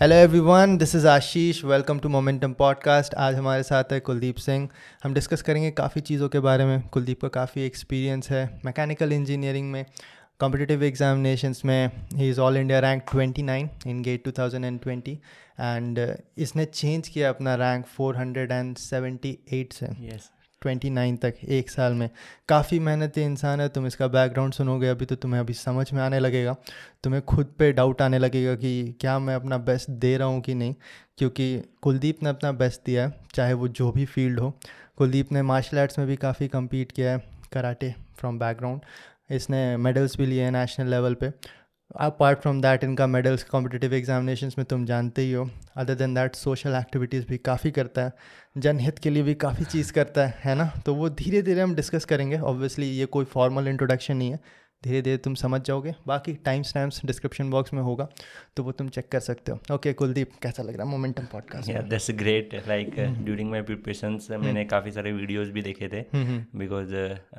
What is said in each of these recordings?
Hello everyone this is Ashish welcome to momentum podcast आज हमारे साथ है कुलदीप सिंह। हम डिस्कस करेंगे काफ़ी चीज़ों के बारे में। कुलदीप का काफ़ी एक्सपीरियंस है मैकेनिकल इंजीनियरिंग में कॉम्पिटिटिव एग्जामिनेशंस में। He is all India rank 29 in GATE 2020 and इसने चेंज किया अपना रैंक 478 से। यस ट्वेंटी नाइन तक एक साल में। काफ़ी मेहनती इंसान है, तुम इसका बैकग्राउंड सुनोगे, अभी तो तुम्हें अभी समझ में आने लगेगा। तुम्हें खुद पे डाउट आने लगेगा कि क्या मैं अपना बेस्ट दे रहा हूँ कि नहीं, क्योंकि कुलदीप ने अपना बेस्ट दिया है, चाहे वो जो भी फ़ील्ड हो। कुलदीप ने मार्शल आर्ट्स में भी काफ़ी कम्पीट किया है कराटे फ्रॉम बैकग्राउंड इसने मेडल्स भी लिए हैं नेशनल लेवल पे। अपार्ट फ्रॉम दैट इनका मेडल्स कॉम्पिटिटिव एग्जामिनेशंस में तुम जानते ही हो। Other than that social activities भी काफ़ी करता है। जनहित के लिए भी काफ़ी चीज़ करता है है ना? तो वो धीरे धीरे हम डिस्कस करेंगे। ऑब्वियसली ये कोई फॉर्मल इंट्रोडक्शन नहीं है। धीरे धीरे तुम समझ जाओगे। बाकी टाइम स्टैम्प्स डिस्क्रिप्शन बॉक्स में होगा तो वो तुम चेक कर सकते हो। ओके कुलदीप कैसा लग रहा है momentum podcast yeah that's great like during my preparations मैंने काफ़ी सारे वीडियोस भी देखे थे। Because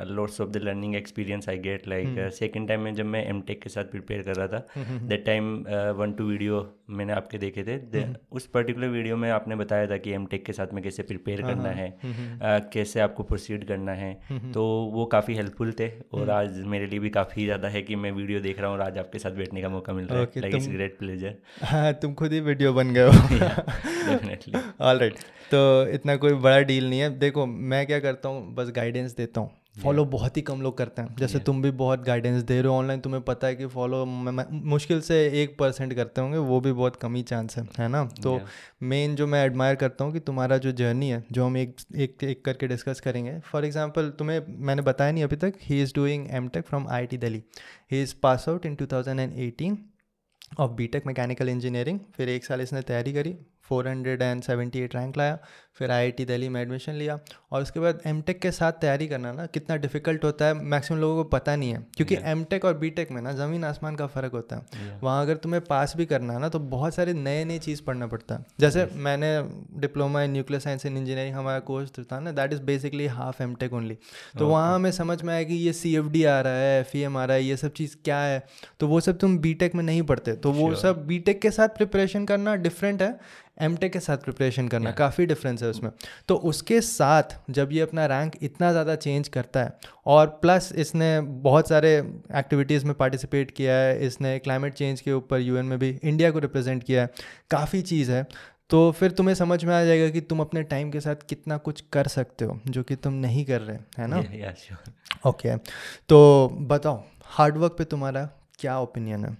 lots of the learning experience I get like second time में जब मैं एम के साथ प्रिपेयर कर रहा था that time one two video मैंने आपके देखे थे। हम्म। उस पर्टिकुलर वीडियो में आपने बताया था कि एम के साथ में कैसे प्रिपेयर हाँ, करना है। uh, कैसे आपको प्रोसीड करना है। तो वो काफ़ी हेल्पफुल थे हम्म। और आज मेरे लिए भी काफ़ी ज़्यादा है कि मैं वीडियो देख रहा हूँ और आज आपके साथ बैठने का मौका मिल रहा है। लाइक इट्स ग्रेट प्लेजर हाँ तुम खुद ही वीडियो बन गए हो। डेफिनेटली ऑल राइट तो इतना कोई बड़ा डील नहीं है। देखो मैं क्या करता हूँ बस गाइडेंस देता हूँ। फॉलो बहुत ही कम लोग करते हैं। जैसे तुम भी बहुत गाइडेंस दे रहे हो ऑनलाइन तुम्हें पता है कि फॉलो मुश्किल से एक परसेंट करते होंगे वो भी बहुत कम ही चांस है है ना? तो Yeah. मेन जो मैं एडमायर करता हूँ कि तुम्हारा जो जर्नी है जो हम एक एक एक करके डिस्कस करेंगे। फॉर एग्ज़ाम्पल तुम्हें मैंने बताया नहीं अभी तक he is doing M Tech from I T Delhi he is pass out in 2018 of B Tech mechanical engineering फिर एक साल इसने तैयारी करी 478 रैंक लाया। फिर आईआईटी दिल्ली में एडमिशन लिया। और उसके बाद एम के साथ तैयारी करना ना कितना डिफ़िकल्ट होता है मैक्सिमम लोगों को पता नहीं है। क्योंकि एम और बी में ना ज़मीन आसमान का फ़र्क होता है। वहाँ अगर तुम्हें पास भी करना है ना तो बहुत सारे नए नए चीज़ पढ़ना पड़ता है। जैसे मैंने diploma in nuclear science and engineering हमारा कोर्स था ना that is basically half M Tech only तो वहाँ हमें समझ में आया कि ये सीएफडी आ रहा है एफ़ आ रहा है ये सब चीज़ क्या है? तो वो सब तुम बी में नहीं पढ़ते। तो वो सब बी के साथ प्रिपरेशन करना डिफरेंट है एम के साथ प्रिपरेशन करना काफ़ी डिफरेंस है। उसमें। तो उसके साथ जब ये अपना रैंक इतना ज़्यादा चेंज करता है और प्लस इसने बहुत सारे एक्टिविटीज़ में पार्टिसिपेट किया है इसने क्लाइमेट चेंज के ऊपर यूएन में भी इंडिया को रिप्रेजेंट किया है काफ़ी चीज़ है। तो फिर तुम्हें समझ में आ जाएगा कि तुम अपने टाइम के साथ कितना कुछ कर सकते हो जो कि तुम नहीं कर रहे है ना? या श्योर ओके तो बताओ हार्डवर्क पे तुम्हारा क्या ओपिनियन है?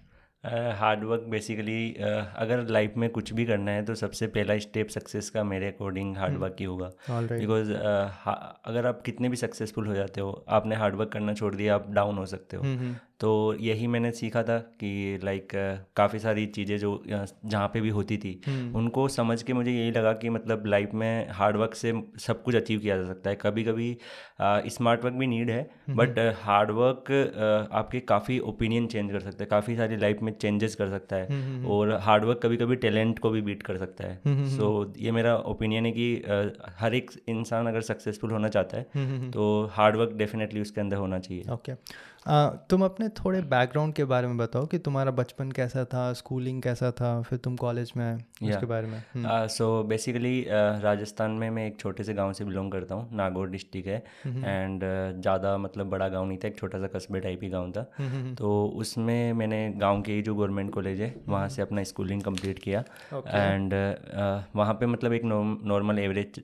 हार्ड वर्क बेसिकली अगर लाइफ में कुछ भी करना है तो सबसे पहला स्टेप सक्सेस का मेरे अकॉर्डिंग हार्डवर्क ही होगा। Because right. uh, अगर आप कितने भी सक्सेसफुल हो जाते हो आपने हार्डवर्क करना छोड़ दिया आप डाउन हो सकते हो। तो यही मैंने सीखा था कि लाइक काफ़ी सारी चीज़ें जो जहाँ पे भी होती थी उनको समझ के मुझे यही लगा कि मतलब लाइफ में हार्ड वर्क से सब कुछ अचीव किया जा सकता है। कभी कभी स्मार्ट वर्क भी नीड है बट हार्ड वर्क आपके काफ़ी ओपिनियन चेंज कर सकता है काफ़ी सारी लाइफ में चेंजेस कर सकता है और हार्ड वर्क कभी कभी टैलेंट को भी बीट कर सकता है। सो so, ये मेरा ओपिनियन है कि हर एक इंसान अगर सक्सेसफुल होना चाहता है तो हार्ड वर्क डेफिनेटली उसके अंदर होना चाहिए। ओके तुम अपने थोड़े बैकग्राउंड के बारे में बताओ कि तुम्हारा बचपन कैसा था स्कूलिंग कैसा था फिर तुम कॉलेज में आए उसके बारे में। हम्म, सो बेसिकली राजस्थान में मैं एक छोटे से गाँव से बिलोंग करता हूँ नागौर डिस्ट्रिक्ट है। एंड ज़्यादा मतलब बड़ा गाँव नहीं था एक छोटा सा कस्बे टाइप ही गाँव था। हम्म, तो उसमें मैंने गाँव के ही जो गवर्नमेंट कॉलेज है वहाँ से अपना स्कूलिंग कंप्लीट किया। एंड वहाँ पर मतलब एक नॉर्मल एवरेज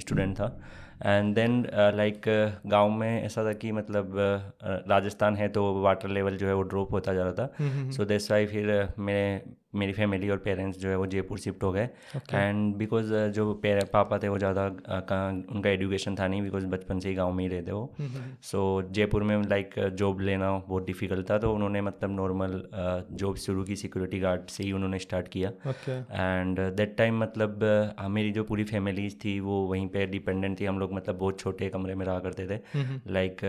स्टूडेंट था। एंड देन लाइक गाँव में ऐसा था कि मतलब uh, राजस्थान है तो वाटर लेवल जो है वो ड्रॉप होता जा रहा था। सो दैट्स वाई फिर uh, मैं मेरी फैमिली और पेरेंट्स जो है वो जयपुर शिफ्ट हो गए। एंड बिकॉज़ जो पेर पापा थे वो ज़्यादा uh, उनका एजुकेशन था नहीं बिकॉज़ बचपन से ही गाँव में ही रहते वो सो जयपुर में लाइक जॉब लेना बहुत डिफ़िकल्ट था तो उन्होंने मतलब नॉर्मल जॉब शुरू की सिक्योरिटी गार्ड से ही उन्होंने स्टार्ट किया। एंड दैट टाइम मतलब uh, मेरी जो पूरी फैमिलीज़ थी वो वहीं पर डिपेंडेंट थी। हम लोग मतलब बहुत छोटे कमरे में रहा करते थे। लाइक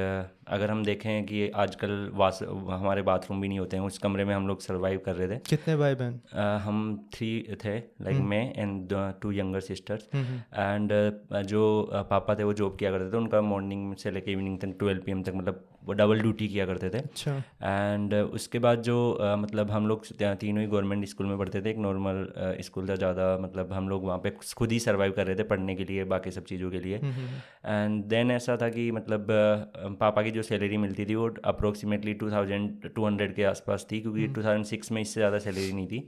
अगर हम देखें कि आजकल वास हमारे बाथरूम भी नहीं होते हैं उस कमरे में हम लोग सर्वाइव कर रहे थे। कितने भाई बहन? हम थ्री थे लाइक मैं and two younger sisters and जो पापा थे वो जॉब किया करते थे उनका मॉर्निंग से लेकर इवनिंग तक ट्वेल्व पी तक मतलब वो डबल ड्यूटी किया करते थे। अच्छा। एंड उसके बाद जो uh, मतलब हम लोग तीनों ही गवर्नमेंट स्कूल में पढ़ते थे एक नॉर्मल स्कूल था ज़्यादा मतलब हम लोग वहाँ पे खुद ही सर्वाइव कर रहे थे पढ़ने के लिए बाकी सब चीज़ों के लिए। एंड देन ऐसा था कि मतलब पापा की जो सैलरी मिलती थी वो approximately two thousand two hundred के आसपास थी क्योंकि टू थाउज़ेंड सिक्स में इससे ज़्यादा सैलरी नहीं थी।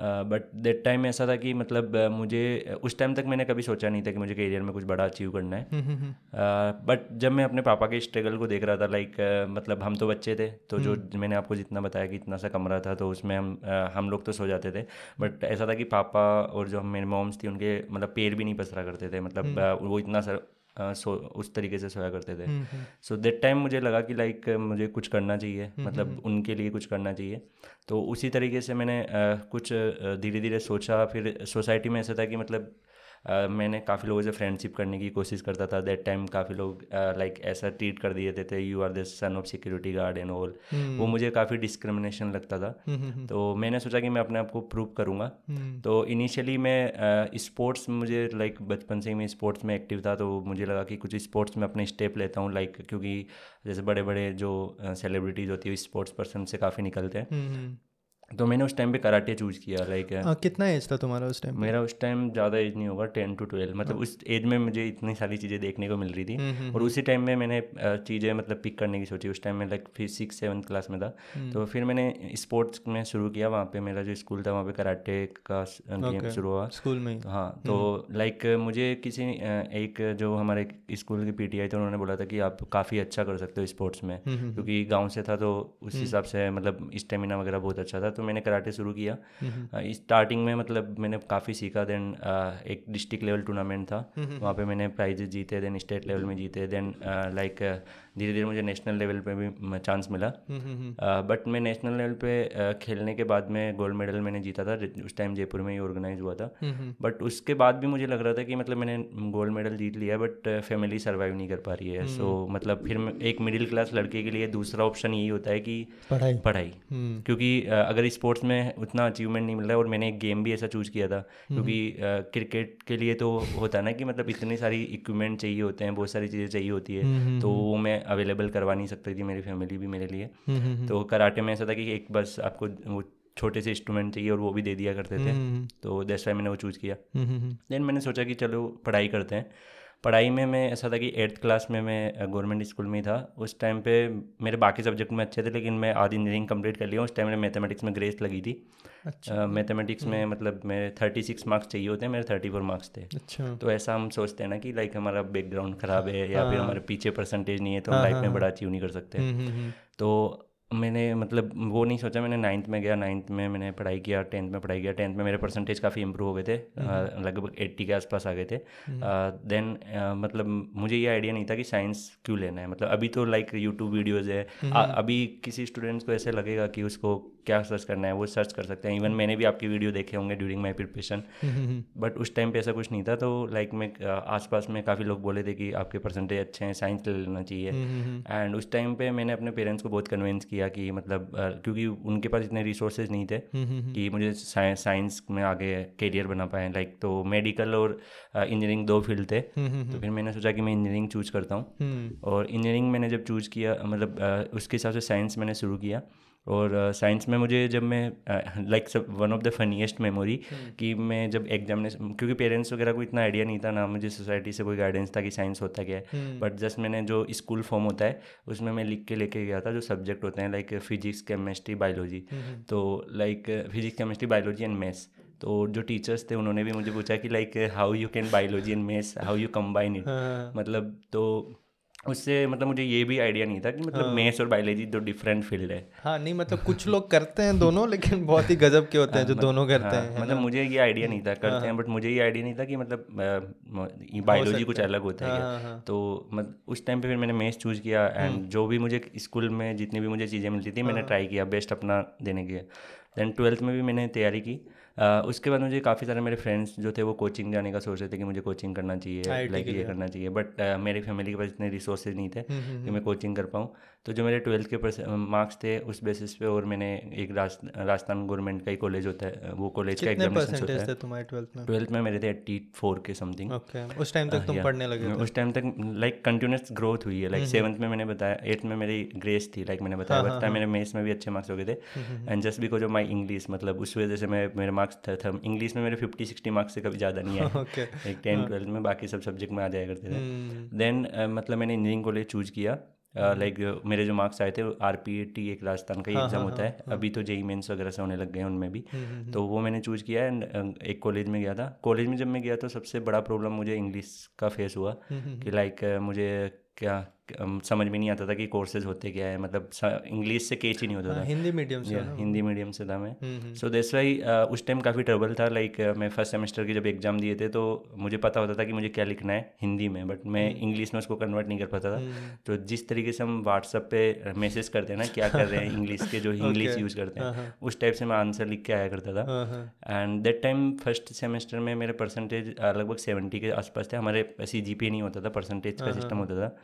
बट दैट टाइम ऐसा था कि मतलब मुझे उस टाइम तक मैंने कभी सोचा नहीं था कि मुझे करियर में कुछ बड़ा अचीव करना है। बट हम्म, हम्म, uh, जब मैं अपने पापा के स्ट्रगल को देख रहा था लाइक uh, मतलब हम तो बच्चे थे तो जो हम्म। मैंने आपको जितना बताया कि इतना सा कमरा था तो उसमें हम uh, हम लोग तो सो जाते थे। बट ऐसा था कि पापा और जो मेरे मॉम्स थी उनके मतलब पैर भी नहीं पसरा करते थे मतलब वो इतना सर सो उस तरीके से सोया करते थे। सो दैट टाइम मुझे लगा कि लाइक मुझे कुछ करना चाहिए मतलब उनके लिए कुछ करना चाहिए। तो उसी तरीके से मैंने कुछ धीरे धीरे सोचा। फिर सोसाइटी में ऐसा था कि मतलब मैंने काफ़ी लोगों से फ्रेंडशिप करने की कोशिश करता था। दैट टाइम काफ़ी लोग लाइक ऐसा ट्रीट कर दिए थे you are the son of security guard and all वो मुझे काफ़ी डिस्क्रिमिनेशन लगता था। हम्म, हम्म, हम्म। तो मैंने सोचा कि मैं अपने आप को प्रूव करूँगा। तो इनिशियली मैं स्पोर्ट्स मुझे लाइक बचपन से ही मैं स्पोर्ट्स में एक्टिव था। तो मुझे लगा कि कुछ स्पोर्ट्स में अपने स्टेप लेता हूँ। लाइक क्योंकि जैसे बड़े बड़े जो सेलिब्रिटीज़ होती है स्पोर्ट्स पर्सन से काफ़ी निकलते हैं। तो मैंने उस टाइम पे कराटे चूज़ किया लाइक कितना एज था तुम्हारा उस टाइम मेरा उस टाइम ज़्यादा एज नहीं होगा टेन टू ट्वेल्व मतलब हाँ। उस एज में मुझे इतनी सारी चीज़ें देखने को मिल रही थी। हम्म, हम्म, और हम्म। उसी टाइम में मैंने चीज़ें मतलब पिक करने की सोची उस टाइम में लाइक फिर सिक्स सेवन्थ क्लास में था। तो फिर मैंने स्पोर्ट्स में शुरू किया वहाँ पे मेरा जो स्कूल था वहाँ पे कराटे का गेम शुरू हुआ। स्कूल में हाँ। तो लाइक मुझे किसी एक जो हमारे स्कूल की पी टी आई थे उन्होंने बोला था कि आप काफ़ी अच्छा कर सकते हो स्पोर्ट्स में क्योंकि गाँव से था तो उस हिसाब से मतलब स्टेमिना वगैरह बहुत अच्छा था तो मैंने कराटे शुरू किया। स्टार्टिंग में मतलब मैंने काफ़ी सीखा देन एक डिस्ट्रिक्ट लेवल टूर्नामेंट था। वहाँ पे मैंने प्राइजेज जीते देन स्टेट लेवल में जीते देन लाइक धीरे धीरे मुझे नेशनल लेवल पे भी चांस मिला। बट मैं नेशनल लेवल पे खेलने के बाद में गोल्ड मेडल मैंने जीता था उस टाइम जयपुर में ही ऑर्गेनाइज हुआ था। बट उसके बाद भी मुझे लग रहा था कि मतलब मैंने गोल्ड मेडल जीत लिया बट फैमिली सर्वाइव नहीं कर पा रही है। सो मतलब फिर एक मिडिल क्लास लड़के के लिए दूसरा ऑप्शन यही होता है कि पढ़ाई। पढ़ाई। क्योंकि अगर स्पोर्ट्स में उतना अचीवमेंट नहीं मिल रहा है और मैंने एक गेम भी ऐसा चूज़ किया था क्योंकि क्रिकेट के लिए तो होता ना कि मतलब इतनी सारी इक्विपमेंट चाहिए होते हैं बहुत सारी चीज़ें चाहिए होती है। तो वो मैं अवेलेबल करवा नहीं सकती थी मेरी फैमिली भी मेरे लिए। तो कराटे में ऐसा था कि एक बस आपको वो छोटे से इंस्ट्रूमेंट चाहिए और वो भी दे दिया करते थे। तो दैट्स टाइम मैंने वो चूज़ किया। देन मैंने सोचा कि चलो पढ़ाई करते हैं। पढ़ाई में मैं ऐसा था कि एट्थ क्लास में मैं गवर्नमेंट स्कूल में ही था। उस टाइम पे मेरे बाकी सब्जेक्ट में अच्छे थे लेकिन मैं आधी इंजीनियरिंग कंप्लीट कर लिया। उस टाइम मेरे मैथमेटिक्स में ग्रेस लगी थी। अच्छा। मैथमेटिक्स में। मतलब मेरे थर्टी सिक्स मार्क्स चाहिए होते हैं मेरे थर्टी फोर मार्क्स थे। अच्छा। तो ऐसा हम सोचते हैं ना कि लाइक हमारा बैकग्राउंड ख़राब है या फिर हाँ। हमारे पीछे परसेंटेज नहीं है तो हम लाइफ हाँ, में हाँ, बड़ा अचीव नहीं कर सकते। हम्म, हम्म, तो मैंने मतलब वो नहीं सोचा मैंने नाइन्थ में गया नाइन्थ में मैंने पढ़ाई किया टेंथ में पढ़ाई किया टेंथ में मेरे परसेंटेज काफ़ी इंप्रूव हो गए थे हम्म। लगभग एट्टी के आसपास आ गए थे। Then hmm. मतलब मुझे ये आइडिया नहीं था कि साइंस क्यों लेना है मतलब अभी तो लाइक यूट्यूब वीडियोज़ है। हम्म। अभी किसी स्टूडेंट्स को ऐसे लगेगा कि उसको क्या सर्च करना है वो सर्च कर सकते हैं। इवन मैंने भी आपकी वीडियो देखे होंगे ड्यूरिंग माई प्रिपरेशन बट उस टाइम पे ऐसा कुछ नहीं था तो लाइक मैं आसपास में काफ़ी लोग बोले थे कि आपके परसेंटेज अच्छे हैं साइंस ले लेना चाहिए। एंड उस टाइम पे मैंने अपने पेरेंट्स को बहुत कन्विंस किया कि मतलब क्योंकि उनके पास इतने रिसोर्सेज नहीं थे कि मुझे साइंस में आगे करियर बना पाए। लाइक तो मेडिकल और इंजीनियरिंग दो फ़ील्ड थे। तो फिर मैंने सोचा कि मैं इंजीनियरिंग चूज़ करता हूँ। और इंजीनियरिंग मैंने जब चूज़ किया मतलब उसके हिसाब से साइंस मैंने शुरू किया। और साइंस uh, में मुझे जब मैं like one of the funniest memory कि मैं जब एग्जामिनेशन क्योंकि पेरेंट्स वगैरह को इतना आइडिया नहीं था ना मुझे सोसाइटी से कोई गाइडेंस था कि साइंस होता क्या है। बट जस्ट मैंने जो स्कूल फॉर्म होता है उसमें मैं लिख के लेके गया था जो सब्जेक्ट होते हैं लाइक फिजिक्स केमिस्ट्री बायोलॉजी तो like physics chemistry biology and maths तो जो टीचर्स थे उन्होंने भी मुझे पूछा कि like how you can biology and maths how you combine it मतलब तो उससे मतलब मुझे ये भी आइडिया नहीं था कि मतलब हाँ। मैथ्स और बायोलॉजी दो डिफरेंट फ़ील्ड है। हाँ नहीं मतलब कुछ लोग करते हैं दोनों लेकिन बहुत ही गजब के होते हैं जो हाँ, दोनों करते हाँ, हैं मतलब मुझे ये आइडिया नहीं था करते हैं। बट हाँ। मुझे ये आइडिया नहीं था कि मतलब बायोलॉजी कुछ अलग होता है तो मतलब उस टाइम पे फिर मैंने मैथ्स चूज़ किया एंड हम्म। जो भी मुझे स्कूल में जितनी भी मुझे चीज़ें मिलती थी मैंने ट्राई किया बेस्ट अपना देने के देन ट्वेल्थ में भी मैंने तैयारी की। उसके बाद मुझे काफ़ी सारे मेरे फ्रेंड्स जो थे वो कोचिंग जाने का सोच रहे थे कि मुझे कोचिंग करना चाहिए लाइक ये करना चाहिए बट मेरी फैमिली के पास इतने रिसोर्सेज नहीं थे कि मैं कोचिंग कर पाऊँ। तो जो मेरे ट्वेल्थ के मार्क्स थे उस बेसिस पे और मैंने एक राजस्थान गवर्नमेंट का ही कॉलेज होता है वो कॉलेज का एग्जामिनेशन होता है। तुम्हारे ट्वेल्थ में? ट्वेल्थ में मेरे थे एट्टी फोर के समथिंग ओके उस टाइम तक तुम पढ़ने लगे उस टाइम तक लाइक कंटिन्यूस ग्रोथ हुई है लाइक सेवन्थ में मैंने बताया एट्थ में मेरी ग्रेस थी लाइक मैंने बताया बट मेरे मेथ्स में भी अच्छे मार्क्स हो गए थे। And just because of my English मतलब उस वजह से मैं मेरे मार्क्स थे इंग्लिश में मेरे फिफ्टी सिक्सटी मार्क्स से कभी ज़्यादा नहीं है एक टेन ट्वेल्थ में बाकी सब सब्जेक्ट में आ जाया करते थे। Then hmm. uh, मतलब मैंने इंजीनियरिंग कॉलेज चूज़ किया। लाइक uh, like, मेरे जो मार्क्स आए थे आर पी ए टी एक राजस्थान का ही एग्ज़ाम हाँ, हाँ, होता है हाँ, अभी तो जेई मेन्स वगैरह से होने लग गए हैं उनमें भी। हम्म, हम्म, तो वो मैंने चूज़ किया एंड एक कॉलेज में गया था। कॉलेज में जब मैं गया तो सबसे बड़ा प्रॉब्लम मुझे इंग्लिश का फेस हुआ कि लाइक like, मुझे क्या समझ में नहीं आता था कि कोर्सेज होते क्या है। मतलब इंग्लिश से केच ही नहीं होता था। हिंदी मीडियम से हिंदी मीडियम से था मैं। सो दैट्स वाई उस टाइम काफ़ी ट्रबल था लाइक मैं फ़र्स्ट सेमेस्टर के जब एग्ज़ाम दिए थे तो मुझे पता होता था कि मुझे क्या लिखना है हिंदी में बट मैं इंग्लिश में उसको कन्वर्ट नहीं कर पाता था। तो जिस तरीके से हम व्हाट्सअप पे मैसेज करते हैं ना क्या कर रहे हैं इंग्लिश के जो इंग्लिश यूज़ करते हैं उस टाइप से मैं आंसर लिख के आया करता था। And that time first semester में मेरे परसेंटेज लगभग सेवेंटी के आसपास थे। हमारे सी जी नहीं होता था परसेंटेज का सिस्टम होता था।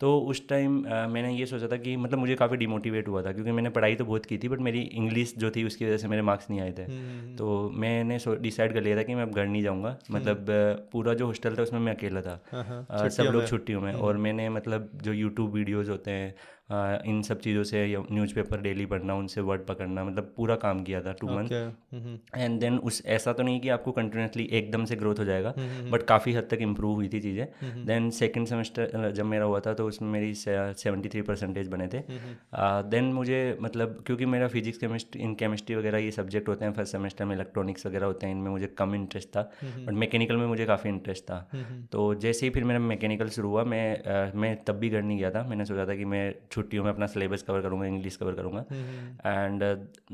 तो उस टाइम मैंने ये सोचा था कि मतलब मुझे काफ़ी डिमोटिवेट हुआ था क्योंकि मैंने पढ़ाई तो बहुत की थी बट मेरी इंग्लिश जो थी उसकी वजह से मेरे मार्क्स नहीं आए थे। हम्म, हम्म, हम्म। तो मैंने डिसाइड कर लिया था कि मैं अब घर नहीं जाऊँगा। मतलब पूरा जो हॉस्टल था उसमें मैं अकेला था। हाँ, हाँ, सब लोग छुट्टियों में। और मैंने मतलब जो यूट्यूब वीडियोज़ होते हैं इन सब चीज़ों से न्यूज़पेपर डेली पढ़ना उनसे वर्ड पकड़ना मतलब पूरा काम किया था टू मंथ एंड देन उस ऐसा तो नहीं कि आपको कंटिन्यूसली एकदम से ग्रोथ हो जाएगा बट काफ़ी हद तक इम्प्रूव हुई थी चीज़ें। देन सेकेंड सेमेस्टर जब मेरा हुआ था तो उसमें मेरी सेवेंटी थ्री परसेंटेज बने थे। देन मुझे मतलब क्योंकि मेरा फिजिक्स केमिस्ट्री इन केमिस्ट्री वगैरह ये सब्जेक्ट होते हैं फ़र्स्ट सेमेस्टर में इलेक्ट्रॉनिक्स वगैरह होते हैं इनमें मुझे कम इंटरेस्ट था बट मैकेनिकल में मुझे काफ़ी इंटरेस्ट था। तो जैसे ही फिर मेरा मैकेनिकल शुरू हुआ मैं मैं तब भी घर नहीं गया था। मैंने सोचा था कि मैं छुट्टियों में अपना सिलेबस कवर करूँगा इंग्लिश कवर करूँगा। एंड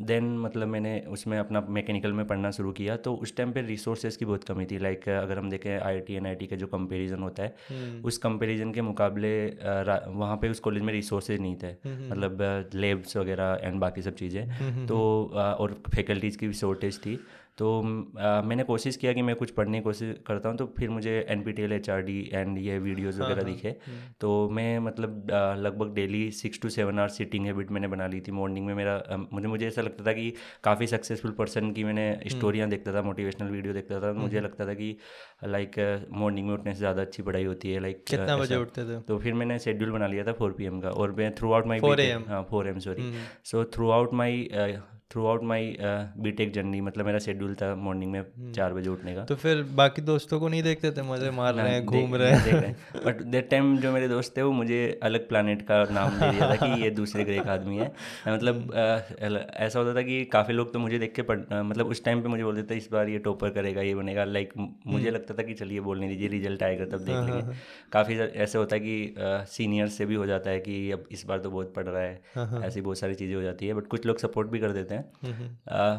देन मतलब मैंने उसमें अपना मैकेनिकल में पढ़ना शुरू किया। तो उस टाइम पे रिसोर्सेज की बहुत कमी थी। लाइक अगर हम देखें I T N I T का जो कंपेरिजन होता है हम्म। उस कंपेरिजन के मुकाबले वहाँ पे उस कॉलेज में रिसोर्सेज नहीं थे। मतलब लेब्स वगैरह एंड बाकी सब चीज़ें। तो और फैकल्टीज़ की भी शॉर्टेज थी। तो आ, मैंने कोशिश किया कि मैं कुछ पढ़ने की कोशिश करता हूँ तो फिर मुझे N P T L H R D and ये वीडियोज़ हाँ, वगैरह हाँ, दिखे। हम्म। तो मैं मतलब लगभग daily six to seven hours sitting habit मैंने बना ली थी। मॉर्निंग में मेरा आ, मुझे मुझे ऐसा लगता था कि काफ़ी सक्सेसफुल पर्सन की मैंने स्टोरियाँ हम्म। देखता था मोटिवेशनल वीडियो देखता था। मुझे हम्म। लगता था कि लाइक मॉर्निंग में उठने से ज़्यादा अच्छी पढ़ाई होती है लाइक कितना बजे उठते थे? तो फिर मैंने शेड्यूल बना लिया था फोर पी एम का और मैं throughout my four M हाँ four M sorry so throughout my throughout my B tech journey मतलब मेरा शेड्यूल था मॉर्निंग में हम्म। चार बजे उठने का। तो फिर बाकी दोस्तों को नहीं देखते थे? मज़े मार रहे हैं घूम रहे हैं। बट देट टाइम जो मेरे दोस्त थे वो मुझे अलग प्लानट का नाम दे दिया था कि ये दूसरे ग्रह का आदमी है। मतलब ऐसा होता था कि काफ़ी लोग तो मुझे देख के पढ़ मतलब उस टाइम पर मुझे बोलते थे इस बार ये टॉपर करेगा ये बनेगा। लाइक मुझे हम्म। लगता था कि चलिए बोलने दीजिए रिज़ल्ट आएगा तब देख हाँ, हाँ, लेंगे। हाँ। काफ़ी ऐसे होता है कि सीनियर से भी हो जाता है कि अब इस बार तो बहुत पढ़ रहा है। ऐसी बहुत सारी चीज़ें हो जाती है बट कुछ लोग सपोर्ट भी कर देते हैं। हम्म,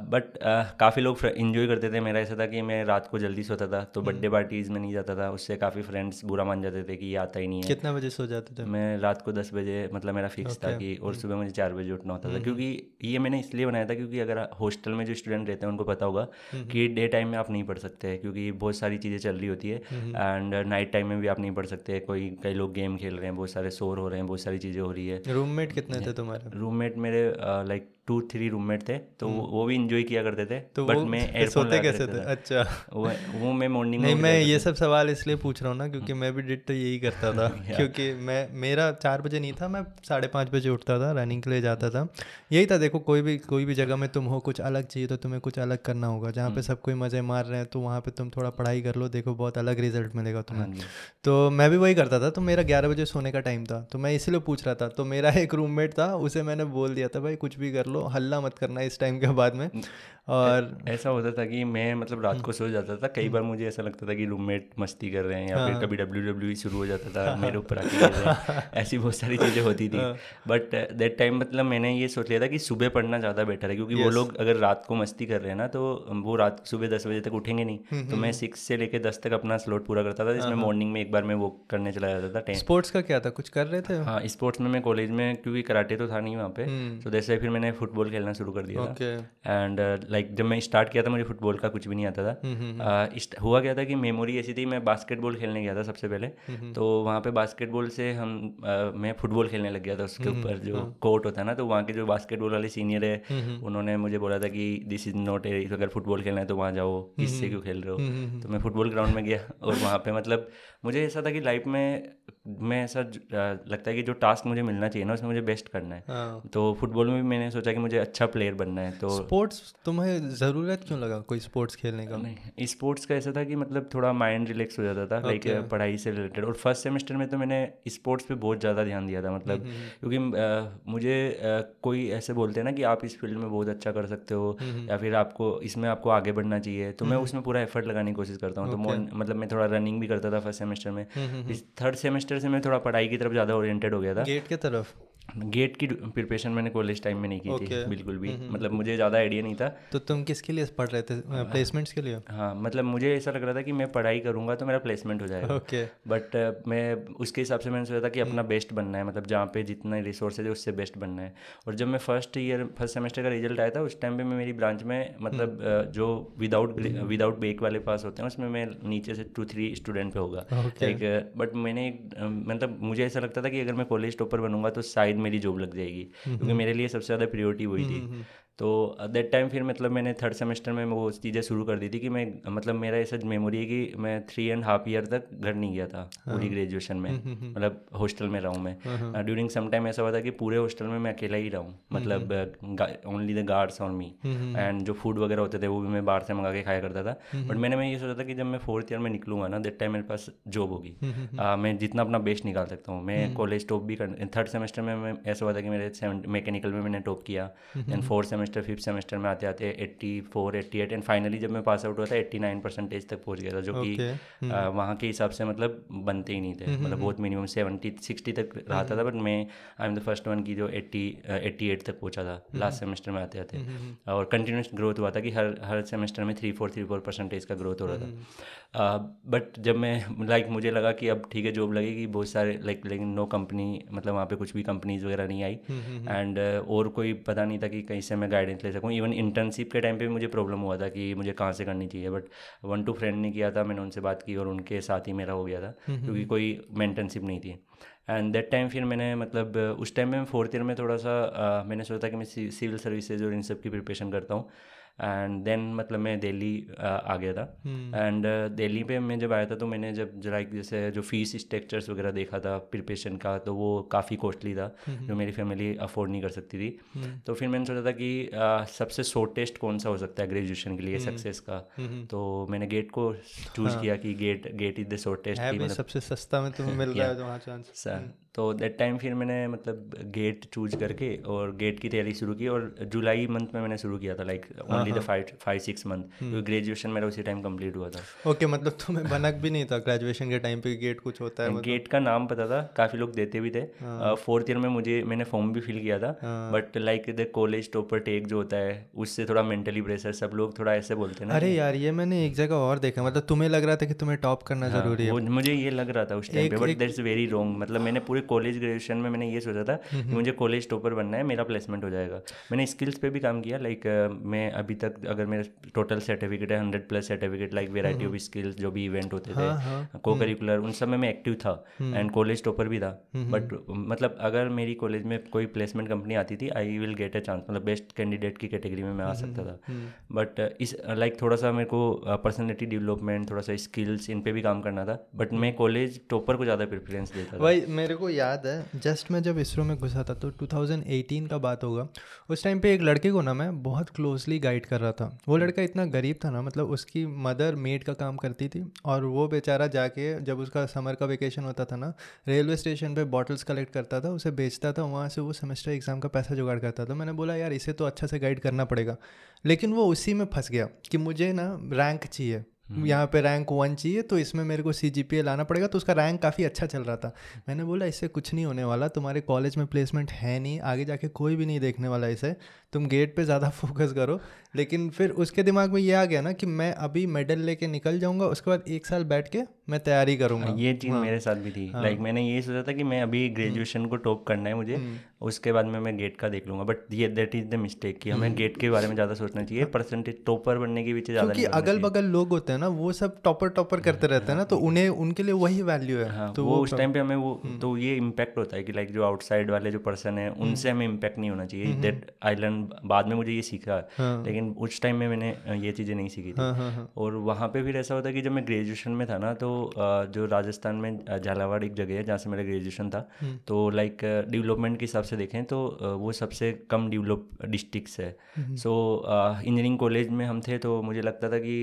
बट काफ़ी लोग इन्जॉय करते थे। मेरा ऐसा था कि मैं रात को जल्दी सोता था तो बर्थडे पार्टीज़ में नहीं जाता था। उससे काफ़ी फ्रेंड्स बुरा मान जाते थे कि ये आता ही नहीं है। कितना बजे सो जाते थे? मैं रात को दस बजे मतलब मेरा फिक्स था कि और हम्म। सुबह मुझे चार बजे उठना होता था। हम्म, क्योंकि हम्म। ये मैंने इसलिए बनाया था क्योंकि अगर हॉस्टल में जो स्टूडेंट रहते हैं उनको पता होगा कि डे टाइम में आप नहीं पढ़ सकते क्योंकि बहुत सारी चीज़ें चल रही होती है। एंड नाइट टाइम में भी आप नहीं पढ़ सकते। कोई कई लोग गेम खेल रहे हैं बहुत सारे शोर हो रहे हैं बहुत सारी चीज़ें हो रही है। रूममेट कितने थे तुम्हारे? रूममेट मेरे लाइक टू थ्री रूममेट थे तो हम्म। वो भी इंजॉय किया करते थे तो बट मैं सोते कैसे थे अच्छा। वो, वो मैं मॉर्निंग नहीं मैं ये सब सवाल इसलिए पूछ रहा हूँ ना क्योंकि मैं भी डिट तो यही करता था क्योंकि मैं मेरा चार बजे नहीं था मैं साढ़े पाँच बजे उठता था रनिंग के लिए जाता था। यही था देखो कोई भी कोई भी जगह में तुम हो कुछ अलग चाहिए तो तुम्हें कुछ अलग करना होगा। जहाँ पे हम्म। सब कोई मज़े मार रहे हैं तो वहाँ पे तुम थोड़ा पढ़ाई कर लो देखो बहुत अलग रिज़ल्ट मिलेगा तुम्हें। हाँ तो मैं भी वही करता था तो मेरा ग्यारह बजे सोने का टाइम था तो मैं इसीलिए पूछ रहा था। तो मेरा एक रूममेट था उसे मैंने बोल दिया था भाई कुछ भी कर लो हल्ला मत करना इस टाइम के बाद में। और ऐसा होता था कि मैं मतलब रात को सो जाता था। कई बार मुझे ऐसा लगता था कि रूममेट मस्ती कर रहे हैं या हाँ। फिर कभी डब्ल्यू डब्ल्यू शुरू हो जाता था मेरे ऊपर आके ऐसी बहुत सारी चीज़ें होती थी। बट दैट टाइम मतलब मैंने ये सोच लिया था कि सुबह पढ़ना ज़्यादा बेटर है क्योंकि वो लोग अगर रात को मस्ती कर रहे हैं ना तो वो रात सुबह दस बजे तक उठेंगे नहीं। हम्म, तो मैं सिक्स हम्म। से लेकर दस तक अपना स्लोट पूरा करता था जिसमें मॉर्निंग हाँ, हाँ। में एक बार मैं वो करने चला जाता था टेन स्पोर्ट्स का क्या था? कुछ कर रहे थे? हाँ स्पोर्ट्स में मैं कॉलेज में क्योंकि कराटे तो था नहीं वहाँ पे। तो जैसे फिर मैंने फुटबॉल खेलना शुरू कर दिया था। एंड लाइक जब मैं स्टार्ट किया था मुझे फुटबॉल का कुछ भी नहीं आता था। Uh, हुआ क्या था कि मेमोरी ऐसी थी मैं बास्केटबॉल खेलने गया था सबसे पहले। तो वहाँ पे बास्केटबॉल से हम uh, मैं फुटबॉल खेलने लग गया था उसके ऊपर जो कोर्ट होता है ना तो वहाँ के जो बास्केटबॉल वाले सीनियर है उन्होंने मुझे बोला था कि दिस इज़ नॉट ए अगर फुटबॉल खेलना है तो वहाँ जाओ इससे क्यों खेल रहे हो? तो मैं फुटबॉल ग्राउंड में गया और वहाँ पे मतलब मुझे ऐसा था कि लाइफ में मैं ऐसा लगता है कि जो टास्क मुझे मिलना चाहिए ना उसमें मुझे बेस्ट करना है। हाँ। तो फुटबॉल में भी मैंने सोचा कि मुझे अच्छा प्लेयर बनना है तो स्पोर्ट्स तुम्हें ज़रूरत क्यों लगा कोई स्पोर्ट्स खेलने का? नहीं स्पोर्ट्स का ऐसा था कि मतलब थोड़ा माइंड रिलैक्स हो जाता था लाइक पढ़ाई से रिलेटेड और फ़र्स्ट सेमेस्टर में तो मैंने स्पोर्ट्स पे बहुत ज़्यादा ध्यान दिया था मतलब क्योंकि अ, मुझे अ, कोई ऐसे बोलते हैं ना कि आप इस फ़ील्ड में बहुत अच्छा कर सकते हो या फिर आपको इसमें आपको आगे बढ़ना चाहिए तो मैं उसमें पूरा एफर्ट लगाने की कोशिश करता हूँ तो मतलब मैं थोड़ा रनिंग भी करता था फ़र्स्ट सेमेस्टर में। थर्ड सेमेस्टर से मैं थोड़ा पढ़ाई की तरफ़ ज़्यादा ओरिएंटेड हो गया था। गेट की तरफ़? गेट की प्रिपरेशन मैंने कॉलेज टाइम में नहीं की okay. थी बिल्कुल भी। मतलब मुझे ज़्यादा आइडिया नहीं था। तो तुम किसके लिए पढ़ रहे थे? प्लेसमेंट्स के लिए? हाँ मतलब मुझे ऐसा लग रहा था कि मैं पढ़ाई करूँगा तो मेरा प्लेसमेंट हो जाएगा। Okay okay. बट मैं उसके हिसाब से मैंने सोचा था कि अपना बेस्ट बनना है मतलब जहाँ पे जितना रिसोर्सेज है उससे बेस्ट बनना है। और जब मैं फ़र्स्ट ईयर फ़र्स्ट सेमेस्टर का रिज़ल्ट आया था उस टाइम पे मैं मेरी ब्रांच में मतलब जो विदाउट विदाउट बेक वाले पास होते हैं उसमें मैं नीचे से टू थ्री स्टूडेंट पे होगा। लाइक बट मैंने मतलब मुझे ऐसा लगता था कि अगर मैं कॉलेज टॉपर बनूँगा तो शायद मेरी जॉब लग जाएगी क्योंकि मेरे लिए सबसे ज़्यादा प्रियोरिटी वही थी। तो दैट टाइम फिर मतलब मैंने थर्ड सेमेस्टर में वो चीज़ें शुरू कर दी थी कि मैं मतलब मेरा ऐसा मेमोरी है कि मैं थ्री एंड हाफ़ ईयर तक घर नहीं गया था पूरी ग्रेजुएशन में मतलब हॉस्टल में रहा हूँ मैं। ड्यूरिंग सम टाइम ऐसा हुआ था कि पूरे हॉस्टल में मैं अकेला ही रहा हूँ मतलब only the guards on me and जो फ़ूड वगैरह होते थे वो भी मैं बाहर से मंगा के खाया करता था। बट मैंने मैं ये सोचा था कि जब मैं फोर्थ ईयर में निकलूँगा ना दैट टाइम मेरे पास जॉब होगी। मैं जितना अपना बेस्ट निकाल सकता हूँ। मैं कॉलेज टॉप भी कर थर्ड सेमेस्टर में ऐसा हुआ था कि मेरे मैकेनिकल में मैंने टॉप किया। Then fourth semester fifth semester में आते आते eighty four eighty eight and finally जब मैं पास आउट हुआ था एट्टी नाइन परसेंटेज तक पहुँच गया था जो कि आ, वहाँ के हिसाब से मतलब बनते ही नहीं थे। मतलब बहुत मिनिमम सेवेंटी सिक्सटी तक रहा था बट मैं I am the first one की जो एट्टी एट्टी एट तक पहुँचा था लास्ट सेमेस्टर में आते आते। और कंटिन्यूस ग्रोथ हुआ था कि हर हर सेमेस्टर में three four three four percentage का ग्रोथ हो रहा था। बट जब मैं लाइक मुझे लगा कि अब ठीक है जॉब लगेगी बहुत सारे लाइक लेकिन नो कंपनी मतलब वहाँ पे कुछ भी कंपनीज़ वगैरह नहीं आई। एंड और कोई पता नहीं था कि कहीं से मैं गाइडेंस ले सकूँ। इवन इंटर्नशिप के टाइम पे भी मुझे प्रॉब्लम हुआ था कि मुझे कहाँ से करनी चाहिए बट वन टू फ्रेंड ने किया था मैंने उनसे बात की और उनके साथ ही मेरा हो गया था क्योंकि कोई मेंटनशिप नहीं थी। एंड दैट टाइम फिर मैंने मतलब उस टाइम में फोर्थ ईयर में थोड़ा सा मैंने सोचा था कि मैं सिविल सर्विसेज़ और इन सब की प्रिपरेशन करता हूँ। एंड देन मतलब मैं दिल्ली आ गया था। एंड दिल्ली पे मैं जब आया था तो मैंने जब लाइक जैसे जो फ़ीस स्ट्रक्चर्स वगैरह देखा था प्रिपरेशन का तो वो काफ़ी कॉस्टली था जो मेरी फैमिली अफोर्ड नहीं कर सकती थी। तो फिर मैंने सोचा था कि सबसे शॉर्टेस्ट कौन सा हो सकता है ग्रेजुएशन के लिए सक्सेस का? तो मैंने गेट को चूज़ किया कि GATE GATE is the shortest है सबसे सस्ता में तुम्हें मिल रहा है तो तो दैट टाइम फिर मैंने मतलब गेट चूज़ करके और गेट की तैयारी शुरू की और जुलाई मंथ में मैंने शुरू किया था like only the five five six month क्योंकि ग्रेजुएशन मेरा उसी टाइम कंप्लीट हुआ था। ओके okay, मतलब तुम्हें भनक भी नहीं था। ग्रेजुएशन के टाइम पे गेट कुछ होता है मतलब। गेट का नाम पता था। काफ़ी लोग देते भी थे। फोर्थ ईयर में मुझे मैंने फॉर्म भी फिल किया था। But like the college topper tech जो होता है उससे थोड़ा मेंटली प्रेशर सब लोग थोड़ा ऐसे बोलते हैं ना अरे यार ये मैंने एक जगह और देखा। मतलब तुम्हें लग रहा था कि तुम्हें टॉप करना ज़रूरी है। मुझे ये लग रहा था उस टाइम पे बट दैट्स वेरी रॉन्ग मतलब मैंने पूरे कॉलेज ग्रेजुएशन में मैंने ये सोचा था कि मुझे कॉलेज टॉपर बनना है मेरा प्लेसमेंट हो जाएगा। मैंने स्किल्स पे भी काम किया लाइक मैं अभी तक अगर मेरे टोटल सर्टिफिकेट है hundred plus certificate like variety of skills जो भी इवेंट होते थे को करिकुलर उन सब में मैं एक्टिव था एंड कॉलेज टॉपर भी था। बट मतलब अगर मेरी कॉलेज में कोई प्लेसमेंट कंपनी आती थी I will get a chance मतलब बेस्ट कैंडिडेट की कैटेगरी में मैं आ सकता था। बट इस लाइक थोड़ा सा मेरे को पर्सनैलिटी डेवलपमेंट थोड़ा सा स्किल्स इन पे भी काम करना था। बट मैं कॉलेज टॉपर को ज़्यादा प्रेफरेंस देता था। भाई मेरे को याद है जस्ट मैं जब इसरो में घुसा था तो 2018 का बात होगा उस टाइम पे एक लड़के को ना मैं बहुत क्लोजली गाइड कर रहा था। वो लड़का इतना गरीब था ना मतलब उसकी मदर मेड का काम करती थी और वो बेचारा जाके जब उसका समर का वेकेशन होता था ना रेलवे स्टेशन पर बॉटल्स कलेक्ट करता था उसे बेचता था वहाँ से वो सेमेस्टर एग्ज़ाम का पैसा जुगाड़ करता था। मैंने बोला यार इसे तो अच्छा से गाइड करना पड़ेगा। लेकिन वो उसी में फंस गया कि मुझे ना रैंक चाहिए। यहाँ पे रैंक वन चाहिए तो इसमें मेरे को सी जी पी लाना पड़ेगा तो उसका रैंक काफ़ी अच्छा चल रहा था। मैंने बोला, इससे कुछ नहीं होने वाला, तुम्हारे कॉलेज में प्लेसमेंट है नहीं, आगे जाके कोई भी नहीं देखने वाला इसे। तुम गेट पे ज़्यादा फोकस करो। लेकिन फिर उसके दिमाग में ये आ गया ना कि मैं अभी मेडल लेके निकल जाऊँगा उसके बाद एक साल बैठ के मैं तैयारी करूँगा। ये चीज़ हाँ, मेरे साथ भी थी। हाँ, लाइक मैंने ये सोचा था कि मैं अभी ग्रेजुएशन को टॉप करना है मुझे हम्म। उसके बाद में मैं गेट का देख लूँगा। बट ये दैट इज़ द मिस्टेक कि हमें गेट हम्म। के बारे में ज़्यादा सोचना चाहिए परसेंटेज हाँ। टॉपर बनने के पीछे ज़्यादा क्योंकि अगल बगल लोग होते हैं ना वो सब टॉपर टॉपर करते रहते हैं ना तो उन्हें उनके लिए वही वैल्यू है। हाँ, तो वो उस टाइम पे हमें वो हम्म। तो ये इम्पैक्ट होता है कि लाइक जो आउटसाइड वाले जो पर्सन है उनसे हमें इम्पैक्ट नहीं होना चाहिए। दैट आई लर्न बाद में मुझे ये सीखा हाँ। लेकिन उस टाइम में मैंने ये चीज़ें नहीं सीखी थी हाँ, हाँ, हाँ. और वहाँ पे फिर ऐसा होता कि जब मैं ग्रेजुएशन में था ना तो जो राजस्थान में झालावाड़ एक जगह है जहाँ से मेरा ग्रेजुएशन था हम्म। तो लाइक डेवलपमेंट के हिसाब से देखें तो वो सबसे कम डेवलप डिस्ट्रिक्ट्स है सो इंजीनियरिंग कॉलेज में हम थे तो मुझे लगता था कि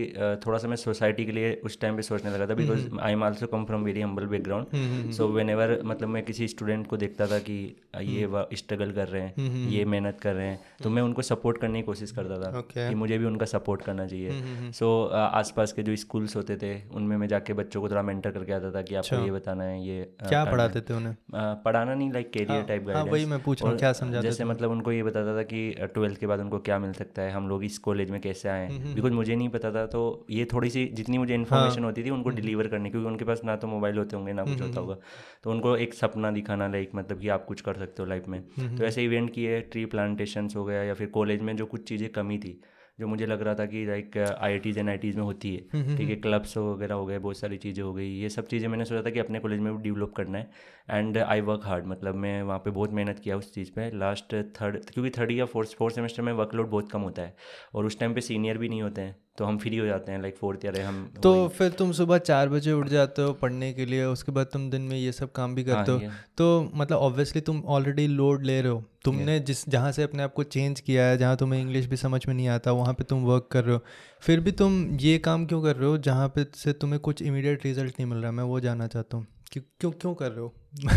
थोड़ा सा मैं सोसाइटी के लिए उस टाइम पे सोचने लगा था because I am also come from very humble background so whenever मतलब मैं किसी स्टूडेंट को देखता था कि ये स्ट्रगल हम्म। कर रहे हैं ये मेहनत कर रहे हैं तो मैं उनको सपोर्ट करने की कोशिश करता था okay. कि मुझे भी उनका सपोर्ट करना चाहिए। सो हम्म, so, हम्म, हम्म। आसपास के जो स्कूल्स होते थे उनमें मैं जाके बच्चों को थोड़ा मेंटर करके आता था कि आपको अच्छा। ये बताना है ये क्या पढ़ाते थे उन्हें? पढ़ाना नहीं लाइक कैरियर टाइप वही मैं पूछ रहा हूँ क्या समझाते जैसे मतलब उनको ये बताता था कि ट्वेल्थ के बाद उनको क्या मिल सकता है हम लोग इस कॉलेज में कैसे आए बिकॉज़ मुझे नहीं पता था तो ये थोड़ी सी जितनी मुझे इन्फॉर्मेशन हाँ। होती थी उनको डिलीवर करने क्योंकि उनके पास ना तो मोबाइल होते होंगे ना कुछ होता होगा। तो उनको एक सपना दिखाना लाइक मतलब कि आप कुछ कर सकते हो लाइफ में। तो ऐसे इवेंट किए ट्री प्लांटेशन हो गया या फिर कॉलेज में जो कुछ चीज़ें कमी थी जो मुझे लग रहा था कि like I Ts N I Ts में होती है। हम्म, हम्म, ठीक है क्लब्स हम्म। वगैरह हो गए बहुत सारी चीज़ें हो गई ये सब चीज़ें मैंने सोचा था कि अपने कॉलेज में भी डेवलप करना है। एंड आई वर्क हार्ड मतलब मैं वहाँ पे बहुत मेहनत किया उस चीज़ पे। लास्ट थर्ड क्योंकि थर्ड या फोर्थ फोर्थ सेमेस्टर में वर्कलोड बहुत कम होता है और उस टाइम पे सीनियर भी नहीं होते हैं तो हम फ्री हो जाते हैं लाइक फोर्थ ईयर है हम तो फिर तुम सुबह चार बजे उठ जाते हो पढ़ने के लिए उसके बाद तुम दिन में ये सब काम भी करते हाँ, हो तो मतलब ऑब्वियसली तुम ऑलरेडी लोड ले रहे हो। तुमने जिस जहाँ से अपने आप को चेंज किया है जहाँ तुम्हें इंग्लिश भी समझ में नहीं आता वहाँ पे तुम वर्क कर रहे हो। फिर भी तुम ये काम क्यों कर रहे हो जहाँ पे से तुम्हें कुछ इमीडिएट रिज़ल्ट नहीं मिल रहा? मैं वो जानना चाहता हूँ। क्यों क्यों क्यों कर रहे हो?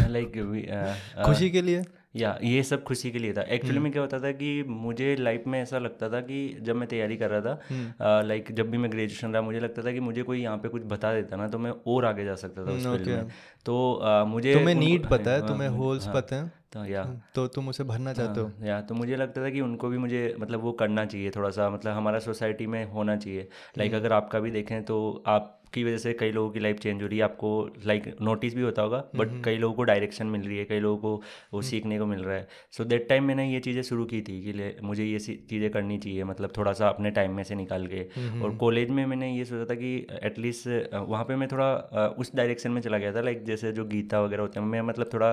लाइक खुशी के लिए? या ये सब खुशी के लिए था। Actually hmm. में क्या होता था कि मुझे लाइफ में ऐसा लगता था कि जब मैं तैयारी कर रहा था लाइक हम्म। जब भी मैं ग्रेजुएशन रहा मुझे लगता था कि मुझे कोई यहाँ पे कुछ बता देता ना तो मैं और आगे जा सकता था उस फ़ील्ड हम्म, में। तो आ, मुझे तुम्हें नीड पता है तुम्हें होल्स हाँ, पता है। तो या। तो तुम उसे भरना चाहते हो? या तो मुझे लगता था कि उनको भी मुझे मतलब वो करना चाहिए थोड़ा सा मतलब हमारा सोसाइटी में होना चाहिए। लाइक अगर आपका भी देखें तो आप की वजह से कई लोगों की लाइफ चेंज हो रही है आपको लाइक नोटिस भी होता होगा बट हम्म, हम्म। कई लोगों को डायरेक्शन मिल रही है कई लोगों को वो हम्म। सीखने को मिल रहा है। सो देट टाइम मैंने ये चीज़ें शुरू की थी कि मुझे ये चीज़ें करनी चाहिए मतलब थोड़ा सा अपने टाइम में से निकाल के। और कॉलेज में मैंने ये सोचा था कि एटलीस्ट वहाँ पर मैं थोड़ा उस डायरेक्शन में चला गया था लाइक जैसे जो गीता वगैरह होते हैं मैं मतलब थोड़ा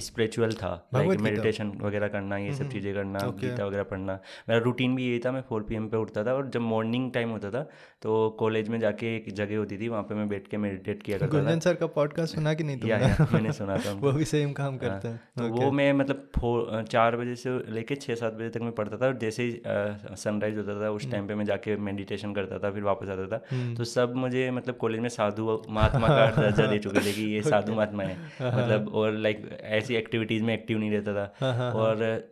स्पिरिचुअल था लाइक मेडिटेशन वगैरह करना ये सब चीज़ें करना गीता वगैरह पढ़ना। मेरा रूटीन भी यही था मैं फोर पी पे उठता था और जब मॉर्निंग टाइम होता था तो कॉलेज में जाके एक जगह होती थी वहाँ पे मैं बैठ के मेडिटेट किया करता गुंजन सर का पॉडकास्ट सुना कि नहीं तुमने? या, या, मैंने सुना था वो भी सेम काम हाँ, करते हैं। तो वो मैं मतलब फोर चार बजे से लेके छः सात बजे तक मैं पढ़ता था और जैसे ही सनराइज होता था उस टाइम हम्म। पे मैं जाके मेडिटेशन करता था फिर वापस आता था। हम्म। तो सब मुझे मतलब कॉलेज में साधु महात्मा का दर्जा दे चुके थे कि ये साधु महात्मा है। हाँ, हाँ। मतलब और लाइक ऐसी एक्टिविटीज़ में एक्टिव नहीं रहता था। और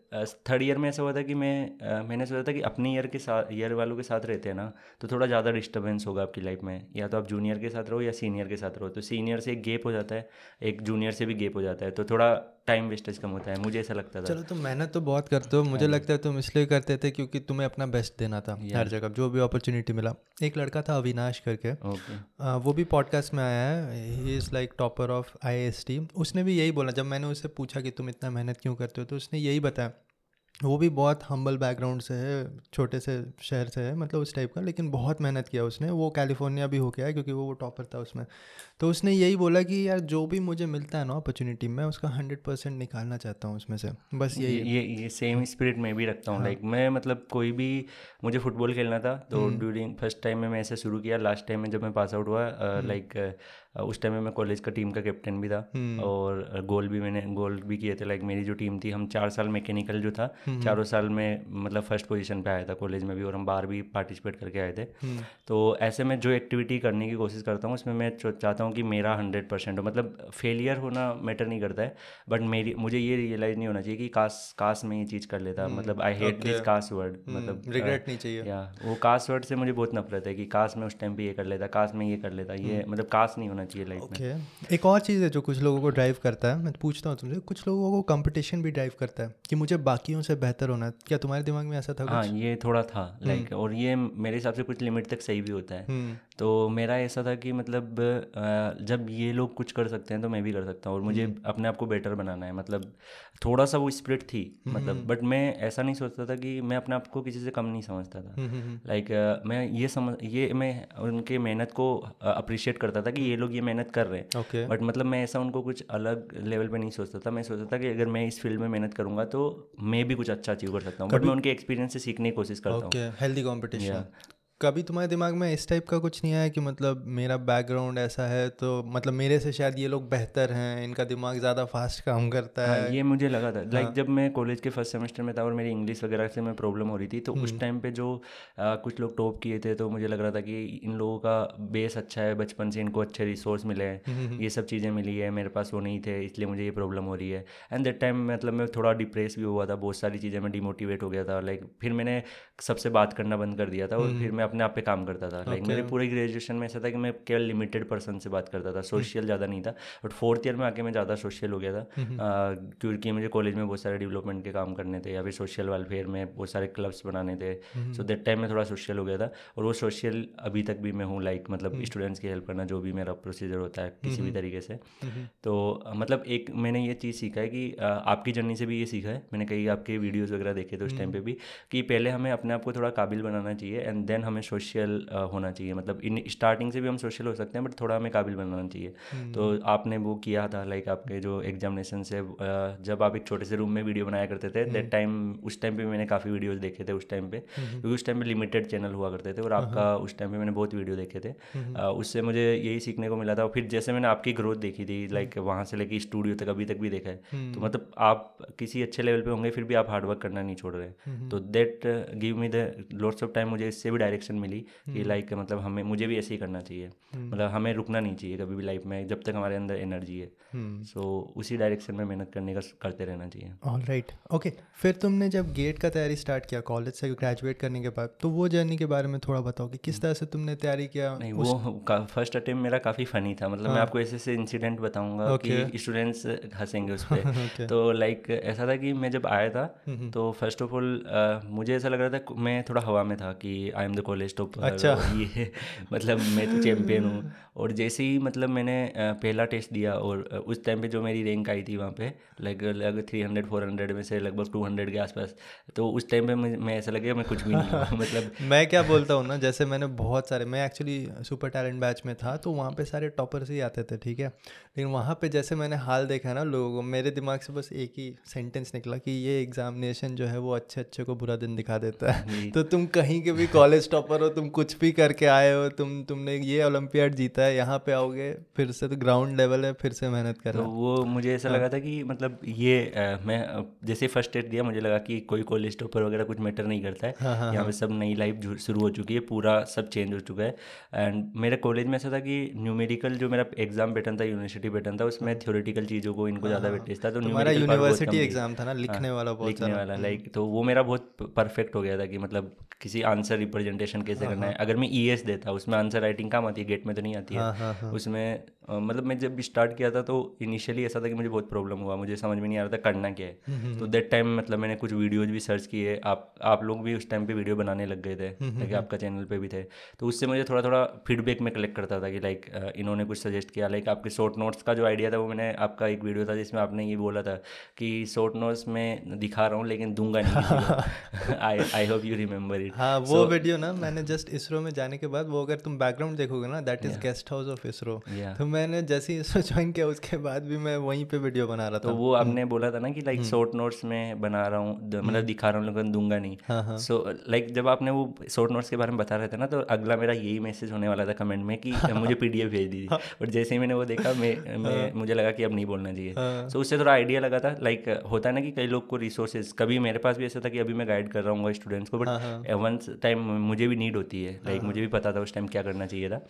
थर्ड ईयर में ऐसा हुआ था कि मैं मैंने सोचा था कि अपने ईयर के साथ ईयर वालों के साथ रहते हैं ना तो थोड़ा ज़्यादा डिस्टर्बेंस होगा आपकी लाइफ में। या तो आप जूनियर के साथ रहो या सीनियर के साथ रहो। तो सीनियर से एक गेप हो जाता है एक जूनियर से भी गेप हो जाता है। तो थोड़ा टाइम वेस्टेज कम होता है मुझे ऐसा लगता था। चलो तुम मेहनत तो बहुत करते हो। मुझे हाँ। लगता है तुम इसलिए करते थे क्योंकि तुम्हें अपना बेस्ट देना था हर जगह। जो भी अपॉर्चुनिटी मिला। एक लड़का था अविनाश करके। आ, वो भी पॉडकास्ट में आया है। He is like topper of I उसने भी यही बोला। जब मैंने उससे पूछा कि तुम इतना मेहनत क्यों करते हो तो उसने यही बताया। वो भी बहुत हम्बल बैकग्राउंड से है, छोटे से शहर से है मतलब उस टाइप का, लेकिन बहुत मेहनत किया उसने। वो कैलिफ़ोर्निया भी हो गया है क्योंकि वो वो टॉपर था उसमें। तो उसने यही बोला कि यार जो भी मुझे मिलता है ना अपॉर्चुनिटी मैं उसका हंड्रेड परसेंट निकालना चाहता हूँ उसमें से बस यही ये ये सेम स्पिरिट में भी रखता हूँ लाइक हाँ। मैं मतलब कोई भी मुझे फुटबॉल खेलना था तो ड्यूरिंग फ़र्स्ट टाइम में मैं ऐसे शुरू किया लास्ट टाइम में जब मैं पास आउट हुआ लाइक हम्म। उस टाइम में मैं कॉलेज का टीम का कैप्टन भी था हम्म। और गोल भी मैंने गोल भी किए थे लाइक मेरी जो टीम थी हम चार साल मैकेनिकल जो था हम्म। चारों साल में मतलब फ़र्स्ट पोजीशन पे आया था कॉलेज में भी और हम बाहर भी पार्टिसिपेट करके आए थे। तो ऐसे में जो एक्टिविटी करने की कोशिश करता हूँ उसमें मैं चाहता हूँ कि मेरा हंड्रेड परसेंट हो। मतलब फेलियर होना मैटर नहीं करता है बट मेरी मुझे ये रियलाइज़ नहीं होना चाहिए कि कास कास में ये चीज़ कर लेता। मतलब I hate this cause word मतलब रिग्रेट नहीं चाहिए। या वो कास वर्ड से मुझे बहुत नफरत है कि कास में उस टाइम पे ये कर लेता कास में ये कर लेता। ये मतलब कास नहीं होना चाहिए लाइफ okay. में एक और चीज़ है जो कुछ लोगों को ड्राइव करता है मैं पूछता हूँ तुमसे कुछ लोगों को कंपटीशन भी ड्राइव करता है कि मुझे बाकियों से बेहतर होना क्या तुम्हारे दिमाग में ऐसा था हाँ ये थोड़ा था लाइक और ये मेरे हिसाब से कुछ लिमिट तक सही भी होता है। तो मेरा ऐसा था कि मतलब जब ये लोग कुछ कर सकते हैं तो मैं भी कर सकता हूँ और मुझे अपने आप को बेटर बनाना है। मतलब थोड़ा सा वो स्प्रिट थी मतलब बट मैं ऐसा नहीं सोचता था कि मैं अपने आप को किसी से कम नहीं समझता था। लाइक मैं ये समझ ये मैं उनके मेहनत को अप्रिशिएट करता था कि ये लोग ये मेहनत कर रहे हैं। Okay. बट मतलब मैं ऐसा उनको कुछ अलग लेवल पर नहीं सोचता था। मैं सोचता था कि अगर मैं इस फ़ील्ड में मेहनत करूँगा तो मैं भी कुछ अच्छा अचीव कर सकता हूँ। बट मैं उनके एक्सपीरियंस से सीखने की कोशिश करता हूँ। हेल्दी कॉम्पिटिशन कभी तुम्हारे दिमाग में इस टाइप का कुछ नहीं आया कि मतलब मेरा बैकग्राउंड ऐसा है तो मतलब मेरे से शायद ये लोग बेहतर हैं इनका दिमाग ज़्यादा फास्ट काम करता हाँ, है? ये मुझे लगा था। लाइक हाँ. जब मैं कॉलेज के फ़र्स्ट सेमेस्टर में था और मेरी इंग्लिश वगैरह से मैं प्रॉब्लम हो रही थी तो उस टाइम हम्म। पे जो आ, कुछ लोग टॉप किए थे तो मुझे लग रहा था कि इन लोगों का बेस अच्छा है बचपन से इनको अच्छे रिसोर्स मिले हैं। हम्म, हम्म, ये सब चीज़ें मिली है मेरे पास वो नहीं थे इसलिए मुझे ये प्रॉब्लम हो रही है। एंड दैट टाइम मतलब मैं थोड़ा डिप्रेस भी हुआ था बहुत सारी चीज़ें मैं डिमोटिवेट हो गया था। लाइक फिर मैंने सबसे बात करना बंद कर दिया था और फिर मैं अपने आप पे काम करता था। लाइक. मेरे पूरे ग्रेजुएशन में ऐसा था कि मैं केवल लिमिटेड पर्सन से बात करता था। Social hmm. ज़्यादा नहीं था। बट फोर्थ ईयर में आके मैं ज़्यादा सोशल हो गया था। Uh, क्योंकि मुझे कॉलेज में बहुत सारे डेवलपमेंट के काम करने थे या फिर सोशल वेलफेयर में बहुत सारे क्लब्स बनाने थे। सो दैट टाइम में थोड़ा सोशल हो गया था। और वो सोशल अभी तक भी मैं हूँ लाइक मतलब स्टूडेंट्स की हेल्प करना जो भी मेरा प्रोसीजर होता है किसी भी तरीके से। तो मतलब एक मैंने ये चीज़ सीखा है कि आपकी जर्नी से भी ये सीखा है। मैंने कई आपके वीडियोज़ वगैरह देखे थे उस टाइम पर भी कि पहले हमें अपने आप को थोड़ा काबिल बनाना चाहिए एंड देन हमें सोशल होना चाहिए। मतलब इन स्टार्टिंग से भी हम सोशल हो सकते हैं बट थोड़ा हमें काबिल बनाना चाहिए। हम्म। तो आपने वो किया था लाइक आपके जो एग्जामिनेशन से जब आप एक छोटे से रूम में वीडियो बनाया करते थे दैट टाइम हम्म। उस टाइम पे मैंने काफ़ी वीडियोस देखे थे उस टाइम पे। हम्म, क्योंकि उस टाइम पे लिमिटेड चैनल हुआ करते थे और हाँ, आपका हाँ। उस टाइम पे मैंने बहुत वीडियो देखे थे। उससे मुझे यही सीखने को मिला था। फिर जैसे मैंने आपकी ग्रोथ देखी थी लाइक वहाँ से लेके स्टूडियो तक अभी तक भी देखा है तो मतलब आप किसी अच्छे लेवल पे होंगे फिर भी आप हार्डवर्क करना नहीं छोड़ रहे। तो that give me the lots of time मुझे इससे भी डायरेक्शन मिली कि लाइक मतलब हमें मुझे भी ऐसे ही करना चाहिए हम्म। मतलब हमें रुकना नहीं चाहिए कभी भी लाइफ में जब तक हमारे अंदर एनर्जी है सो हम्म। so, उसी डायरेक्शन में मेहनत करने का करते रहना चाहिए ऑल राइट ओके फिर तुमने जब गेट का तैयारी स्टार्ट किया कॉलेज से ग्रेजुएट करने के बाद तो वो जर्नी के बारे में थोड़ा बताओ कि किस तरह से तुमने तैयारी किया नहीं उस... वो फ़र्स्ट अटेम्प्ट मेरा काफ़ी फ़नी था मतलब हाँ. मैं आपको ऐसे ऐसे इंसिडेंट बताऊँगा okay. कि स्टूडेंट्स हंसेंगे उस पर okay. तो लाइक ऐसा था कि मैं जब आया था हम्म, तो फ़र्स्ट ऑफ़ ऑल मुझे ऐसा लग रहा था मैं थोड़ा हवा में था कि I am the college top अच्छा। ये मतलब मैं तो चैम्पियन हूँ। और जैसे ही मतलब मैंने पहला टेस्ट दिया और उस टाइम पे जो मेरी रैंक आई थी वहाँ पे लगभग लगभग थ्री हंड्रेड फोर हंड्रेड में से लगभग टू हंड्रेड के आसपास तो उस टाइम पे मैं ऐसा लगे मैं कुछ भी नहीं मतलब मैं क्या बोलता हूँ ना जैसे मैंने बहुत सारे मैं एक्चुअली सुपर टैलेंट बैच में था तो वहाँ पे सारे टॉपर्स ही आते थे ठीक है? लेकिन वहाँ पर जैसे मैंने हाल देखा ना लोगों को मेरे दिमाग से बस एक ही सेंटेंस निकला कि ये एग्जामिनेशन जो है वो अच्छे अच्छे को बुरा दिन दिखा देता है। तो तुम कहीं के भी कॉलेज टॉपर हो तुम कुछ भी करके आए हो तुम तुमने ये ओलंपियाड जीता है यहाँ पे आओगे फिर से तो ग्राउंड लेवल है फिर से मेहनत करना तो वो मुझे ऐसा हाँ. लगा था कि मतलब ये आ, मैं जैसे फ़र्स्ट एड दिया मुझे लगा कि कोई कॉलेज टॉपर वगैरह कुछ मैटर नहीं करता है। हाँ, हाँ, यहाँ पे हाँ। सब नई लाइफ शुरू हो चुकी है पूरा सब चेंज हो चुका है। एंड मेरे कॉलेज में ऐसा था कि न्यूमेरिकल जो मेरा एग्ज़ाम पैटर्न था यूनिवर्सिटी पैटर्न था उसमें थ्योरेटिकल चीज़ों को इनको ज़्यादा वेटेज था तो यूनिवर्सिटी एग्ज़ाम था ना लिखने वाला लिखने वाला लाइक हम्म। तो वो मेरा बहुत परफेक्ट हो गया था कि मतलब किसी आंसर रिप्रेजेंटेशन कैसे करना है? अगर मैं ईएस देता उसमें आंसर राइटिंग काम आती है गेट में तो नहीं आती है। उसमें मतलब मैं जब स्टार्ट किया था तो इनिशियली ऐसा था कि मुझे बहुत प्रॉब्लम हुआ मुझे समझ में नहीं आ रहा था करना क्या है। हम्म, हम्म, तो दैट हम्म। टाइम मतलब मैंने कुछ वीडियोज़ भी सर्च किए आप आप लोग भी उस टाइम पे वीडियो बनाने लग गए थे ताकि आपका चैनल पे भी थे। तो उससे मुझे थोड़ा थोड़ा फीडबैक में कलेक्ट करता था कि लाइक इन्होंने कुछ सजेस्ट किया। लाइक आपके शॉर्ट नोट्स का जो आइडिया था वो मैंने आपका एक वीडियो था जिसमें आपने ये बोला था कि शॉर्ट नोट्स में दिखा रहा हूँ लेकिन दूँगा नहीं I I hope you remember it हाँ वो वीडियो ना मैंने जस्ट इसरो में जाने के बाद वो अगर तुम बैकग्राउंड देखोगे ना that is guest house of ISRO. तो मैंने जैसे ही इसरो ज्वाइन किया उसके बाद भी मैं वहीं पे वीडियो बना रहा था। तो वो आपने बोला था ना कि लाइक शॉर्ट नोट्स में बना रहा हूँ मतलब हम्म। दिखा रहा हूँ लेकिन दूँगा नहीं। सो हाँ, लाइक हाँ। जब आपने वो शॉर्ट नोट्स के बारे में बता रहे थे ना तो अगला मेरा यही मैसेज होने वाला था कमेंट में कि मुझे पीडीएफ भेज दी बट जैसे ही मैंने वो देखा मैं मुझे लगा कि अब नहीं बोलना चाहिए। सो उससे थोड़ा आइडिया लगा था लाइक होता है ना कि कई लोग को रिसोर्सेज कभी मेरे पास भी ऐसा था कि अभी मैं गाइड कर रहा हूँ स्टूडेंट्स को बट वंस टाइम मुझे भी नीड होती है। लाइक हाँ। मुझे भी पता था उस टाइम क्या करना चाहिए था।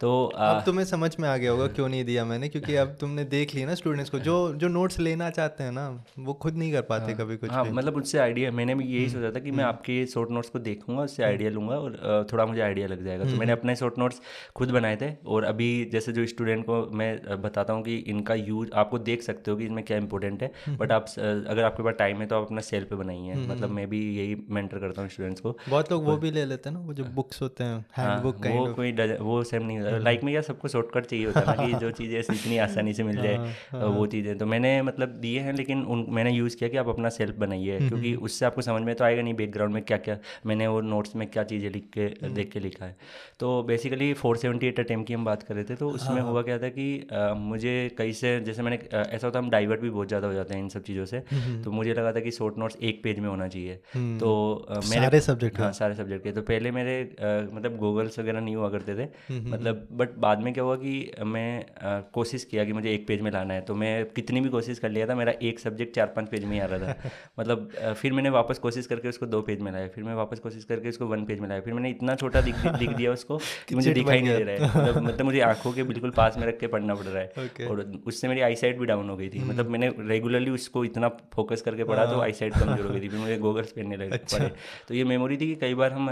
तो अब तुम्हें समझ में आ गया होगा क्यों नहीं दिया मैंने? क्योंकि अब तुमने देख लिया ना स्टूडेंट्स को। जो जो नोट्स लेना चाहते हैं ना वो खुद नहीं कर पाते हाँ, कभी कुछ हाँ मतलब उससे आइडिया मैंने भी यही सोचा था कि मैं आपके शॉर्ट नोट्स को देखूँगा उससे आइडिया लूँगा और थोड़ा मुझे आइडिया लग जाएगा। तो मैंने अपने शॉर्ट नोट्स खुद बनाए थे और अभी जैसे जो स्टूडेंट को मैं बताता हूँ कि इनका यूज़ आपको देख सकते हो कि इसमें क्या इंपॉर्टेंट है बट आप अगर आपके पास टाइम है तो आप अपना सेल पे बनाइए। मतलब मैं भी यही मेंटर करता हूँ स्टूडेंट्स को। बहुत लोग वो भी ले लेते हैं ना वो जो बुक्स होते हैं हाँ, वो कोई वो सेम नहीं लाइक में क्या सबको शॉर्टकट चाहिए होता है कि जो चीज़ें इतनी आसानी से मिल जाए हाँ, वो हाँ। चीज़ें। तो मैंने मतलब दिए हैं लेकिन उन मैंने यूज़ किया कि आप अपना सेल्फ बनाइए क्योंकि उससे आपको समझ में तो आएगा नहीं बैकग्राउंड में क्या क्या मैंने वो नोट्स में क्या चीज़ें लिख के देख के लिखा है। तो basically four seventy eight attempt की हम बात कर रहे थे तो उसमें हुआ क्या था कि मुझे कई से जैसे मैंने ऐसा होता हम डाइवर्ट भी बहुत ज़्यादा हो जाते हैं इन सब चीज़ों से तो मुझे लगा था कि शॉर्ट नोट्स एक पेज में होना चाहिए। तो मेरे सारे सब्जेक्ट हाँ सारे सब्जेक्ट के। तो पहले मेरे मतलब गूगल्स वगैरह नहीं हुआ करते थे मतलब बट बाद में क्या हुआ कि मैं कोशिश किया कि मुझे एक पेज में लाना है तो मैं कितनी भी कोशिश कर लिया था मेरा एक सब्जेक्ट चार पाँच पेज में ही आ रहा था। मतलब फिर मैंने वापस कोशिश करके उसको दो पेज में लाया फिर मैं वापस कोशिश करके उसको वन पेज में लाया फिर मैंने इतना छोटा दिख लिख दिया उसको कि मुझे दिखाई नहीं दे रहा है। मतलब मतलब मुझे आँखों के बिल्कुल पास में रख के पढ़ना पड़ रहा है। और उससे मेरी आई साइड भी डाउन हो गई थी। मतलब मैंने रेगुलरली उसको इतना फोकस करके पढ़ा तो आई साइड कमज़ोर हो गई थी फिर मुझे गोगल्स पहनने लगे अच्छा। पड़े तो ये मेमोरी थी कि कई बार हम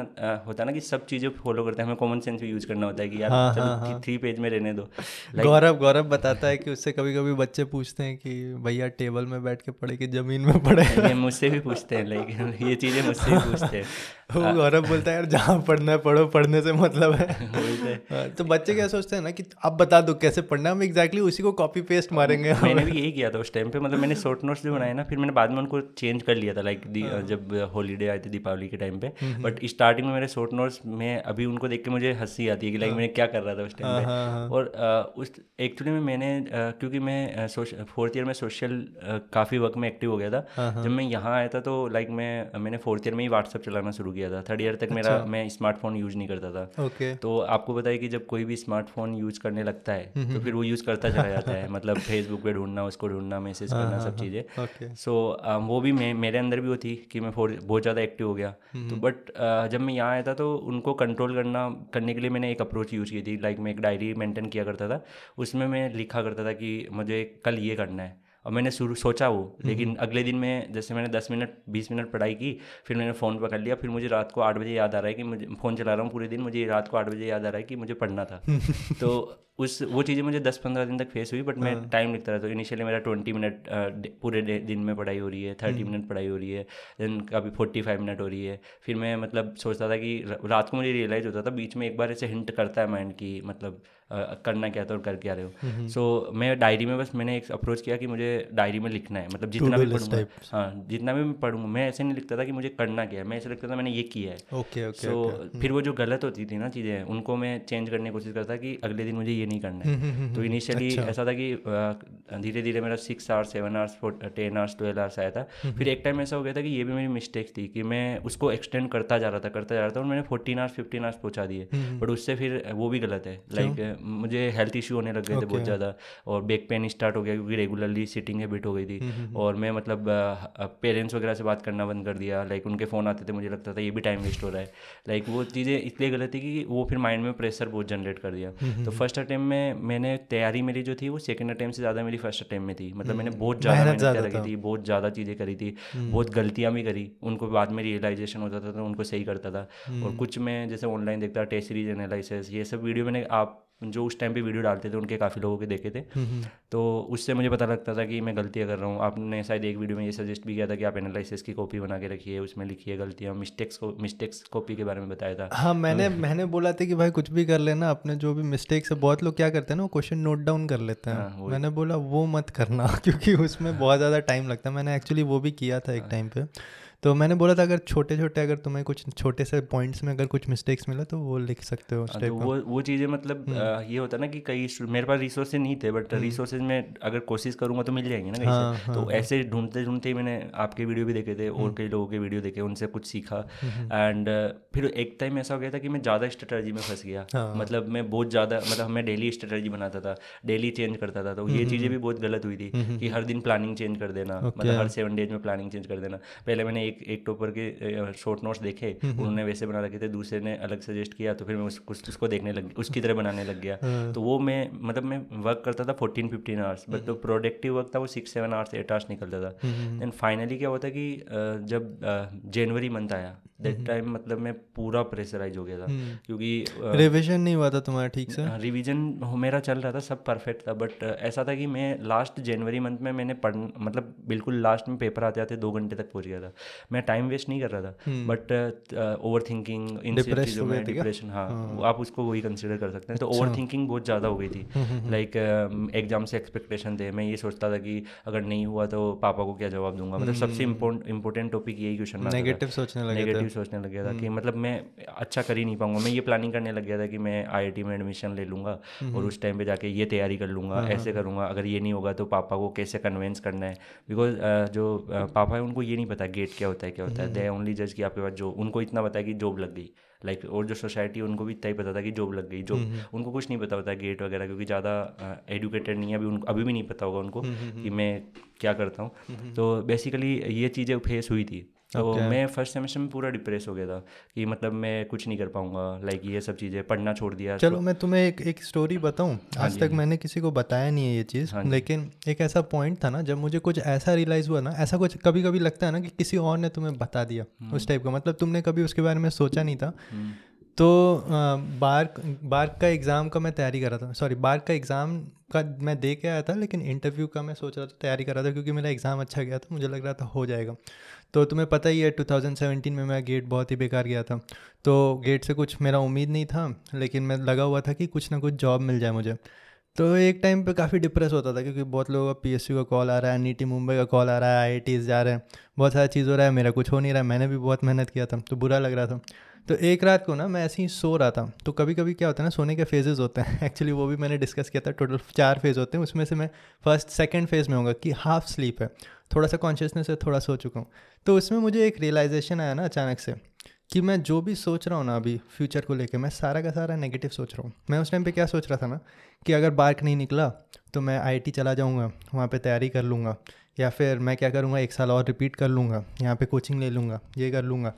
होता ना कि सब चीज़ें फॉलो करते हैं हमें कॉमन सेंस भी यूज़ करना होता है कि यार हाँ, चलो हाँ, थ्री पेज में रहने दो। गौरव गौरव बताता है कि उससे कभी कभी बच्चे पूछते हैं कि भैया टेबल में बैठ के पढ़े कि ज़मीन में पढ़े? ये मुझसे भी पूछते हैं लाइक ये चीज़ें मुझसे भी पूछते हैं। वो गौरव बोलता है यार जहाँ पढ़ना है पढ़ो पढ़ने से मतलब है। हाँ, तो बच्चे क्या सोचते हैं ना कि अब बता दो कैसे पढ़ना हम एग्जैक्टली उसी को कॉपी पेस्ट मारेंगे। मैंने भी यही किया था उस टाइम पे मतलब मैंने शॉर्ट नोट्स जो बनाए ना फिर मैंने बाद में उनको चेंज कर लिया था लाइक हाँ। जब हॉलीडे आए थे दीपावली के टाइम पे। बट स्टार्टिंग में मेरे शॉर्ट नोट्स में अभी उनको देख के मुझे हँसी आती है कि लाइक हाँ। मैंने क्या कर रहा था उस टाइम पे। और उस एक्चुअली में मैंने क्योंकि मैं फोर्थ ईयर में सोशल काफ़ी वर्क में एक्टिव हो गया था। जब मैं यहाँ आया था तो लाइक मैं मैंने फोर्थ ईयर में ही व्हाट्सअप चलाना शुरू किया था। थर्ड ईयर तक मेरा अच्छा। मैं स्मार्टफ़ोन यूज़ नहीं करता था। ओके। तो आपको बताया कि जब कोई भी स्मार्टफ़ोन यूज़ करने लगता है तो फिर वो यूज़ करता चला जाता है। मतलब फेसबुक पर ढूंढना उसको ढूंढना मैसेज हाँ, करना हाँ, सब हाँ, चीज़ें। सो वो भी मेरे अंदर भी वो थी कि मैं बहुत ज़्यादा एक्टिव हो गया। तो बट जब मैं यहाँ आया था तो उनको कंट्रोल करना करने के लिए मैंने एक अप्रोच यूज़ की थी। लाइक मैं एक डायरी मेंटेन किया करता था। उसमें मैं लिखा करता था कि मुझे कल ये करना है। और मैंने शुरू सोचा वो लेकिन अगले दिन में जैसे मैंने दस मिनट बीस मिनट पढ़ाई की फिर मैंने फ़ोन पकड़ लिया फिर मुझे रात को आठ बजे याद आ रहा है कि मुझे फ़ोन चला रहा हूँ पूरे दिन मुझे रात को आठ बजे याद आ रहा है कि मुझे पढ़ना था। तो उस वो चीज़ें मुझे दस पंद्रह दिन तक फेस हुई बट मैं टाइम हाँ। लिखता रहा तो इनिशियली मेरा ट्वेंटी मिनट पूरे दिन में पढ़ाई हो रही है थर्टी मिनट पढ़ाई हो रही है देन कभी फोर्टी फाइव मिनट हो रही है। फिर मैं मतलब सोचता था कि रात को मुझे रियलाइज़ होता था बीच में एक बार ऐसे हिंट करता है माइंड की मतलब करना क्या था और कर क्या रहे हो? सो so, मैं डायरी में बस मैंने एक अप्रोच किया कि मुझे डायरी में लिखना है। मतलब जितना भी पढ़ूँगा। हाँ जितना भी मैं पढ़ूँगा मैं ऐसे नहीं लिखता था कि मुझे करना क्या है। मैं ऐसे लिखता था मैंने ये किया है। ओके ओके सो फिर वो जो गलत होती थी ना चीज़ें उनको मैं चेंज करने की कोशिश करता कि अगले दिन मुझे ये नहीं करना है। तो इनिशियली अच्छा। ऐसा था कि धीरे धीरे मेरा six hours seven hours ten hours twelve hours आया था। फिर एक टाइम ऐसा हो गया था कि ये भी मेरी मिस्टेक थी कि मैं उसको एक्सटेंड करता जा रहा था करता जा रहा था और मैंने फोर्टीन आवर्स फिफ्टीन आवर्स पहुँचा दिए। बट उससे फिर वो भी गलत है। लाइक मुझे हेल्थ इशू होने लग गए थे बहुत ज़्यादा और बैक पेन स्टार्ट हो गया क्योंकि रेगुलरली सिटिंग हैबिट हो गई थी। हम्म, हम्म, हम्म। और मैं मतलब पेरेंट्स वगैरह से बात करना बंद कर दिया। लाइक उनके फ़ोन आते थे मुझे लगता था ये भी टाइम वेस्ट हो रहा है। लाइक वो चीज़ें इसलिए गलत थी कि वो फिर माइंड में प्रेशर बहुत जनरेट कर दिया। तो फ़र्स्ट अटैम्प में मैंने तैयारी मेरी जो थी वो सेकेंड अटैम्प से ज़्यादा मेरी फ़र्स्ट अटैम्प में थी। मतलब मैंने बहुत ज़्यादा मेहनत करी थी। बहुत ज़्यादा चीज़ें करी थी बहुत गलतियाँ भी करी। उनको बाद में रियलाइजेशन होता था तो उनको सही करता था। और कुछ मैं जैसे ऑनलाइन देखता टेस्ट सीरीज़ एनालिसिस ये सब वीडियो मैंने आप जो उस टाइम पे वीडियो डालते थे उनके काफ़ी लोगों के देखे थे। हम्म, हम्म। तो उससे मुझे पता लगता था कि मैं गलतियाँ कर रहा हूँ। आपने शायद एक वीडियो में ये सजेस्ट भी किया था कि आप एनालिसिस की कॉपी बना के रखिए उसमें लिखिए गलतियाँ मिस्टेक्स को मिस्टेक्स कॉपी के बारे में बताया था। हाँ मैंने मैंने बोला था कि भाई कुछ भी कर लेना अपने जो भी मिस्टेक्स है बहुत लोग क्या करते हैं ना वो क्वेश्चन नोट डाउन कर लेते हैं। हाँ, मैंने बोला वो मत करना क्योंकि उसमें बहुत ज़्यादा टाइम लगता है। मैंने एक्चुअली वो भी किया था एक टाइम हाँ। तो मैंने बोला था अगर छोटे छोटे अगर तुम्हें कुछ छोटे से पॉइंट्स में अगर कुछ मिस्टेक्स मिला तो वो लिख सकते हो हाँ, तो वो वो चीज़ें मतलब हम्म। ये होता है ना कि कई मेरे पास रिसोर्सेज नहीं थे बट रिसोर्सेज हम्म। में अगर कोशिश करूँगा तो मिल जाएँगे ना हाँ, हाँ, तो हाँ, ऐसे ढूंढते ढूंढते ही मैंने आपके वीडियो भी देखे थे और हम्म। कई लोगों के वीडियो देखे उनसे कुछ सीखा। एंड फिर एक टाइम ऐसा हो गया था कि मैं ज़्यादा स्ट्रेटजी में फंस गया। मतलब मैं बहुत ज़्यादा मतलब मैं डेली स्ट्रेटर्जी बनाता था डेली चेंज करता था। तो ये चीज़ें भी बहुत गलत हुई थी कि हर दिन प्लानिंग चेंज कर देना मतलब हर सेवन डेज़ में प्लानिंग चेंज कर देना। पहले मैंने एक एक टॉपर के शॉर्ट नोट्स देखे उन्होंने वैसे बना रखे थे दूसरे ने अलग सजेस्ट किया तो फिर मैं उसको उसको देखने लग उसकी तरह बनाने लग गया। हाँ। तो वो मैं मतलब मैं वर्क करता था फोर्टीन फिफ्टीन आवर्स बट जो प्रोडक्टिव वर्क था वो six seven hours eight hours निकलता था। देन फाइनली क्या होता कि जब जनवरी मंथ आया दैट टाइम मतलब मैं पूरा प्रेशराइज हो गया था क्योंकि रिविजन नहीं हुआ था तुम्हारा ठीक से? रिविजन मेरा चल रहा था सब परफेक्ट था बट ऐसा था कि मैं लास्ट जनवरी मंथ में मैंने पढ़ मतलब बिल्कुल लास्ट में पेपर आते आते दो घंटे तक पहुँच गया था। मैं टाइम वेस्ट नहीं कर रहा था। बट ओवर थिंकिंग इन चीज़ों में डिप्रेशन हाँ, हाँ। आप उसको वही कंसिडर कर सकते हैं। तो ओवर थिंकिंग बहुत ज़्यादा हो गई थी। लाइक एग्ज़ाम से एक्सपेक्टेशन थे। मैं ये सोचता था कि अगर नहीं हुआ तो पापा को क्या जवाब दूँगा? मतलब सबसे इम्पोर्टेंट टॉपिक यही क्वेश्चन नेगेटिव सोचने लगे नेगेटिव सोचने लग गया था कि मतलब मैं अच्छा कर ही नहीं पाऊँगा। मैं ये प्लानिंग करने लग गया था कि मैं आईआईटी में एडमिशन ले लूँगा और उस टाइम पे जाके ये तैयारी कर लूँगा हाँ, ऐसे करूँगा। अगर ये नहीं होगा तो पापा को कैसे कन्वेंस करना है? बिकॉज़ जो पापा है उनको ये नहीं पता गेट क्या होता है क्या होता है? दे ओनली जज कि आपके पास जो उनको इतना पता है कि जॉब लग गई। लाइक like, और जो सोसाइटी उनको भी इतना ही पता था कि जॉब लग गई। जॉब उनको कुछ नहीं पता होता गेट वगैरह क्योंकि ज़्यादा एडुकेटेड नहीं है अभी उनको अभी भी नहीं पता होगा उनको कि मैं क्या करता हूँ। तो बेसिकली ये चीज़ें फेस हुई थी। तो okay. मैं फ़र्स्ट सेमेस्टर में पूरा डिप्रेस हो गया था कि मतलब मैं कुछ नहीं कर पाऊँगा लाइक ये सब चीज़ें पढ़ना छोड़ दिया चलो मैं तुम्हें एक एक स्टोरी बताऊँ हाँ आज तक मैंने किसी को बताया नहीं है ये चीज़ हाँ लेकिन एक ऐसा पॉइंट था ना जब मुझे कुछ ऐसा रियलाइज़ हुआ ना ऐसा कुछ कभी कभी लगता है ना कि किसी और ने तुम्हें बता दिया हम्म। उस टाइप का मतलब तुमने कभी उसके बारे में सोचा नहीं था हम्म। तो बार बार का एग्ज़ाम का मैं तैयारी कर रहा था सॉरी बार का एग्ज़ाम का मैं दे के आया था लेकिन इंटरव्यू का मैं सोच रहा था तैयारी कर रहा था क्योंकि मेरा एग्ज़ाम अच्छा गया था मुझे लग रहा था हो जाएगा तो तुम्हें पता ही है 2017 में मैं गेट बहुत ही बेकार गया था। तो गेट से कुछ मेरा उम्मीद नहीं था, लेकिन मैं लगा हुआ था कि कुछ ना कुछ जॉब मिल जाए मुझे। तो एक टाइम पे काफ़ी डिप्रेस होता था, क्योंकि बहुत लोगों का पी का कॉल आ रहा है नीटी मुंबई का कॉल आ रहा है आईआईटी जा रहे हैं, बहुत सारा चीज़ हो रहा है, मेरा कुछ हो नहीं रहा है मैंने भी बहुत मेहनत किया था तो बुरा लग रहा था। तो एक रात को ना मैं ऐसे ही सो रहा था तो कभी कभी क्या होता है ना, सोने के फेजेस होते हैं। एक्चुअली वो भी मैंने डिस्कस किया था टोटल चार फ़ेज़ होते हैं, उसमें से मैं फ़र्स्ट सेकेंड फ़ेज़ में होगा कि हाफ़ स्लीप है। थोड़ा सा कॉन्शियसनेस है थोड़ा सो चुका हूँ। तो उसमें मुझे एक रियलाइजेशन आया ना अचानक से कि मैं जो भी सोच रहा हूँ ना अभी फ्यूचर को लेकर मैं सारा का सारा नेगेटिव सोच रहा हूँ। मैं उस टाइम पे क्या सोच रहा था ना कि अगर बार्क नहीं निकला तो मैं आईटी चला जाऊँगा, वहाँ पे तैयारी कर लूँगा, या फिर मैं क्या करूँगा, एक साल और रिपीट कर लूँगा, यहाँ पे कोचिंग ले लूँगा, ये कर लूँगा।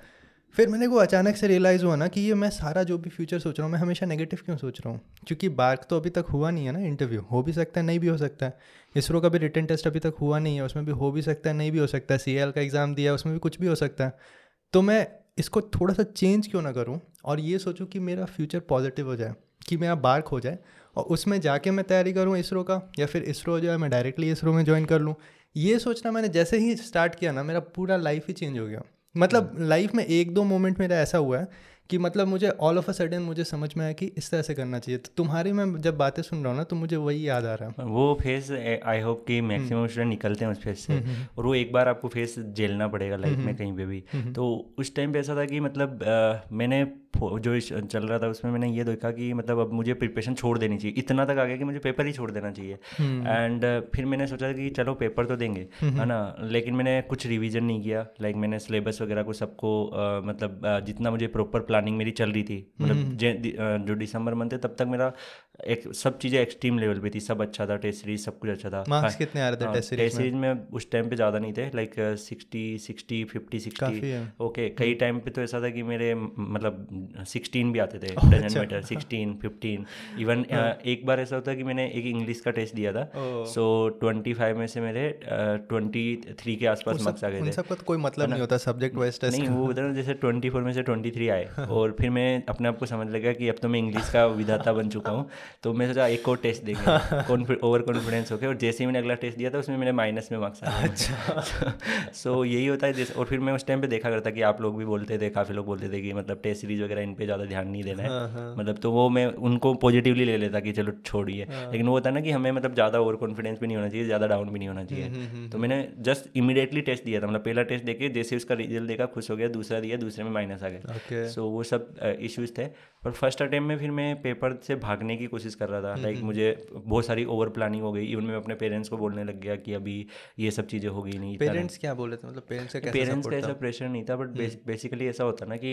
फिर मैंने को अचानक से रियलाइज़ हुआ ना कि ये मैं सारा जो भी फ्यूचर सोच रहा हूँ, मैं हमेशा नेगेटिव क्यों सोच रहा हूँ? क्योंकि बार्क तो अभी तक हुआ नहीं है ना इंटरव्यू हो भी सकता है, नहीं भी हो सकता है। इसरो का भी रिटर्न टेस्ट अभी तक हुआ नहीं है, उसमें भी हो भी सकता है, नहीं भी हो सकता है। सीएल का एग्ज़ाम दिया है, उसमें भी कुछ भी हो सकता है। तो मैं इसको थोड़ा सा चेंज क्यों ना करूँ और ये सोचूँ कि मेरा फ्यूचर पॉजिटिव हो जाए, कि मेरा बार्क हो जाए और उसमें जाके मैं तैयारी करूँ इसरो का या फिर इसरो जो है मैं डायरेक्टली इसरो में ज्वाइन कर लूँ। ये सोचना मैंने जैसे ही स्टार्ट किया ना, मेरा पूरा लाइफ ही चेंज हो गया। मतलब लाइफ में एक दो मोमेंट मेरा ऐसा हुआ है कि मतलब मुझे ऑल ऑफ़ अ सडन मुझे समझ में आया कि इस तरह से करना चाहिए। तो तुम्हारी मैं जब बातें सुन रहा हूँ ना तो मुझे वही याद आ रहा है। वो फेस आई होप कि मैक्सिमम स्टूडेंट निकलते हैं उस फेस से। हम्म, हम्म, हम्म। और वो एक बार आपको फेस झेलना पड़ेगा लाइफ में कहीं पे भी। तो उस टाइम पे ऐसा था कि मतलब आ, मैंने जो चल रहा था उसमें मैंने ये देखा कि मतलब अब मुझे प्रिपरेशन छोड़ देनी चाहिए। इतना तक आ गया कि मुझे पेपर ही छोड़ देना चाहिए। एंड फिर मैंने सोचा कि चलो पेपर तो देंगे है ना? लेकिन मैंने कुछ रिवीजन नहीं किया। लाइक मैंने सिलेबस वगैरह को सबको मतलब जितना मुझे प्रॉपर प्लानिंग मेरी चल रही थी। मतलब जो दिसंबर मंथ है तब तक मेरा एक सब चीज़ें एक्सट्रीम लेवल पे थी सब अच्छा था टेस्ट सीरीज़ सब कुछ अच्छा था। मार्क्स कितने आ रहे थे टेस्ट सीरीज़ सीरीज़ में? उस टाइम पे ज़्यादा नहीं थे like sixty sixty fifty sixty okay कई टाइम पे तो ऐसा था कि मेरे मतलब सिक्सटीन भी आते थे मीटर सिक्सटीन फिफ्टीन इवन एक बार ऐसा होता कि मैंने एक इंग्लिश का टेस्ट दिया था। सो ट्वेंटी फाइव में से मेरे ट्वेंटी थ्री के आसपास मार्क्स आ गए थे। तो कोई मतलब नहीं होता सब्जेक्ट वाइज टेस्ट नहीं वो उधर जैसे ट्वेंटी फोर में से ट्वेंटी थ्री आए और फिर मैं अपने आप को समझ लगा कि अब तो मैं इंग्लिश का विधाता बन चुका हूँ। तो मैं सोचा एक और टेस्ट देंगे ओवर कॉन्फिडेंस होकर और जैसे ही मैंने अगला टेस्ट दिया था उसमें मेरे माइनस में मार्क्स आए अच्छा। सो यही होता है जैसे और फिर मैं उस टाइम पे देखा करता कि आप लोग भी बोलते थे काफ़ी लोग बोलते थे कि मतलब टेस्ट सीरीज़ वगैरह इन पर ज़्यादा ध्यान नहीं देना है। हाँ, हाँ। मतलब तो वो मैं उनको पॉजिटिवली ले लेता कि चलो छोड़िए। हाँ। लेकिन वो होता है ना कि हमें मतलब ज़्यादा ओवर कॉन्फिडेंस भी नहीं होना चाहिए ज़्यादा डाउन भी नहीं होना चाहिए। हम्म, हम्म, हम्म, तो मैंने जस्ट इमीडिएटली टेस्ट दिया था। मतलब पहला टेस्ट देखे जैसे उसका रिज़ल्ट देखा खुश हो गया दूसरा दिया दूसरे में माइनस आ गया सो वो सब इश्यूज़ थे। पर फ़र्स्ट अटैम्प में फिर मैं पेपर से भागने की कोशिश कर रहा था। लाइक मुझे बहुत सारी ओवर प्लानिंग हो गई। इवन मैं अपने पेरेंट्स को बोलने लग गया कि अभी ये सब चीज़ें होगी नहीं पेरेंट्स क्या बोले थे? मतलब पेरेंट्स का पेरेंट्स का ऐसा प्रेशर नहीं था बट बेसिकली ऐसा होता ना कि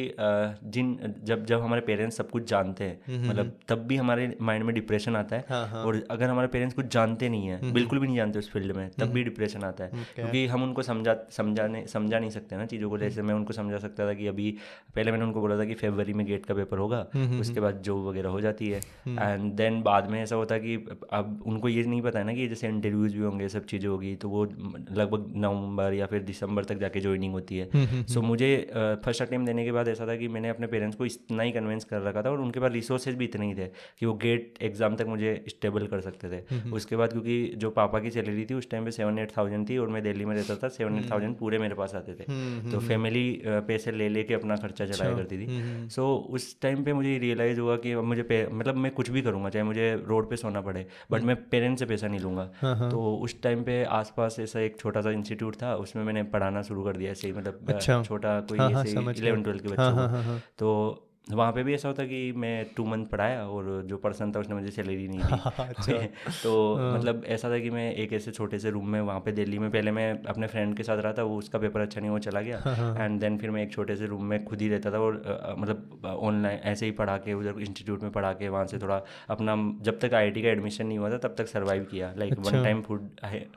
जिन जब जब हमारे पेरेंट्स सब कुछ जानते हैं मतलब तब भी हमारे माइंड में डिप्रेशन आता है। हाँ, हाँ. और अगर हमारे पेरेंट्स कुछ जानते नहीं है बिल्कुल भी नहीं जानते उस फ़ील्ड में तब भी डिप्रेशन आता है। क्योंकि हम उनको समझा समझाने समझा नहीं सकते ना चीज़ों को। जैसे मैं उनको समझा सकता था कि अभी पहले मैंने उनको बोला था कि फेबररी में गेट का पेपर होगा उसके बाद जॉब वगैरह हो जाती है। एंड देन बाद में ऐसा होता कि अब उनको ये नहीं पता है ना कि जैसे इंटरव्यूज़ भी होंगे सब चीज़ें होगी तो वो लगभग नवंबर या फिर दिसंबर तक जाके ज्वाइनिंग होती है। सो so, मुझे फ़र्स्ट अटेम्प्ट देने के बाद ऐसा था कि मैंने अपने पेरेंट्स को इतना ही कन्विंस कर रखा था और उनके पास रिसोर्सेज भी इतने ही थे कि वो गेट एग्ज़ाम तक मुझे स्टेबल कर सकते थे। उसके बाद क्योंकि जो पापा की सैलरी थी उस टाइम पे सेवन एट थाउज़ेंड थी और मैं दिल्ली में रहता था सेवन एट थाउज़ेंड पूरे मेरे पास आते थे। तो फैमिली पैसे ले लेके अपना खर्चा चलाया अच्छा। करती थी। सो उस टाइम पे मुझे रियलाइज़ हुआ कि मुझे मतलब मैं कुछ भी करूँगा चाहे मुझे रोड पे सोना पड़े बट मैं पेरेंट्स से पैसा नहीं लूँगा। हाँ, हाँ। तो उस टाइम पे आसपास ऐसा एक छोटा सा इंस्टीट्यूट था उसमें मैंने पढ़ाना शुरू कर दिया ऐसे ही मतलब अच्छा। छोटा कोई हाँ, इलेवन ट्वेल्थ के बच्चों तो वहाँ पे भी ऐसा होता कि मैं टू मंथ पढ़ाया और जो पर्सन था उसने मुझे सैलरी नहीं दी। अच्छा। तो हाँ। मतलब ऐसा था कि मैं एक ऐसे छोटे से रूम में वहाँ पे दिल्ली में पहले मैं अपने फ्रेंड के साथ रहा था वो उसका पेपर अच्छा नहीं वो चला गया। एंड देन हाँ, हाँ। फिर मैं एक छोटे से रूम में खुद ही रहता था और मतलब ऑनलाइन ऐसे ही पढ़ा के उधर इंस्टीट्यूट में पढ़ा के वहाँ से थोड़ा अपना जब तक आईआईटी का एडमिशन नहीं हुआ था तब तक सर्वाइव किया। लाइक वन टाइम फ़ूड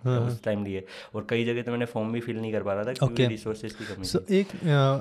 उस टाइम लिए। और कई जगह तो मैंने फॉर्म भी फिल नहीं कर पा रहा था क्योंकि रिसोर्सेज की कमी एक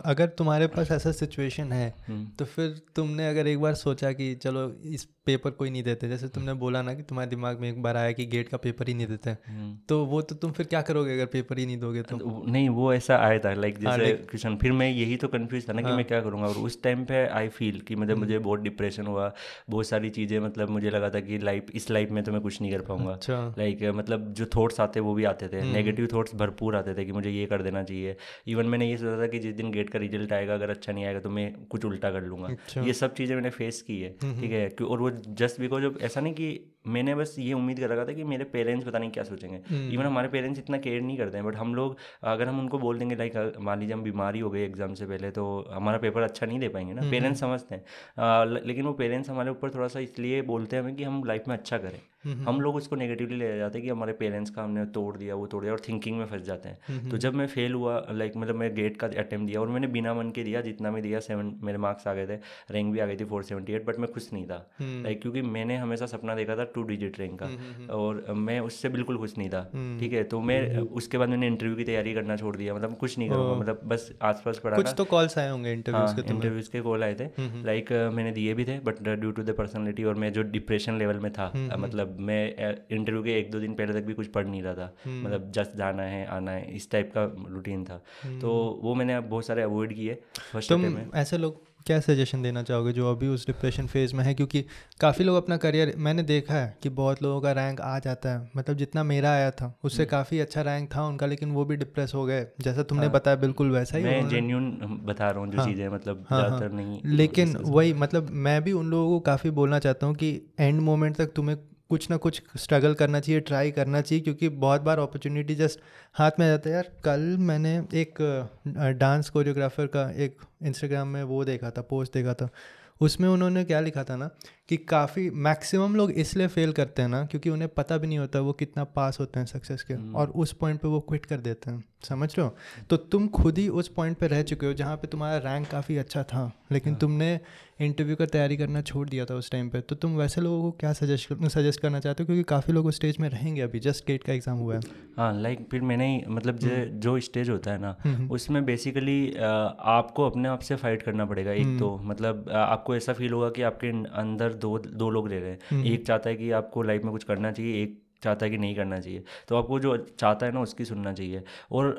अगर तुम्हारे पास ऐसा सिचुएशन है हम्म। तो फिर तुमने अगर एक बार सोचा कि चलो इस पेपर कोई नहीं देते जैसे तुमने बोला ना कि तुम्हारे दिमाग में एक बार आया कि गेट का पेपर ही नहीं देते हम्म। तो वो तो तुम फिर क्या करोगे अगर पेपर ही नहीं दोगे तो नहीं वो ऐसा आया था लाइक हाँ, जैसे क्वेश्चन फिर मैं यही तो कंफ्यूज था ना कि हाँ। मैं क्या करूँगा और उस टाइम पे आई फील कि मतलब मुझे हम्म। बहुत डिप्रेशन हुआ बहुत सारी चीज़ें मतलब मुझे लगा था कि लाइफ इस लाइफ में तो मैं कुछ नहीं कर पाऊँगा लाइक अच्छा। मतलब जो थॉट्स आते वो भी आते थे नेगेटिव हम्म। थॉट्स भरपूर आते थे कि मुझे ये कर देना चाहिए इवन मैंने ये सोचा था कि जिस दिन गेट का रिज़ल्ट आएगा अगर अच्छा नहीं आएगा तो मैं कुछ उल्टा कर लूँगा अच्छा। ये सब चीज़ें मैंने फेस की है ठीक है और वो जस्ट बिकॉज़ ऑफ़ ऐसा नहीं कि मैंने बस ये उम्मीद कर रखा था कि मेरे पेरेंट्स पता नहीं क्या सोचेंगे। Even hmm. हमारे पेरेंट्स इतना केयर नहीं करते हैं बट हम लोग अगर हम उनको बोल देंगे लाइक मान लीजिए हम बीमारी हो गई एग्ज़ाम से पहले तो हमारा पेपर अच्छा नहीं दे पाएँगे ना। पेरेंट्स हम्म, हम्म। समझते हैं। लेकिन वो पेरेंट्स हमारे ऊपर थोड़ा सा इसलिए बोलते हैं कि हम लाइफ में अच्छा करें। हम लोग उसको नेगेटिवली ले जाते हैं कि हमारे पेरेंट्स का हमने तोड़ दिया वो तोड़ दिया और थिंकिंग में फंस जाते हैं। तो जब मैं फेल हुआ लाइक मतलब मैं गेट का अटैम्प्ट दिया और मैंने बिना मन के दिया जितना भी दिया सेवन मेरे मार्क्स आ गए थे। रैंक भी आ गई थी फोर सेवेंटी एट बट मैं खुश नहीं था। लाइक क्योंकि मैंने हमेशा सपना देखा था टू डिजिट रैंक का। हम्म, हम्म, हम्म। और मैं उससे बिल्कुल खुश नहीं था ठीक है? तो मैं उसके बाद मैंने इंटरव्यू की तैयारी करना छोड़ दिया मतलब कुछ नहीं करूँगा मतलब बस आसपास पढ़ा कुछ तो कॉल्स आए होंगे इंटरव्यूज़ के इंटरव्यूज़ के कॉल आए थे। लाइक मैंने दिए भी थे but due to the personality और मैं जो डिप्रेशन लेवल में था मतलब मैं इंटरव्यू के एक दो दिन पहले तक भी कुछ पढ़ नहीं रहा था। मतलब जस्ट जाना है आना है इस टाइप का रूटीन था। तो वो मैंने बहुत सारे अवॉइड किए फ़र्स्ट में। ऐसे लोग क्या सजेशन देना चाहोगे जो अभी उस डिप्रेशन फ़ेज़ में है? क्योंकि काफ़ी लोग अपना करियर मैंने देखा है कि बहुत लोगों का रैंक आ जाता है। मतलब जितना मेरा आया था उससे हम्म। काफ़ी अच्छा रैंक था उनका लेकिन वो भी डिप्रेस हो गए। जैसा तुमने हाँ, बताया बिल्कुल वैसा ही मैं जेन्यून बता रहा हूँ जो हाँ, चीज़ें मतलब हाँ, हाँ, नहीं लेकिन वही मतलब मैं भी उन लोगों को काफ़ी बोलना चाहता हूँ कि एंड मोमेंट तक तुम्हें कुछ ना कुछ स्ट्रगल करना चाहिए ट्राई करना चाहिए, क्योंकि बहुत बार अपॉर्चुनिटी जस्ट हाथ में आ जाता है। यार, कल मैंने एक डांस कोरियोग्राफर का एक इंस्टाग्राम में वो देखा था पोस्ट देखा था। उसमें उन्होंने क्या लिखा था ना कि काफ़ी मैक्सिमम लोग इसलिए फेल करते हैं ना क्योंकि उन्हें पता भी नहीं होता वो कितना पास होते हैं सक्सेस के हम्म। और उस पॉइंट पे वो क्विट कर देते हैं समझ रहे हो तो तुम खुद ही उस पॉइंट पे रह चुके हो जहाँ पे तुम्हारा रैंक काफ़ी अच्छा था लेकिन हाँ। तुमने इंटरव्यू का तैयारी करना छोड़ दिया था उस टाइम पे तो तुम वैसे लोगों को क्या सजेस्ट सजेस्ट करना चाहते हो क्योंकि काफ़ी लोग उस स्टेज में रहेंगे अभी जस्ट गेट का एग्ज़ाम हुआ है हाँ लाइक फिर मैंने ही मतलब जो हम्म। जो स्टेज होता है ना हम्म, उसमें बेसिकली आपको अपने आप से फाइट करना पड़ेगा एक तो मतलब आपको ऐसा फील होगा कि आपके अंदर दो दो लोग ले रहे हैं। एक चाहता है कि आपको लाइफ में कुछ करना चाहिए एक चाहता है कि नहीं करना चाहिए। तो आपको जो चाहता है ना उसकी सुनना चाहिए। और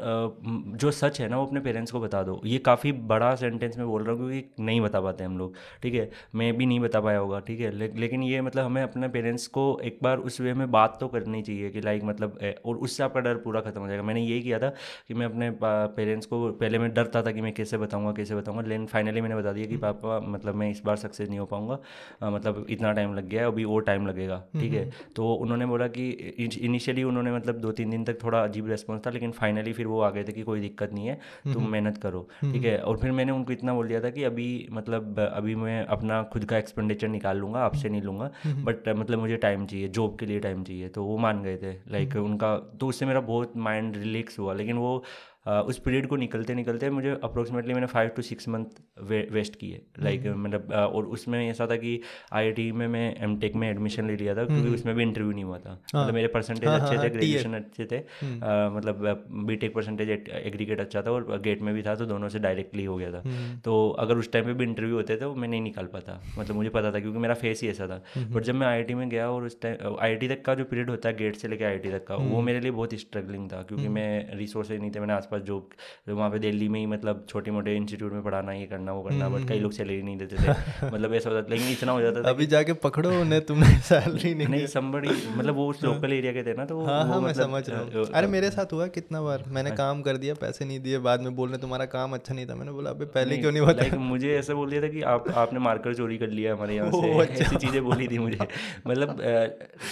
जो सच है ना वो अपने पेरेंट्स को बता दो। ये काफ़ी बड़ा सेंटेंस में बोल रहा हूँ क्योंकि नहीं बता पाते हम लोग ठीक है? मैं भी नहीं बता पाया होगा ठीक है? ले, लेकिन ये मतलब हमें अपने पेरेंट्स को एक बार उस वे में बात तो करनी चाहिए कि लाइक मतलब और उससे आपका डर पूरा खत्म हो जाएगा। मैंने यही किया था कि मैं अपने पेरेंट्स को पहले मैं डरता था कि मैं कैसे बताऊँगा कैसे बताऊँगा। लेकिन फाइनली मैंने बता दिया कि हम्म। पापा मतलब मैं इस बार सक्सेस नहीं हो पाऊँगा। मतलब इतना टाइम लग गया है अभी और टाइम लगेगा ठीक है? हम्म। तो उन्होंने बोला कि इनिशियली उन्होंने मतलब दो तीन दिन तक थोड़ा अजीब रेस्पॉन्स था लेकिन फाइनली फिर वो आ गए थे कि कोई दिक्कत नहीं है तुम मेहनत करो ठीक है? और फिर मैंने उनको इतना बोल दिया था कि अभी मतलब अभी मैं अपना खुद का एक्सपेंडिचर निकाल लूँगा आपसे नहीं लूँगा बट मतलब मुझे टाइम चाहिए जॉब के लिए टाइम चाहिए तो वो मान गए थे लाइक उनका तो उससे मेरा बहुत माइंड रिलैक्स हुआ लेकिन वो उस पीरियड को निकलते निकलते मुझे अप्रोक्सीमेटली मैंने फाइव टू सिक्स मंथ वे, वेस्ट किए। लाइक हम्म। मतलब और उसमें ऐसा था कि आईआईटी में मैं एम टेक में एडमिशन ले लिया था क्योंकि हम्म। उसमें भी इंटरव्यू नहीं हुआ था। हाँ। मतलब मेरे परसेंटेज हाँ, अच्छे हाँ, थे ग्रेजुएशन अच्छे थे। हम्म। मतलब बी टेक परसेंटेज एग्रीगेट अच्छा था और गेट में भी था तो दोनों से डायरेक्टली हो गया था। तो अगर उस टाइम पर भी इंटरव्यू होते थे वो मैं नहीं निकाल पाता। मतलब मुझे पता था क्योंकि मेरा फेस ही ऐसा था। बट जब मैं आईआईटी में गया और उस टाइम आई तक का जो पीरियड होता है गेट से लेकर आई तक का वो मेरे लिए बहुत स्ट्रगलिंग था क्योंकि मैं रिसोर्सेज नहीं थे मैंने आसपास जो तो वहाँ पे दिल्ली में ही मतलब छोटे मोटे इंस्टीट्यूट में पढ़ाना ये करना वो करना बट कई लोग सैलरी नहीं देते थे। मतलब ऐसा होता लेकिन इतना हो जाता था अभी जाके पकड़ो उन्हें तुमने सैलरी नहीं नहीं संबड़ी मतलब वो उस लोकल एरिया के थे ना तो हाँ हाँ मैं मतलब, समझ रहा हूँ। अरे मेरे साथ हुआ कितना बार। मैंने हाँ। काम कर दिया पैसे नहीं दिए बाद में बोलने तुम्हारा काम अच्छा नहीं था। मैंने बोला अभी पहले क्यों नहीं बताया मुझे ऐसा बोल दिया था कि आप आपने मार्कर चोरी कर लिया हमारे यहाँ से। अच्छा। ऐसी चीज़ें बोली थी मुझे। मतलब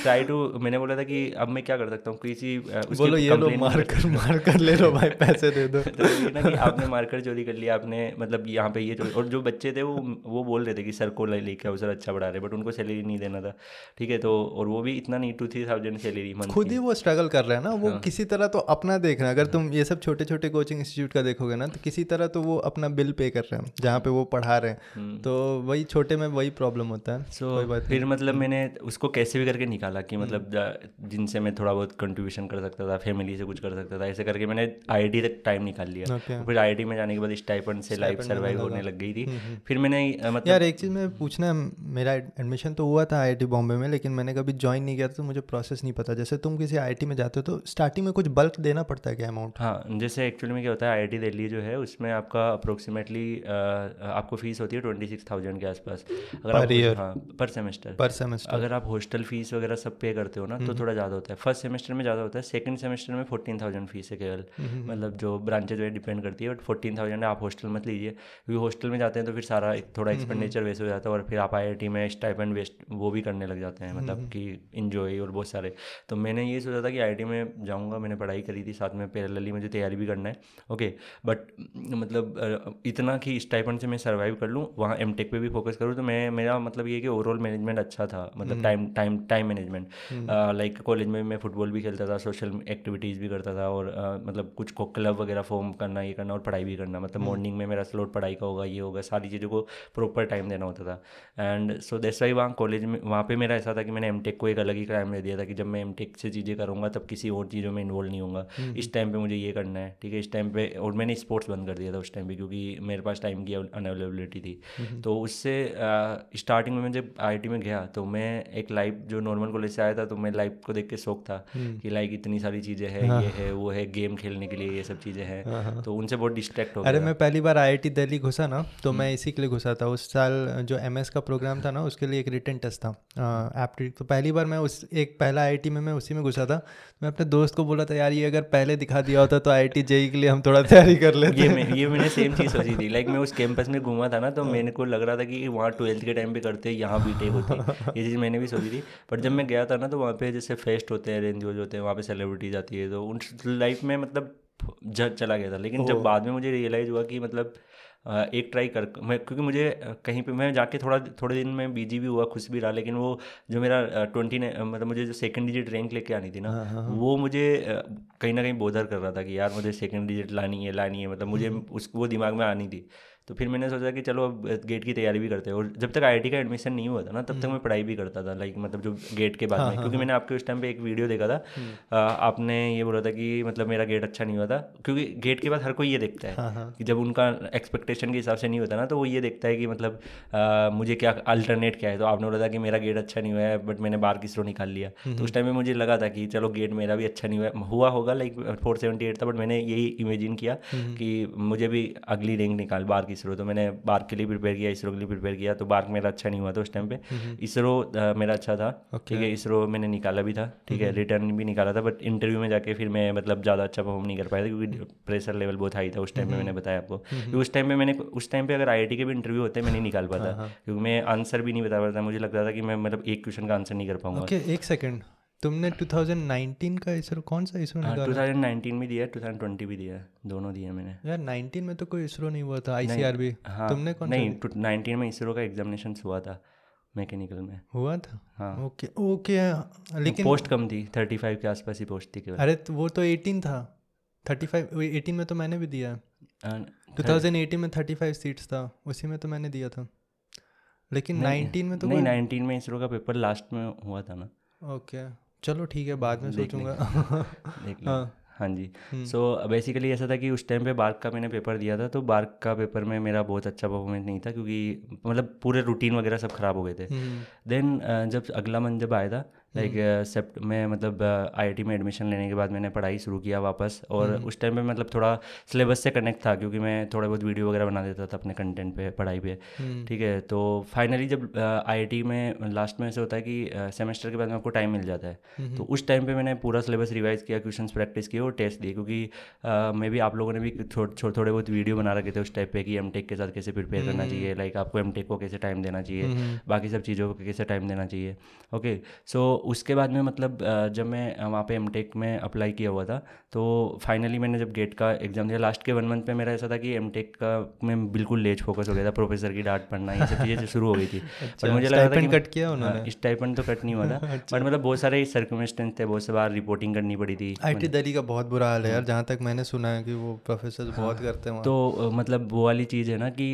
ट्राई टू मैंने बोला था कि अब मैं क्या कर सकता हूँ? किसी बोलो ये लो मार्कर मार्कर ले लो भाई पैसे दे दो। तो ना कि आपने मार्कर चोरी कर लिया आपने मतलब यहाँ पे ये और जो बच्चे थे वो वो बोल रहे थे कि सर को लेके आओ सर अच्छा बढ़ा रहे बट उनको सैलरी नहीं देना था। ठीक है तो और वो भी इतना नहीं टू थ्री थाउज़ेंड सैलरी खुद ही वो स्ट्रगल कर रहे हैं ना वो हाँ। किसी तरह तो अपना देख रहे हैं। अगर तुम ये सब छोटे छोटे कोचिंग इंस्टीट्यूट का देखोगे ना तो किसी तरह तो वो अपना बिल पे कर रहे हैं जहाँ पे वो पढ़ा रहे हैं। हम्म। तो वही छोटे में वही प्रॉब्लम होता है सो फिर मतलब मैंने उसको कैसे भी करके निकाला कि मतलब हम्म। जिनसे मैं थोड़ा बहुत कंट्रीब्यूशन कर सकता था फैमिली से कुछ कर सकता था ऐसे करके मैंने आईडी तक टाइम निकाल लिया। Okay. फिर आईटी में जाने के बाद स्टाइपेंड से लाइफ सर्वाइव होने लग। गई थी। हम्म, हम्म। फिर मैंने मतलब यार एक चीज़ मैं पूछना है मेरा एडमिशन तो हुआ था आईआईटी बॉम्बे में लेकिन मैंने कभी ज्वाइन नहीं किया था तो मुझे प्रोसेस नहीं पता। जैसे तुम किसी आईआईटी में जाते हो तो स्टार्टिंग में कुछ बल्क देना पड़ता है क्या अमाउंट हाँ जैसे एक्चुअली में क्या होता है आई दिल्ली जो है उसमें आपका अप्रोक्सीमेटली आपको फ़ीस होती है ट्वेंटी सिक्स थाउज़ेंड के आसपास। अगर आप हाँ पर सेमेस्टर पर सेमेस्टर अगर आप हॉस्टल फ़ीस वगैरह सब पे करते हो ना तो हम्म, थोड़ा ज़्यादा होता है। फ़र्स्ट सेमेस्टर में ज़्यादा होता है सेकंड सेमेस्टर में फोर्टीन थाउज़ेंड फ़ीस है केवल। मतलब जो ब्रांचेज है डिपेंड करती है बट फोर्टीन थाउज़ेंड आप हॉस्टल मत लीजिए। क्योंकि हॉस्टल में जाते हैं तो फिर सारा एक थोड़ा एक्सपेंडिचर हम्म, हम्म। वेस्ट हो जाता है और फिर आप आई में स्टाइपेंड वेस्ट वो भी करने लग जाते हैं मतलब हम्म, कि इन्जॉय और बहुत सारे। तो मैंने ये सोचा था कि आई में जाऊँगा मैंने पढ़ाई करी थी साथ में पैरेलली मुझे तैयारी भी करना है। ओके बट मतलब इतना कि स्टाइपेंड से मैं सर्वाइव कर लूँ वहाँ एम टेक भी फोकस करूँ तो मैं मेरा मतलब ये कि ओवरऑल मैनेजमेंट अच्छा था मतलब time time time management like college में मैं फुटबॉल भी खेलता था सोशल एक्टिविटीज़ भी करता था और मतलब कुछ क्लब वगैरह फॉर्म करना ये करना और पढ़ाई भी करना मतलब मॉर्निंग में मेरा स्लोट पढ़ाई का होगा ये होगा सारी चीज़ों को प्रॉपर टाइम देना होता था एंड सो दैट्स वाई वहाँ कॉलेज में वहाँ पे मेरा ऐसा था कि मैंने एम को एक अलग ही टाइम दे दिया था कि जब मैं एम से चीज़ें करूँगा तब किसी और चीज़ों में इन्वॉल्व नहीं होगा हम्म। इस टाइम पर मुझे ये करना है ठीक है इस टाइम पर और मैंने स्पोर्ट्स बंद कर दिया था उस टाइम पर क्योंकि मेरे पास टाइम की अनअवेलेबिलिटी थी हम्म। तो उससे स्टार्टिंग में मैं जब आई में गया तो मैं एक लाइफ जो नॉर्मल कॉलेज से आया था तो मैं लाइफ को देख के शौक था हम्म। कि लाइक इतनी सारी चीज़ें हैं हाँ। ये है वो है गेम खेलने के लिए ये सब चीज़ें हैं हाँ, हाँ। तो उनसे बहुत डिस्ट्रैक्ट हो अरे मैं पहली बार आई दिल्ली घुसा ना तो हम्म। मैं इसी के लिए घुसा था। उस साल जो एमएस का प्रोग्राम था ना उसके लिए एक रिटर्न टेस्ट था एप्टीट्यूड तो पहली बार मैं उस एक पहला आई में मैं उसी में घुसा था। मैं अपने दोस्त को बोला था यार ये अगर पहले दिखा दिया होता तो आई टी के लिए हम थोड़ा तैयारी कर लेते। ये मैं ये मैंने सेम चीज़ सोची थी। लाइक मैं उस कैंपस में घूमा था ना तो मेरे को लग रहा था कि वहाँ ट्वेल्थ के टाइम पे करते यहाँ बी टेक होती ये चीज़ मैंने भी सोची थी। बट जब मैं गया था ना तो वहाँ पे जैसे फेस्ट होते हैं अरेंज होते हैं वहाँ पे सेलिब्रिटीज आती है तो उन लाइफ में मतलब चला गया था लेकिन जब बाद में मुझे रियलाइज़ हुआ कि मतलब एक ट्राई कर मैं क्योंकि मुझे कहीं पे मैं जाके थोड़ा थोड़े दिन में बिज़ी भी हुआ खुश भी रहा लेकिन वो जो मेरा ट्वेंटी मतलब मुझे जो सेकंड डिजिट रैंक लेके आनी थी ना हाँ, हाँ, हाँ। वो मुझे कहीं ना कहीं बोधर कर रहा था कि यार मुझे सेकंड डिजिट लानी है लानी है मतलब मुझे हम्म। उस वो दिमाग में आनी थी तो फिर मैंने सोचा कि चलो अब गेट की तैयारी भी करते हैं। और जब तक आई का एडमिशन नहीं हुआ था ना तब तक हम्म। मैं पढ़ाई भी करता था लाइक मतलब जो गेट के बाद हाँ, में। हाँ, क्योंकि हाँ. मैंने आपके उस टाइम पे एक वीडियो देखा था। हम्म। आपने ये बोला था कि मतलब मेरा गेट अच्छा नहीं हुआ था। क्योंकि गेट के बाद हर कोई ये देखता है हाँ, हाँ. कि जब उनका एक्सपेक्टेशन के हिसाब से नहीं होता ना तो वो ये देखता है कि मतलब आ, मुझे क्या अल्टरनेट क्या है? तो आपने बोला था कि मेरा गेट अच्छा नहीं हुआ है बट मैंने बार किसरो निकाल लिया। हम्म, तो उस टाइम में मुझे लगा था कि चलो गेट मेरा भी अच्छा नहीं हुआ हुआ होगा लाइक फोर था बट मैंने यही इमेजिन किया कि मुझे भी अगली रैंक निकाल बार की स्रो तो मैंने बार्क के लिए प्रिपेयर किया इसरो के लिए प्रिपेयर किया तो बार्क मेरा अच्छा नहीं हुआ था उस टाइम पे। इसरो मेरा अच्छा था ठीक है इसरो मैंने निकाला भी था ठीक है रिटर्न भी निकाला था बट इंटरव्यू में जाके फिर मैं मतलब ज़्यादा अच्छा परफॉर्म नहीं कर पाया था क्योंकि प्रेशर लेवल बहुत हाई था उस टाइम में मैंने बताया आपको। उस टाइम में मैंने उस टाइम पे अगर आईआईटी के भी इंटरव्यू होते मैं नहीं निकाल पाता हाँ, हाँ। क्योंकि मैं आंसर भी नहीं बता पाता मुझे लगता था कि मैं मतलब एक क्वेश्चन का आंसर नहीं कर पाऊँगा। एक सेकंड तुमने 2019 का इसरो कौन सा इसरो हाँ, निकाला 2019 भी दिया 2020 भी दिया दोनों दिए मैंने। यार 19 में तो कोई इसरो नहीं हुआ था आईसीआरबी हाँ तुमने कौन नहीं नाइनटीन में इसरो का एग्जामिनेशन हुआ था मैकेनिकल में। हुआ था? हाँ। ओके ओके लेकिन पोस्ट कम थी थर्टी फाइव के आसपास ही पोस्ट थी केवल। अरे तो वो तो 18 था 35 18 में तो मैंने भी दिया। हाँ, 2018 में 35 सीट्स था उसी में तो मैंने दिया था। लेकिन 19 में तो नहीं नाइनटीन में इसरो का पेपर लास्ट में हुआ था ना। ओके। चलो ठीक है बाद में सोचूँगा। देख लो हाँ हाँ जी। सो सो बेसिकली ऐसा था कि उस टाइम पे बार्क का मैंने पेपर दिया था तो बार्क का पेपर में मेरा बहुत अच्छा परफॉर्मेंस नहीं था क्योंकि मतलब पूरे रूटीन वगैरह सब ख़राब हो गए थे। देन देन जब अगला मंथ जब आया था लाइक सेप्ट में मतलब आईआईटी में एडमिशन लेने के बाद मैंने पढ़ाई शुरू किया वापस और उस टाइम पे मतलब थोड़ा सिलेबस से कनेक्ट था क्योंकि मैं थोड़ा बहुत वीडियो वगैरह बना देता था अपने कंटेंट पे पढ़ाई पे। हम्म, ठीक है तो फाइनली जब आईआईटी में लास्ट में ऐसे होता है कि सेमेस्टर के बाद में आपको टाइम मिल जाता है। तो उस टाइम पर मैंने पूरा सिलेबस रिवाइज किया क्वेश्चंस प्रैक्टिस किए और टेस्ट दिए क्योंकि मे भी आप लोगों ने भी थो, थो, थोड़े बहुत वीडियो बना रखे थे उस टाइप पे कि एम के साथ कैसे प्रिपेयर करना चाहिए लाइक आपको एम को कैसे टाइम देना चाहिए बाकी सब चीज़ों को कैसे टाइम देना चाहिए। ओके सो उसके बाद में मतलब जब मैं वहाँ पे एम में अप्लाई किया हुआ था तो फाइनली मैंने जब गेट का एग्ज़ाम दिया लास्ट के वन मंथ पे मेरा ऐसा था कि एम का मैं बिल्कुल लेज फोकस हो गया था प्रोफेसर की डांट पढ़ना ये सब चीज़ें शुरू हो गई थी। पर मुझे लगा था कि कट किया हाँ, उन्होंने? स्टाइपेंड तो कट नहीं हुआ था। बट मतलब बहुत सारे सर्कमस्टेंस थे बहुत से बार रिपोर्टिंग करनी पड़ी थी। आईटी दिल्ली का बहुत बुरा हाल है यार जहाँ तक मैंने सुना है कि वो प्रोफेसर बहुत करते हैं तो मतलब वो वाली चीज़ है ना कि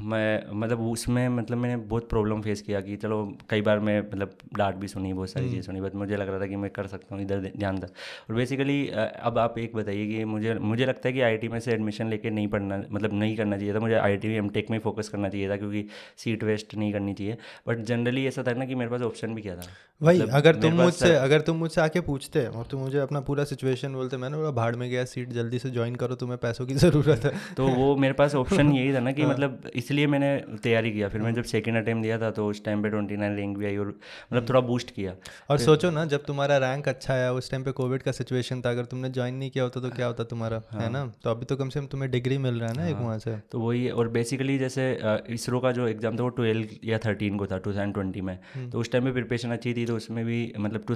मैं मतलब उसमें मतलब मैंने बहुत प्रॉब्लम फेस किया कि चलो कई बार मैं मतलब डांट भी सुनी बहुत सारी चीज़ें सुनी बट मुझे लग रहा था कि मैं कर सकता हूँ इधर ध्यान था और बेसिकली अब आप एक बताइए कि मुझे मुझे लगता है कि आईआईटी में से एडमिशन लेके नहीं पढ़ना मतलब नहीं करना चाहिए था। मुझे आईआईटी में एमटेक में फोकस करना चाहिए था क्योंकि सीट वेस्ट नहीं करनी चाहिए। बट जनरली ऐसा था ना कि मेरे पास ऑप्शन भी क्या था? भाई मतलब अगर तुम मुझसे अगर तुम मुझसे आके पूछते और तुम मुझे अपना पूरा सिचुएशन बोलते मैंने बोला भाड़ में गया सीट जल्दी से ज्वाइन करो तुम्हें पैसों की ज़रूरत है। तो वो मेरे पास ऑप्शन यही था ना कि हाँ। मतलब इसलिए मैंने तैयारी किया। फिर मैंने जब सेकंड अटेम्प्ट दिया था तो उस टाइम पे ट्वेंटी नाइन रैंक भी आई और मतलब थोड़ा बूस्ट किया। और सोचो ना जब तुम्हारा रैंक अच्छा आया उस टाइम पे कोविड का सिचुएशन था अगर तुमने ज्वाइन नहीं किया होता तो क्या होता तुम्हारा हाँ। है। ना? तो अभी तो कम से कम तुम्हें डिग्री मिल रहा है ना एक वहाँ से। तो वही है और बेसिकली जैसे इसरो का जो एग्ज़ाम था वो ट्वेल्व या थर्टीन को था टू में। हम्म। तो उस टाइम पे प्रिपरेशन अच्छी थी तो उसमें भी मतलब टू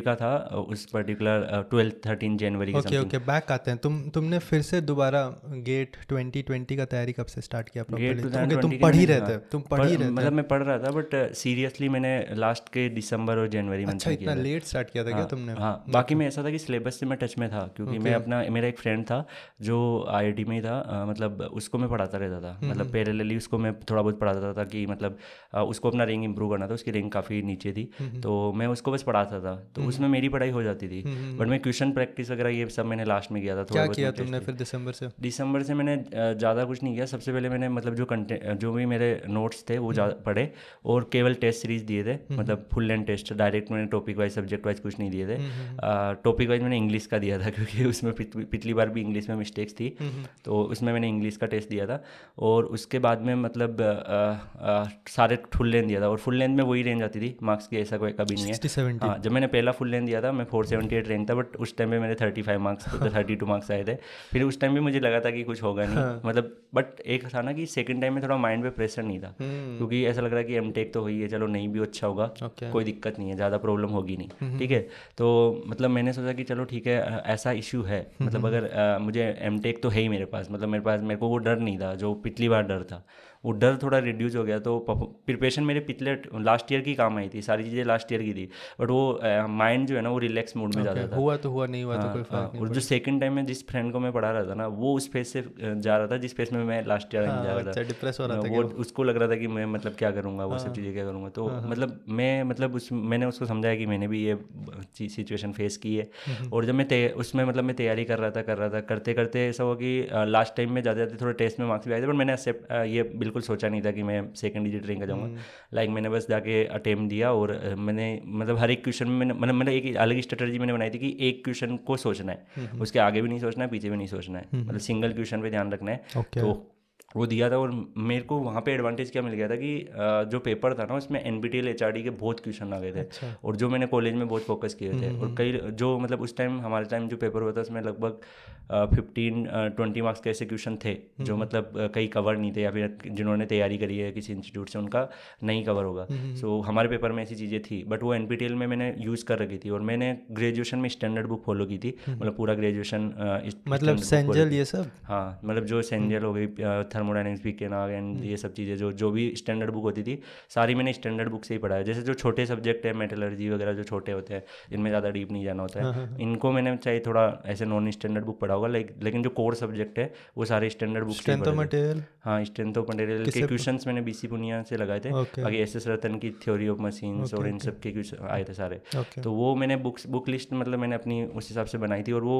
का था उस पर्टिकुलर ट्वेल्व थर्टीन जनवरी ओके ओके बैक आते हैं। तुम तुमने फिर से दोबारा गेट 2020 का तैयारी कब से स्टार्ट किया गेट प्रॉपर्ली 2020 तुम पढ़ ही थे हाँ, तुम पढ़ पढ़- ही। रहे मतलब मैं पढ़ रहा था बट सीरियसली मैंने लास्ट के दिसंबर और जनवरी मंथ अच्छा इतना लेट स्टार्ट किया था हाँ, क्या हाँ, तुमने? हाँ बाकी में ऐसा था कि सिलेबस से मैं टच में था क्योंकि मैं अपना मेरा एक फ्रेंड था जो आईआईटी में ही था अ, मतलब उसको मैं पढ़ाता रहता था। हम्म, मतलब पैरेलली उसको मैं थोड़ा बहुत पढ़ाता था कि मतलब अ, उसको अपना रैंक इंप्रूव करना था उसकी रैंक काफ़ी नीचे थी। हम्म, तो मैं उसको बस पढ़ाता था तो उसमें मेरी पढ़ाई हो जाती थी। हम्म, बट मैं क्वेश्चन प्रैक्टिस वगैरह ये सब मैंने लास्ट में किया था थोड़ा किया तुमने फिर दिसंबर से? दिसंबर से मैंने ज़्यादा कुछ नहीं किया। सबसे पहले मैंने मतलब जो कंटेंट जो भी मेरे नोट्स थे वो पढ़े और केवल टेस्ट सीरीज़ दिए थे मतलब फुल लेंथ टेस्ट डायरेक्ट मैंने टॉपिक वाइज सब्जेक्ट वाइज कुछ नहीं दिए थे। टॉपिक वाइज मैंने इंग्लिश का दिया था क्योंकि उसमें पिछली बार भी इंग्लिश में मिस्टेक्स थी। तो उसमें मैंने इंग्लिश का टेस्ट दिया था और उसके बाद में मतलब सारे फुल लेंथ दिया था और फुल लेंथ में वही रेंज आती थी मार्क्स की ऐसा कोई कभी नहीं है। हाँ जब मैंने पहला फुल लेंथ दिया था मैं फोर सेवेंटी एट रैंक था बट उस टाइम पे मेरे thirty five marks thirty two marks आए थे। फिर उस टाइम भी मुझे लगा था कि कुछ होगा नहीं। मतलब बट एक था ना कि सेकंड टाइम में थोड़ा माइंड पे प्रेशर नहीं था। क्योंकि ऐसा लग रहा है कि एम टेक तो हुई है चलो नहीं भी अच्छा होगा कोई दिक्कत नहीं है ज़्यादा प्रॉब्लम होगी नहीं ठीक है? तो मतलब मैंने सोचा कि चलो ठीक है ऐसा इशू है मतलब अगर अ, मुझे एम तो है ही मेरे पास मतलब मेरे पास मेरे को वो डर नहीं था जो पिछली बार डर था। वो डर थोड़ा रिड्यूस हो गया। तो प्रिपरेशन मेरे पिछले लास्ट ईयर की काम आई थी सारी चीज़ें लास्ट ईयर की थी। बट वो माइंड जो है ना वो रिलैक्स मूड में जाता था। हुआ तो हुआ नहीं हुआ तो हाँ, कोई हाँ, फ़र्क और जो सेकंड टाइम में जिस फ्रेंड को मैं पढ़ा रहा था ना वो उस फ़ेज़ से जा रहा था जिस फ़ेज़ में मैं लास्ट ईयर में जा रहा था। अच्छा डिप्रेस हो रहा था वो उसको लग रहा था कि मैं मतलब क्या करूँगा वो हाँ। सब चीज़ें क्या करूँगा। तो मतलब मैं मतलब उस मैंने उसको समझाया कि मैंने भी ये सिचुएशन फेस की है। हम्म, और जब मैं उसमें मतलब मैं तैयारी कर रहा था कर रहा था करते करते ऐसा हुआ कि लास्ट टाइम में जाते जाते थोड़े टेस्ट में मार्क्स भी आए थे बट मैंने एक्सेप्ट ये बिल्कुल सोचा नहीं था कि मैं सेकंड डिजिट रैंक कर जाऊँगा। लाइक मैंने बस जाके अटेम्प दिया और मैंने मतलब हर एक क्वेश्चन में मैंने मतलब मैंने एक अलग स्ट्रेटजी मैंने बनाई थी कि एक क्वेश्चन को सोचना हम्म, है उसके आगे भी नहीं सोचना है पीछे भी नहीं सोचना है। मतलब सिंगल क्वेश्चन पर ध्यान रखना है। तो वो दिया था और मेरे को वहाँ पे एडवांटेज क्या मिल गया था कि जो पेपर था ना उसमें N B T L H R D के बहुत क्वेश्चन आ गए थे। अच्छा। और जो मैंने कॉलेज में बहुत फोकस किए थे। और कई जो मतलब उस टाइम हमारे टाइम जो पेपर हुआ था उसमें लगभग फिफ्टीन ट्वेंटी मार्क्स के ऐसे क्वेश्चन थे जो मतलब कई कवर नहीं थे या फिर जिन्होंने तैयारी करी है किसी इंस्टीट्यूट से उनका नहीं कवर होगा। सो हमारे पेपर में ऐसी चीज़ें थी। बट वो एन पी टी एल में मैंने यूज़ कर रखी थी और मैंने ग्रेजुएशन में स्टैंडर्ड बुक फॉलो की थी। मतलब पूरा ग्रेजुएशन मतलब सेंजल ये सब? हाँ मतलब जो सेंजल हो गई थर्मोडाइनिक्स वी के नाग एंड ये सब चीज़ें जो जो भी स्टैंडर्ड बुक होती थी सारी मैंने स्टैंडर्ड बुक से ही पढ़ा है जैसे जो छोटे सब्जेक्ट है मेटलर्जी वगैरह जो छोटे होते हैं जिनमें ज़्यादा डीप नहीं जाना होता है। हाँ, हाँ, हाँ। इनको मैंने चाहे थोड़ा ऐसे नॉन स्टैंडर्ड बुक पढ़ा होगा लेकिन जो कोर सब्जेक्ट है वो सारे स्टैंडर्ड बुक मटेरियल हाँ स्ट्रेंथ ऑफ़ मटेरियल के क्वेश्चन मैंने बीसी पुनिया से लगाए थे। बाकी एस एस रतन की थ्योरी ऑफ़ मशीन्स और इन सब के क्वेश्चन आए थे सारे। तो वो मैंने बुक्स बुक लिस्ट मतलब मैंने अपनी उस हिसाब से बनाई थी और वो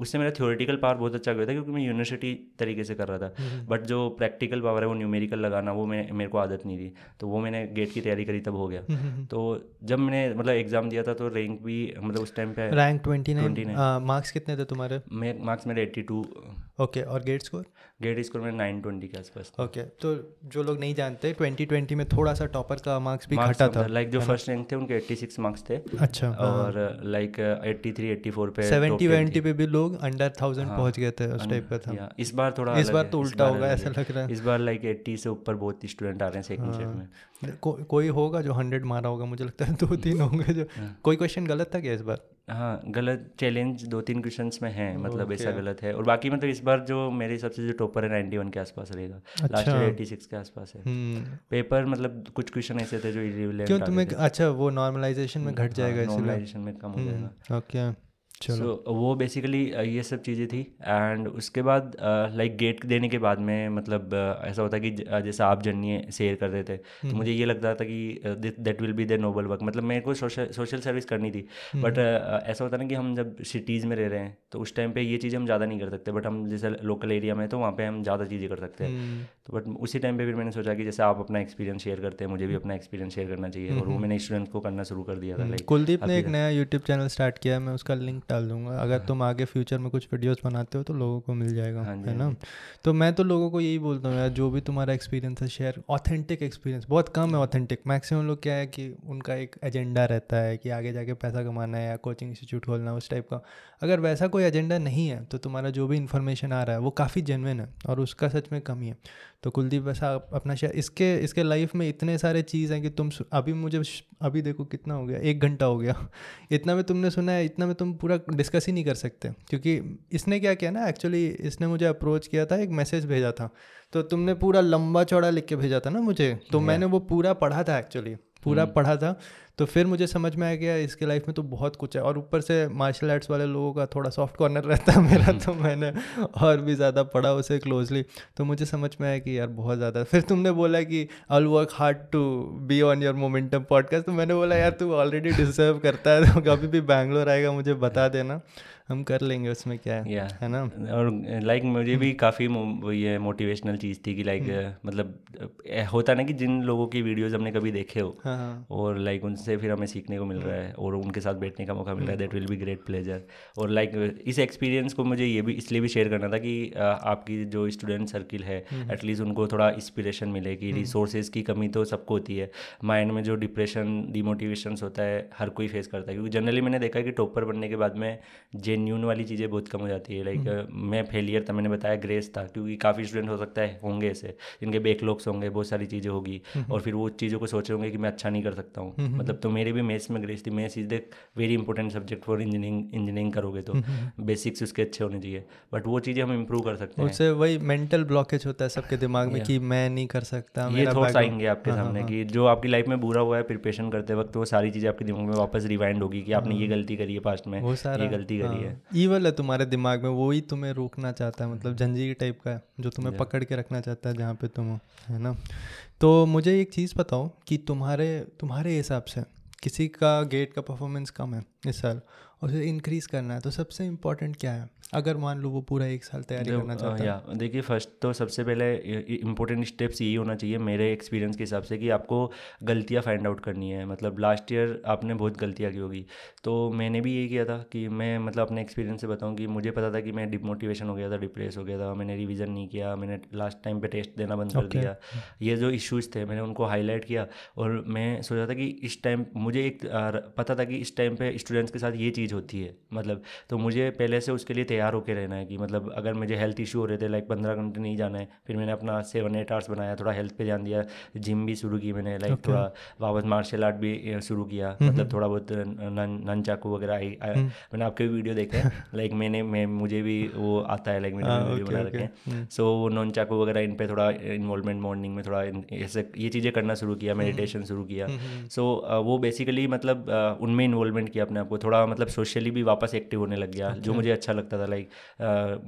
उससे मेरा थ्योरेटिकल पावर बहुत अच्छा गया था क्योंकि मैं यूनिवर्सिटी तरीके से कर रहा था। But hmm, hmm. जो प्रैक्टिकल पावर है वो न्यूमेरिकल लगाना वो मैं मेरे को आदत नहीं थी। तो वो मैंने गेट की तैयारी करी तब हो गया। हम्म, तो जब मैंने मतलब एग्ज़ाम दिया था तो रैंक भी मतलब उस टाइम पे रैंक ट्वेंटी नाइन मार्क्स कितने थे तुम्हारे? मार्क्स मेरे एट्टी टू ओके और गेट स्कोर गेट स्कोर में नाइन ट्वेंटी के आसपास ओके तो जो लोग नहीं जानते ट्वेंटी ट्वेंटी में थोड़ा सा टॉपर का मार्क्स भी घटा था। लाइक जो फ़र्स्ट रैंक थे उनके एट्टी सिक्स मार्क्स थे। अच्छा हाँ। और like eighty three eighty four पे सेवेंटी वेवेंटी पे भी लोग अंडर थाउज़ेंड हाँ। पहुँच गए थे उस टाइप का था। इस बार थोड़ा इस बार तो उल्टा होगा ऐसा लग रहा है। इस बार लाइक एट्टी से ऊपर बहुत स्टूडेंट आ रहे हैं सेकंड हाँ। शिफ्ट में को, कोई होगा जो हंड्रेड मारा होगा मुझे लगता है दो तीन होंगे जो। कोई क्वेश्चन गलत था क्या इस बार? हाँ गलत चैलेंज दो तीन क्वेश्चन में है मतलब ऐसा गलत है। और बाकी मतलब इस बार जो मेरे हिसाब से जो टॉपर है नाइन्टी वन के आसपास रहेगा। लास्ट ईयर एटी सिक्स के आसपास है। Paper hmm. मतलब कुछ क्वेश्चन ऐसे थे जो क्यों तुम्हें अच्छा वो नॉर्मलाइजेशन में घट जाएगा नॉर्मलाइजेशन में कम हो हम्म, जाएगा। ओके सो so, वो बेसिकली ये सब चीज़ें थी। एंड उसके बाद लाइक गेट देने के बाद में मतलब ऐसा होता है कि जैसे आप जर्नी शेयर कर रहे थे तो हम्म। मुझे ये लगता था कि that will be the noble work मतलब मेरे को सोशल सोशल सर्विस करनी थी। But hmm. ऐसा होता ना कि हम जब सिटीज़ में रह रहे हैं तो उस टाइम पे ये चीज़ें हम ज़्यादा नहीं कर सकते। बट हम जैसे लोकल एरिया में तो वहाँ पर हम ज़्यादा चीज़ें कर सकते हैं। हम्म। तो बट उसी टाइम पर फिर मैंने सोचा कि जैसे आप अपना एक्सपीरियंस शेयर करते हैं मुझे भी अपना एक्सपीरियंस शेयर करना चाहिए। और वो मैंने स्टूडेंट्स को करना शुरू कर दिया था लाइक कुलदीप ने एक नया यूट्यूब चैनल स्टार्ट किया मैं उसका लिंक डाल दूँगा। अगर तुम आगे फ्यूचर में कुछ वीडियोस बनाते हो तो लोगों को मिल जाएगा हाँ है ना? हाँ तो मैं तो लोगों को यही बोलता हूँ यार जो भी तुम्हारा एक्सपीरियंस है शेयर ऑथेंटिक एक्सपीरियंस बहुत कम है ऑथेंटिक मैक्सिमम लोग क्या है कि उनका एक एजेंडा रहता है कि आगे जाके पैसा कमाना है या कोचिंग इंस्टीट्यूट खोलना है उस टाइप का। अगर वैसा कोई एजेंडा नहीं है तो तुम्हारा जो भी इन्फॉर्मेशन आ रहा है वो काफ़ी जेनविन है और उसका सच में कमी है। तो कुलदीप वैसा अपना शेयर इसके इसके लाइफ में इतने सारे चीज़ हैं कि तुम अभी मुझे अभी देखो कितना हो गया एक घंटा हो गया। इतना में तुमने सुना है इतना में तुम पूरा डिस्कस ही नहीं कर सकते। क्योंकि इसने क्या किया ना एक्चुअली इसने मुझे अप्रोच किया था एक मैसेज भेजा था। तो तुमने पूरा लंबा चौड़ा लिख के भेजा था ना मुझे तो मैंने वो पूरा पढ़ा था एक्चुअली पूरा हम्म। पढ़ा था तो फिर मुझे समझ में आ गया इसके लाइफ में तो बहुत कुछ है और ऊपर से मार्शल आर्ट्स वाले लोगों का थोड़ा सॉफ्ट कॉर्नर रहता है मेरा हम्म। तो मैंने और भी ज़्यादा पढ़ा उसे क्लोजली तो मुझे समझ में आया कि यार बहुत ज़्यादा फिर तुमने बोला कि I work hard to be on your momentum podcast तो मैंने बोला यार तू ऑलरेडी डिजर्व करता है तो कभी भी बैंगलोर आएगा मुझे बता देना हम कर लेंगे उसमें क्या है yeah. है ना और लाइक like, मुझे भी काफ़ी ये मोटिवेशनल चीज़ थी कि लाइक like, हम्म। मतलब होता ना कि जिन लोगों की वीडियोस हमने कभी देखे हो हाँ, हाँ। और लाइक like, उनसे फिर हमें सीखने को मिल रहा है और उनके साथ बैठने का मौका मिल रहा है that will be great pleasure और लाइक इस एक्सपीरियंस को मुझे ये भी इसलिए भी शेयर करना था कि आपकी जो स्टूडेंट सर्किल है एटलीस्ट हम्म। उनको थोड़ा इंस्पिरेशन मिले कि रिसोर्सेज हम्म। की कमी तो सबको होती है माइंड में जो डिप्रेशन डिमोटिवेशन होता है हर कोई फेस करता है क्योंकि जनरली मैंने देखा है कि टॉपर बनने के बाद में जेन्यून वाली चीज़ें बहुत कम हो जाती है। लाइक हम्म। मैं फेलियर था मैंने बताया ग्रेस था क्योंकि काफ़ी स्टूडेंट हो सकता है होंगे ऐसे। जिनके बैकलॉग्स होंगे बहुत सारी चीज़ें होगी। हम्म। और फिर वो चीज़ों को सोच होंगे कि मैं अच्छा नहीं कर सकता हूँ। हम्म, मतलब तो मेरे भी मैथ्स में ग्रेस थी। Maths is the very important subject for engineering engineering करोगे तो। बेसिक्स उसके अच्छे होने चाहिए। बट वो चीज़ें हम इम्प्रूव कर सकते हैं। उससे वही मेंटल ब्लॉकेज होता है सबके दिमाग में कि मैं नहीं कर सकता ये थॉट्स आएँगे आपके हाँ, हाँ, सामने हाँ। कि जो आपकी लाइफ में बुरा हुआ है प्रिपरेशन करते वक्त वो सारी चीज़ें आपके दिमाग में वापस रिवाइंड होगी कि आपने ये गलती करी है पास्ट में ये गलती करी है। ईवल है। तुम्हारे दिमाग में वो ही तुम्हें रोकना चाहता है मतलब जंजीर टाइप का जो तुम्हें पकड़ के रखना चाहता है जहाँ पे तुम हो है ना? तो मुझे एक चीज़ बताओ कि तुम्हारे तुम्हारे हिसाब से किसी का गेट का परफॉर्मेंस कम है इस साल और उसे इंक्रीज़ करना है तो सबसे इम्पोर्टेंट क्या है? अगर मान लो वो पूरा एक साल तैयारी करना चाहता है। देखिए फ़र्स्ट तो सबसे पहले इंपॉर्टेंट स्टेप्स यही होना चाहिए मेरे एक्सपीरियंस के हिसाब से कि आपको गलतियाँ फाइंड आउट करनी है। मतलब लास्ट ईयर आपने बहुत गलतियाँ की होगी। तो मैंने भी यही किया था कि मैं मतलब अपने एक्सपीरियंस से बताऊँ कि मुझे पता था कि मैं डिमोटिवेशन हो गया था डिप्रेस हो गया था मैंने रिविज़न नहीं किया मैंने लास्ट टाइम पर टेस्ट देना बंद कर दिया। ये जो इश्यूज़ थे मैंने उनको हाईलाइट किया और मैं सोचा था कि इस टाइम मुझे एक पता था कि इस टाइम पर स्टूडेंट्स के साथ ये चीज़ होती है। मतलब तो मुझे पहले से उसके लिए तैयार होकर रहना है कि मतलब अगर मुझे हेल्थ इशू हो रहे थे लाइक पंद्रह घंटे नहीं जाना है फिर मैंने अपना सेवन एट आवर्स बनाया थोड़ा हेल्थ पे ध्यान दिया जिम भी शुरू की मैंने लाइक okay. थोड़ा वापस मार्शल आर्ट भी शुरू किया हम्म, मतलब हम्म। थोड़ा बहुत नन चाकू वगैरह आई हम्म। मैंने आपके वीडियो देखे लाइक मैंने मैं मुझे भी वो आता है लाइक मैंने वीडियो हाँ, बना रखे सो वो नॉन चाकू वगैरह इन पर थोड़ा इन्वॉल्वमेंट मॉर्निंग में थोड़ा ऐसे ये चीज़ें करना शुरू किया मेडिटेशन शुरू किया। सो वो बेसिकली मतलब उनमें इन्वॉल्वमेंट किया अपने आप को थोड़ा मतलब सोशली भी वापस एक्टिव होने लग गया जो मुझे अच्छा लगता था। लाइक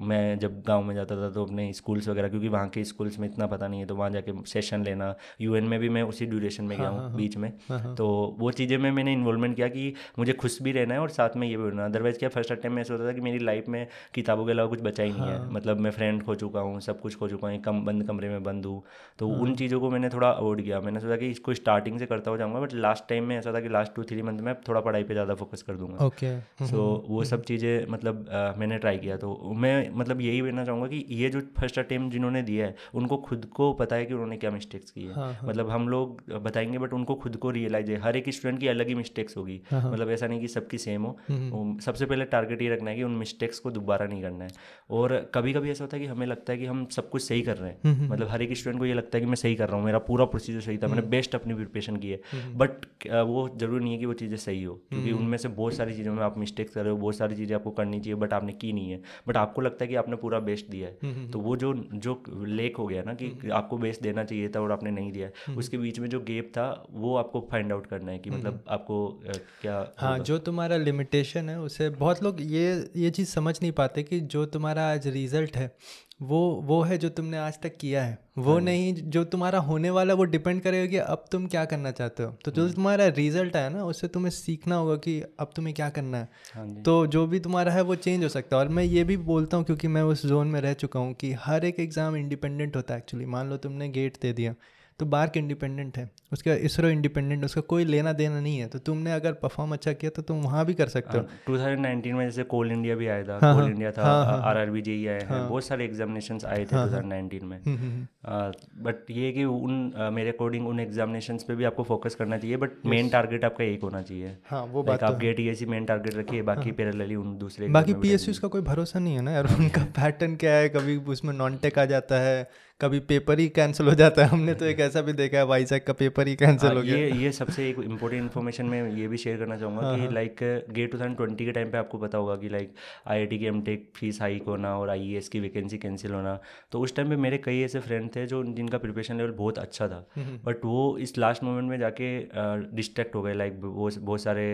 मैं जब गाँव में जाता था तो अपने स्कूल्स वगैरह क्योंकि वहाँ के स्कूल्स में इतना पता नहीं है तो वहाँ जाके सेशन लेना यूएन में भी मैं उसी ड्यूरेशन में गया हाँ, हूँ हाँ, हाँ। बीच में। तो वो चीज़ें में मैंने इन्वॉल्वमेंट किया कि मुझे खुश भी रहना है और साथ में ये भी होना अदरवाइज़ क्या फ़र्स्ट टाइम में ऐसा होता था कि मेरी लाइफ में किताबों के अलावा कुछ बचा ही नहीं है। मतलब मैं फ्रेंड खो चुका हूँ सब कुछ खो चुका हूँ कम बंद कमरे में बंद हूँ। तो उन चीज़ों को मैंने थोड़ा अवॉइड किया। मैंने सोचा कि इसको स्टार्टिंग से करता हो जाऊँगा बट लास्ट टाइम में ऐसा था कि लास्ट टू थ्री मंथ में थोड़ा पढ़ाई पर ज़्यादा फोकस कर दूँगा। ओके सो वो सब चीज़ें मतलब मैंने ट्राई किया। तो मैं मतलब यही कहना चाहूँगा कि ये जो फ़र्स्ट अटेम्प्ट जिन्होंने दिया है उनको खुद को पता है कि उन्होंने क्या मिस्टेक्स की है। हाँ, हाँ. मतलब हम लोग बताएँगे बट उनको खुद को रियलाइज़ है। हर एक स्टूडेंट की अलग ही मिस्टेक्स होगी। हाँ, हाँ. मतलब ऐसा नहीं कि सबकी सेम हो। हम्म, हम्म। सबसे पहले टारगेट ये रखना है कि उन मिस्टेक्स को दोबारा नहीं करना है। और कभी कभी ऐसा होता है कि हमें लगता है कि हम सब कुछ सही कर रहे हैं। हम्म, मतलब हर एक स्टूडेंट को ये लगता है कि मैं सही कर रहा हूँ मेरा पूरा प्रोसीजर सही था मैंने बेस्ट अपनी प्रिपरेशन की है। बट वो ज़रूरी नहीं है कि वो चीज़ें सही हो क्योंकि उनमें से बहुत सारी चीज़ों में आप मिस्टेक्स कर रहे हो बहुत सारी चीज़ें आपको करनी चाहिए बट आपने की नहीं है बट आपको लगता है कि आपने पूरा बेस्ट दिया है। तो वो जो जो लेक हो गया ना कि आपको बेस्ट देना चाहिए था और आपने नहीं दिया उसके बीच में जो गेप था वो आपको फाइंड आउट करना है कि मतलब आपको क्या हाँ जो तुम्हारा लिमिटेशन है उसे बहुत लोग ये ये चीज़ समझ नहीं पाते कि जो तुम्हारा आज रिज़ल्ट है वो वो है जो तुमने आज तक किया है। वो हाँ नहीं जो तुम्हारा होने वाला वो डिपेंड करेगा कि अब तुम क्या करना चाहते हो। तो जो हम्म। तुम्हारा रिज़ल्ट आया ना उससे तुम्हें सीखना होगा कि अब तुम्हें क्या करना है। हाँ तो जो भी तुम्हारा है वो चेंज हो सकता है। और मैं ये भी बोलता हूँ क्योंकि मैं उस जोन में रह चुका हूँ कि हर एक एग्ज़ाम इंडिपेंडेंट होता है एक्चुअली मान लो तुमने गेट दे दिया। तो बार्क इंडिपेंडेंट है उसका इसरो इंडिपेंडेंट उसका कोई लेना देना नहीं है तो तुमने अगर परफॉर्म अच्छा किया तो तुम वहाँ भी कर सकते हो। टू थाउज़ेंड नाइनटीन में जैसे कोल इंडिया भी आया था हाँ, कोल इंडिया हाँ। था आर आर बी जे आए हैं हाँ। बहुत सारे एग्जामिनेशन आए थे टू थाउज़ेंड नाइनटीन में। बट हम्म, हम्म, ये कि उन मेरे अकॉर्डिंग उन एग्जामिनेशन पे भी आपको फोकस करना चाहिए बट मेन टारगेट आपका एक होना चाहिए। हाँ वो बात आप गेट ई मेन टारगेट रखिए बाकी पैरेलली उन दूसरे बाकी पी का कोई भरोसा नहीं है ना यार उनका पैटर्न क्या है कभी उसमें नॉन टेक आ जाता है कभी पेपर ही कैंसिल हो जाता है। हमने तो एक ऐसा भी देखा है वाईजैक का पेपर ही कैंसिल हो गया। ये ये सबसे एक इम्पोर्टेंट इन्फॉर्मेशन मैं ये भी शेयर करना चाहूँगा कि like GATE two thousand twenty के टाइम पे आपको पता होगा कि लाइक आई की एम टेक फ़ीस हाइक होना और आईएएस की वैकेंसी कैंसिल होना। तो उस टाइम पे मेरे कई ऐसे फ्रेंड थे जो जिनका प्रिपरेशन लेवल बहुत अच्छा था। बट वो इस लास्ट मोमेंट में जाके डिस्ट्रैक्ट हो गए। लाइक वो बहुत सारे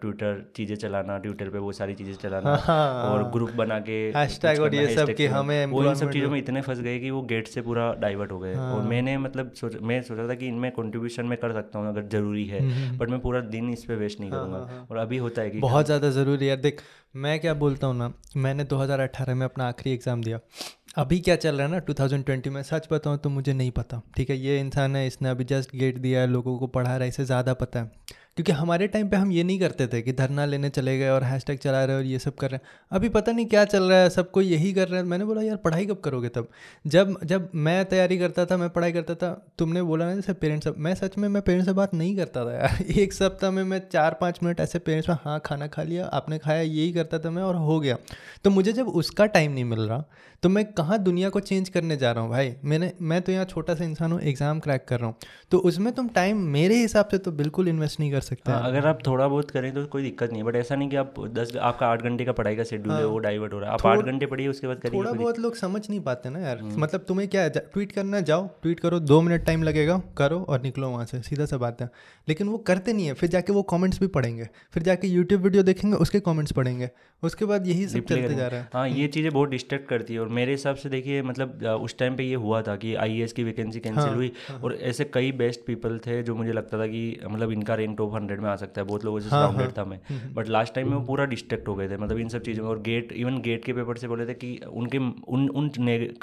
ट्विटर चीज़ें चलाना ट्विटर पे बहुत सारी चीज़ें चलाना हाँ, और ग्रुप बना के और ये सब कि हमें वो इन सब चीज़ों में इतने फंस गए कि वो गेट से पूरा डाइवर्ट हो गए। हाँ। और मैंने मतलब सोच मैं सोचा था कि इनमें कंट्रीब्यूशन मैं कर सकता हूँ अगर ज़रूरी है बट हम्म, हम्म। मैं पूरा दिन इस पर वेस्ट नहीं हाँ, करूँगा। हाँ, और अभी होता है कि बहुत ज़्यादा ज़रूरी है। देख मैं क्या बोलता हूँ ना मैंने 2018 में अपना आखिरी एग्ज़ाम दिया। अभी क्या चल रहा है ना 2020 में सच बताऊँ तो मुझे नहीं पता। ठीक है ये इंसान है इसने अभी जस्ट गेट दिया है लोगों को पढ़ा रहा है इसे ज़्यादा पता है। क्योंकि हमारे टाइम पे हम ये नहीं करते थे कि धरना लेने चले गए और हैशटैग चला रहे और ये सब कर रहे हैं। अभी पता नहीं क्या चल रहा है, सब कोई यही कर रहे हैं। मैंने बोला, यार, पढ़ाई कब करोगे तब? जब जब मैं तैयारी करता था, मैं पढ़ाई करता था, तुमने बोला ना जैसे पेरेंट्स मैं सच में, मैं पेरेंट्स से बात नहीं करता था यार। एक सप्ताह में मैं चार पाँच मिनट ऐसे पेरेंट्स में हाँ खाना खा लिया, आपने खाया, यही करता था मैं और हो गया। तो मुझे जब उसका टाइम नहीं मिल रहा तो मैं कहाँ दुनिया को चेंज करने जा रहा हूँ भाई? मैंने मैं तो यहाँ छोटा सा इंसान हूँ एग्ज़ाम क्रैक कर रहा हूँ। तो उसमें तुम टाइम मेरे हिसाब से तो बिल्कुल इन्वेस्ट नहीं कर सकते। हाँ, अगर आप थोड़ा बहुत करें तो कोई दिक्कत नहीं है बट ऐसा नहीं कि आप दस आपका आठ घंटे का पढ़ाई का शेड्यूल हाँ, है। वो डाइवर्ट हो रहा है। आप आठ घंटे पढ़िए उसके बाद करिए थोड़ा बहुत लोग समझ नहीं पाते ना यार। हम्म। मतलब तुम्हें क्या है ट्वीट करना जाओ ट्वीट करो दो मिनट टाइम लगेगा करो और निकलो वहाँ से सीधा सा बात है। लेकिन वो करते नहीं है फिर जाके वो कॉमेंट्स भी पढ़ेंगे फिर जाके यूट्यूब वीडियो देखेंगे उसके कॉमेंट्स पढ़ेंगे उसके बाद यही सब चलते जा रहा है। हाँ ये चीज़ें बहुत डिस्ट्रैक्ट करती है और मेरे हिसाब से देखिए मतलब उस टाइम पे ये हुआ था कि आईएएस की वैकेंसी कैंसिल हाँ, हुई हाँ, और ऐसे कई बेस्ट पीपल थे जो मुझे लगता था कि मतलब इनका रैंक टॉप हंड्रेड में आ सकता है। बहुत लोगों से सराउंडेड हाँ, था मैं। बट लास्ट टाइम में वो पूरा डिस्ट्रैक्ट हो गए थे मतलब इन सब चीज़ों में। और गेट इवन गेट के पेपर से बोले थे कि उनके उन उन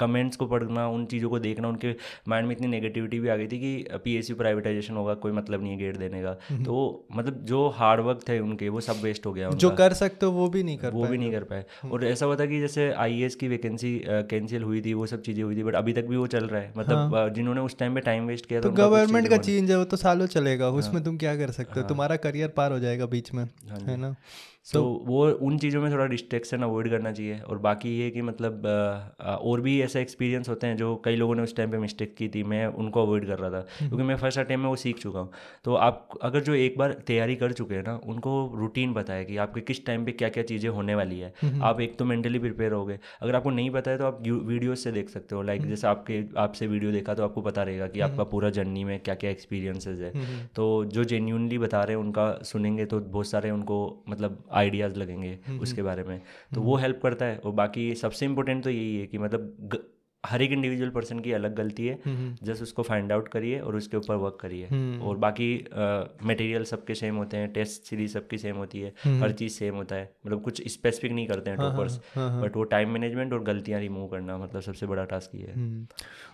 कमेंट्स को पढ़ना उन चीज़ों को देखना उनके माइंड में इतनी नेगेटिविटी भी आ गई थी कि पीएससी प्राइवेटाइजेशन होगा कोई मतलब नहीं है गेट देने का। तो मतलब जो हार्ड वर्क थे उनके वो सब वेस्ट हो गया जो कर सकते हो वो भी नहीं कर वो भी नहीं कर पाए। और ऐसा हुआ था कि जैसे आईएएस की वैकेंसी कैंसिल हुई थी वो सब चीज़ें हुई थी बट अभी तक भी वो चल रहा है मतलब हाँ। जिन्होंने उस टाइम पे टाइम वेस्ट किया तो गवर्नमेंट का चेंज है वो तो सालों चलेगा उसमें हाँ। तुम क्या कर सकते हो हाँ। तुम्हारा करियर पार हो जाएगा बीच में हाँ है ना तो वो उन चीज़ों में थोड़ा डिस्ट्रेक्शन अवॉइड करना चाहिए। और बाकी ये कि मतलब और भी ऐसे एक्सपीरियंस होते हैं जो कई लोगों ने उस टाइम पे मिस्टेक की थी मैं उनको अवॉइड कर रहा था। हम्म। क्योंकि मैं फ़र्स्ट अटैम्प में वो सीख चुका हूँ। तो आप अगर जो एक बार तैयारी कर चुके हैं ना उनको रूटीन पता है कि आपके किस टाइम पर क्या क्या चीज़ें होने वाली है। हम्म। आप एक तो मेंटली प्रिपेयर हो गए। अगर आपको नहीं पता है तो आप वीडियोज़ से देख सकते हो। Like hmm. जैसे आपके आपसे वीडियो देखा तो आपको पता रहेगा कि आपका पूरा जर्नी में क्या क्या एक्सपीरियंसेस है तो जो जेन्यूनली बता रहे हैं उनका सुनेंगे तो बहुत सारे उनको मतलब आइडियाज़ लगेंगे हम्म, उसके हम्म। बारे में तो वो हेल्प करता है और बाकी सबसे इम्पोर्टेंट तो यही है कि मतलब हर एक इंडिविजुअल पर्सन की अलग गलती है। जस्ट उसको फाइंड आउट करिए और उसके ऊपर वर्क करिए। और बाकी मटेरियल सबके सेम होते हैं टेस्ट सीरीज़ सबकी सेम होती है। हर चीज़ सेम होता है। मतलब कुछ स्पेसिफिक नहीं करते हैं टॉपर्स हाँ, हाँ, हाँ, बट वो टाइम मैनेजमेंट और गलतियाँ रिमूव करना मतलब सबसे बड़ा टास्क ये है।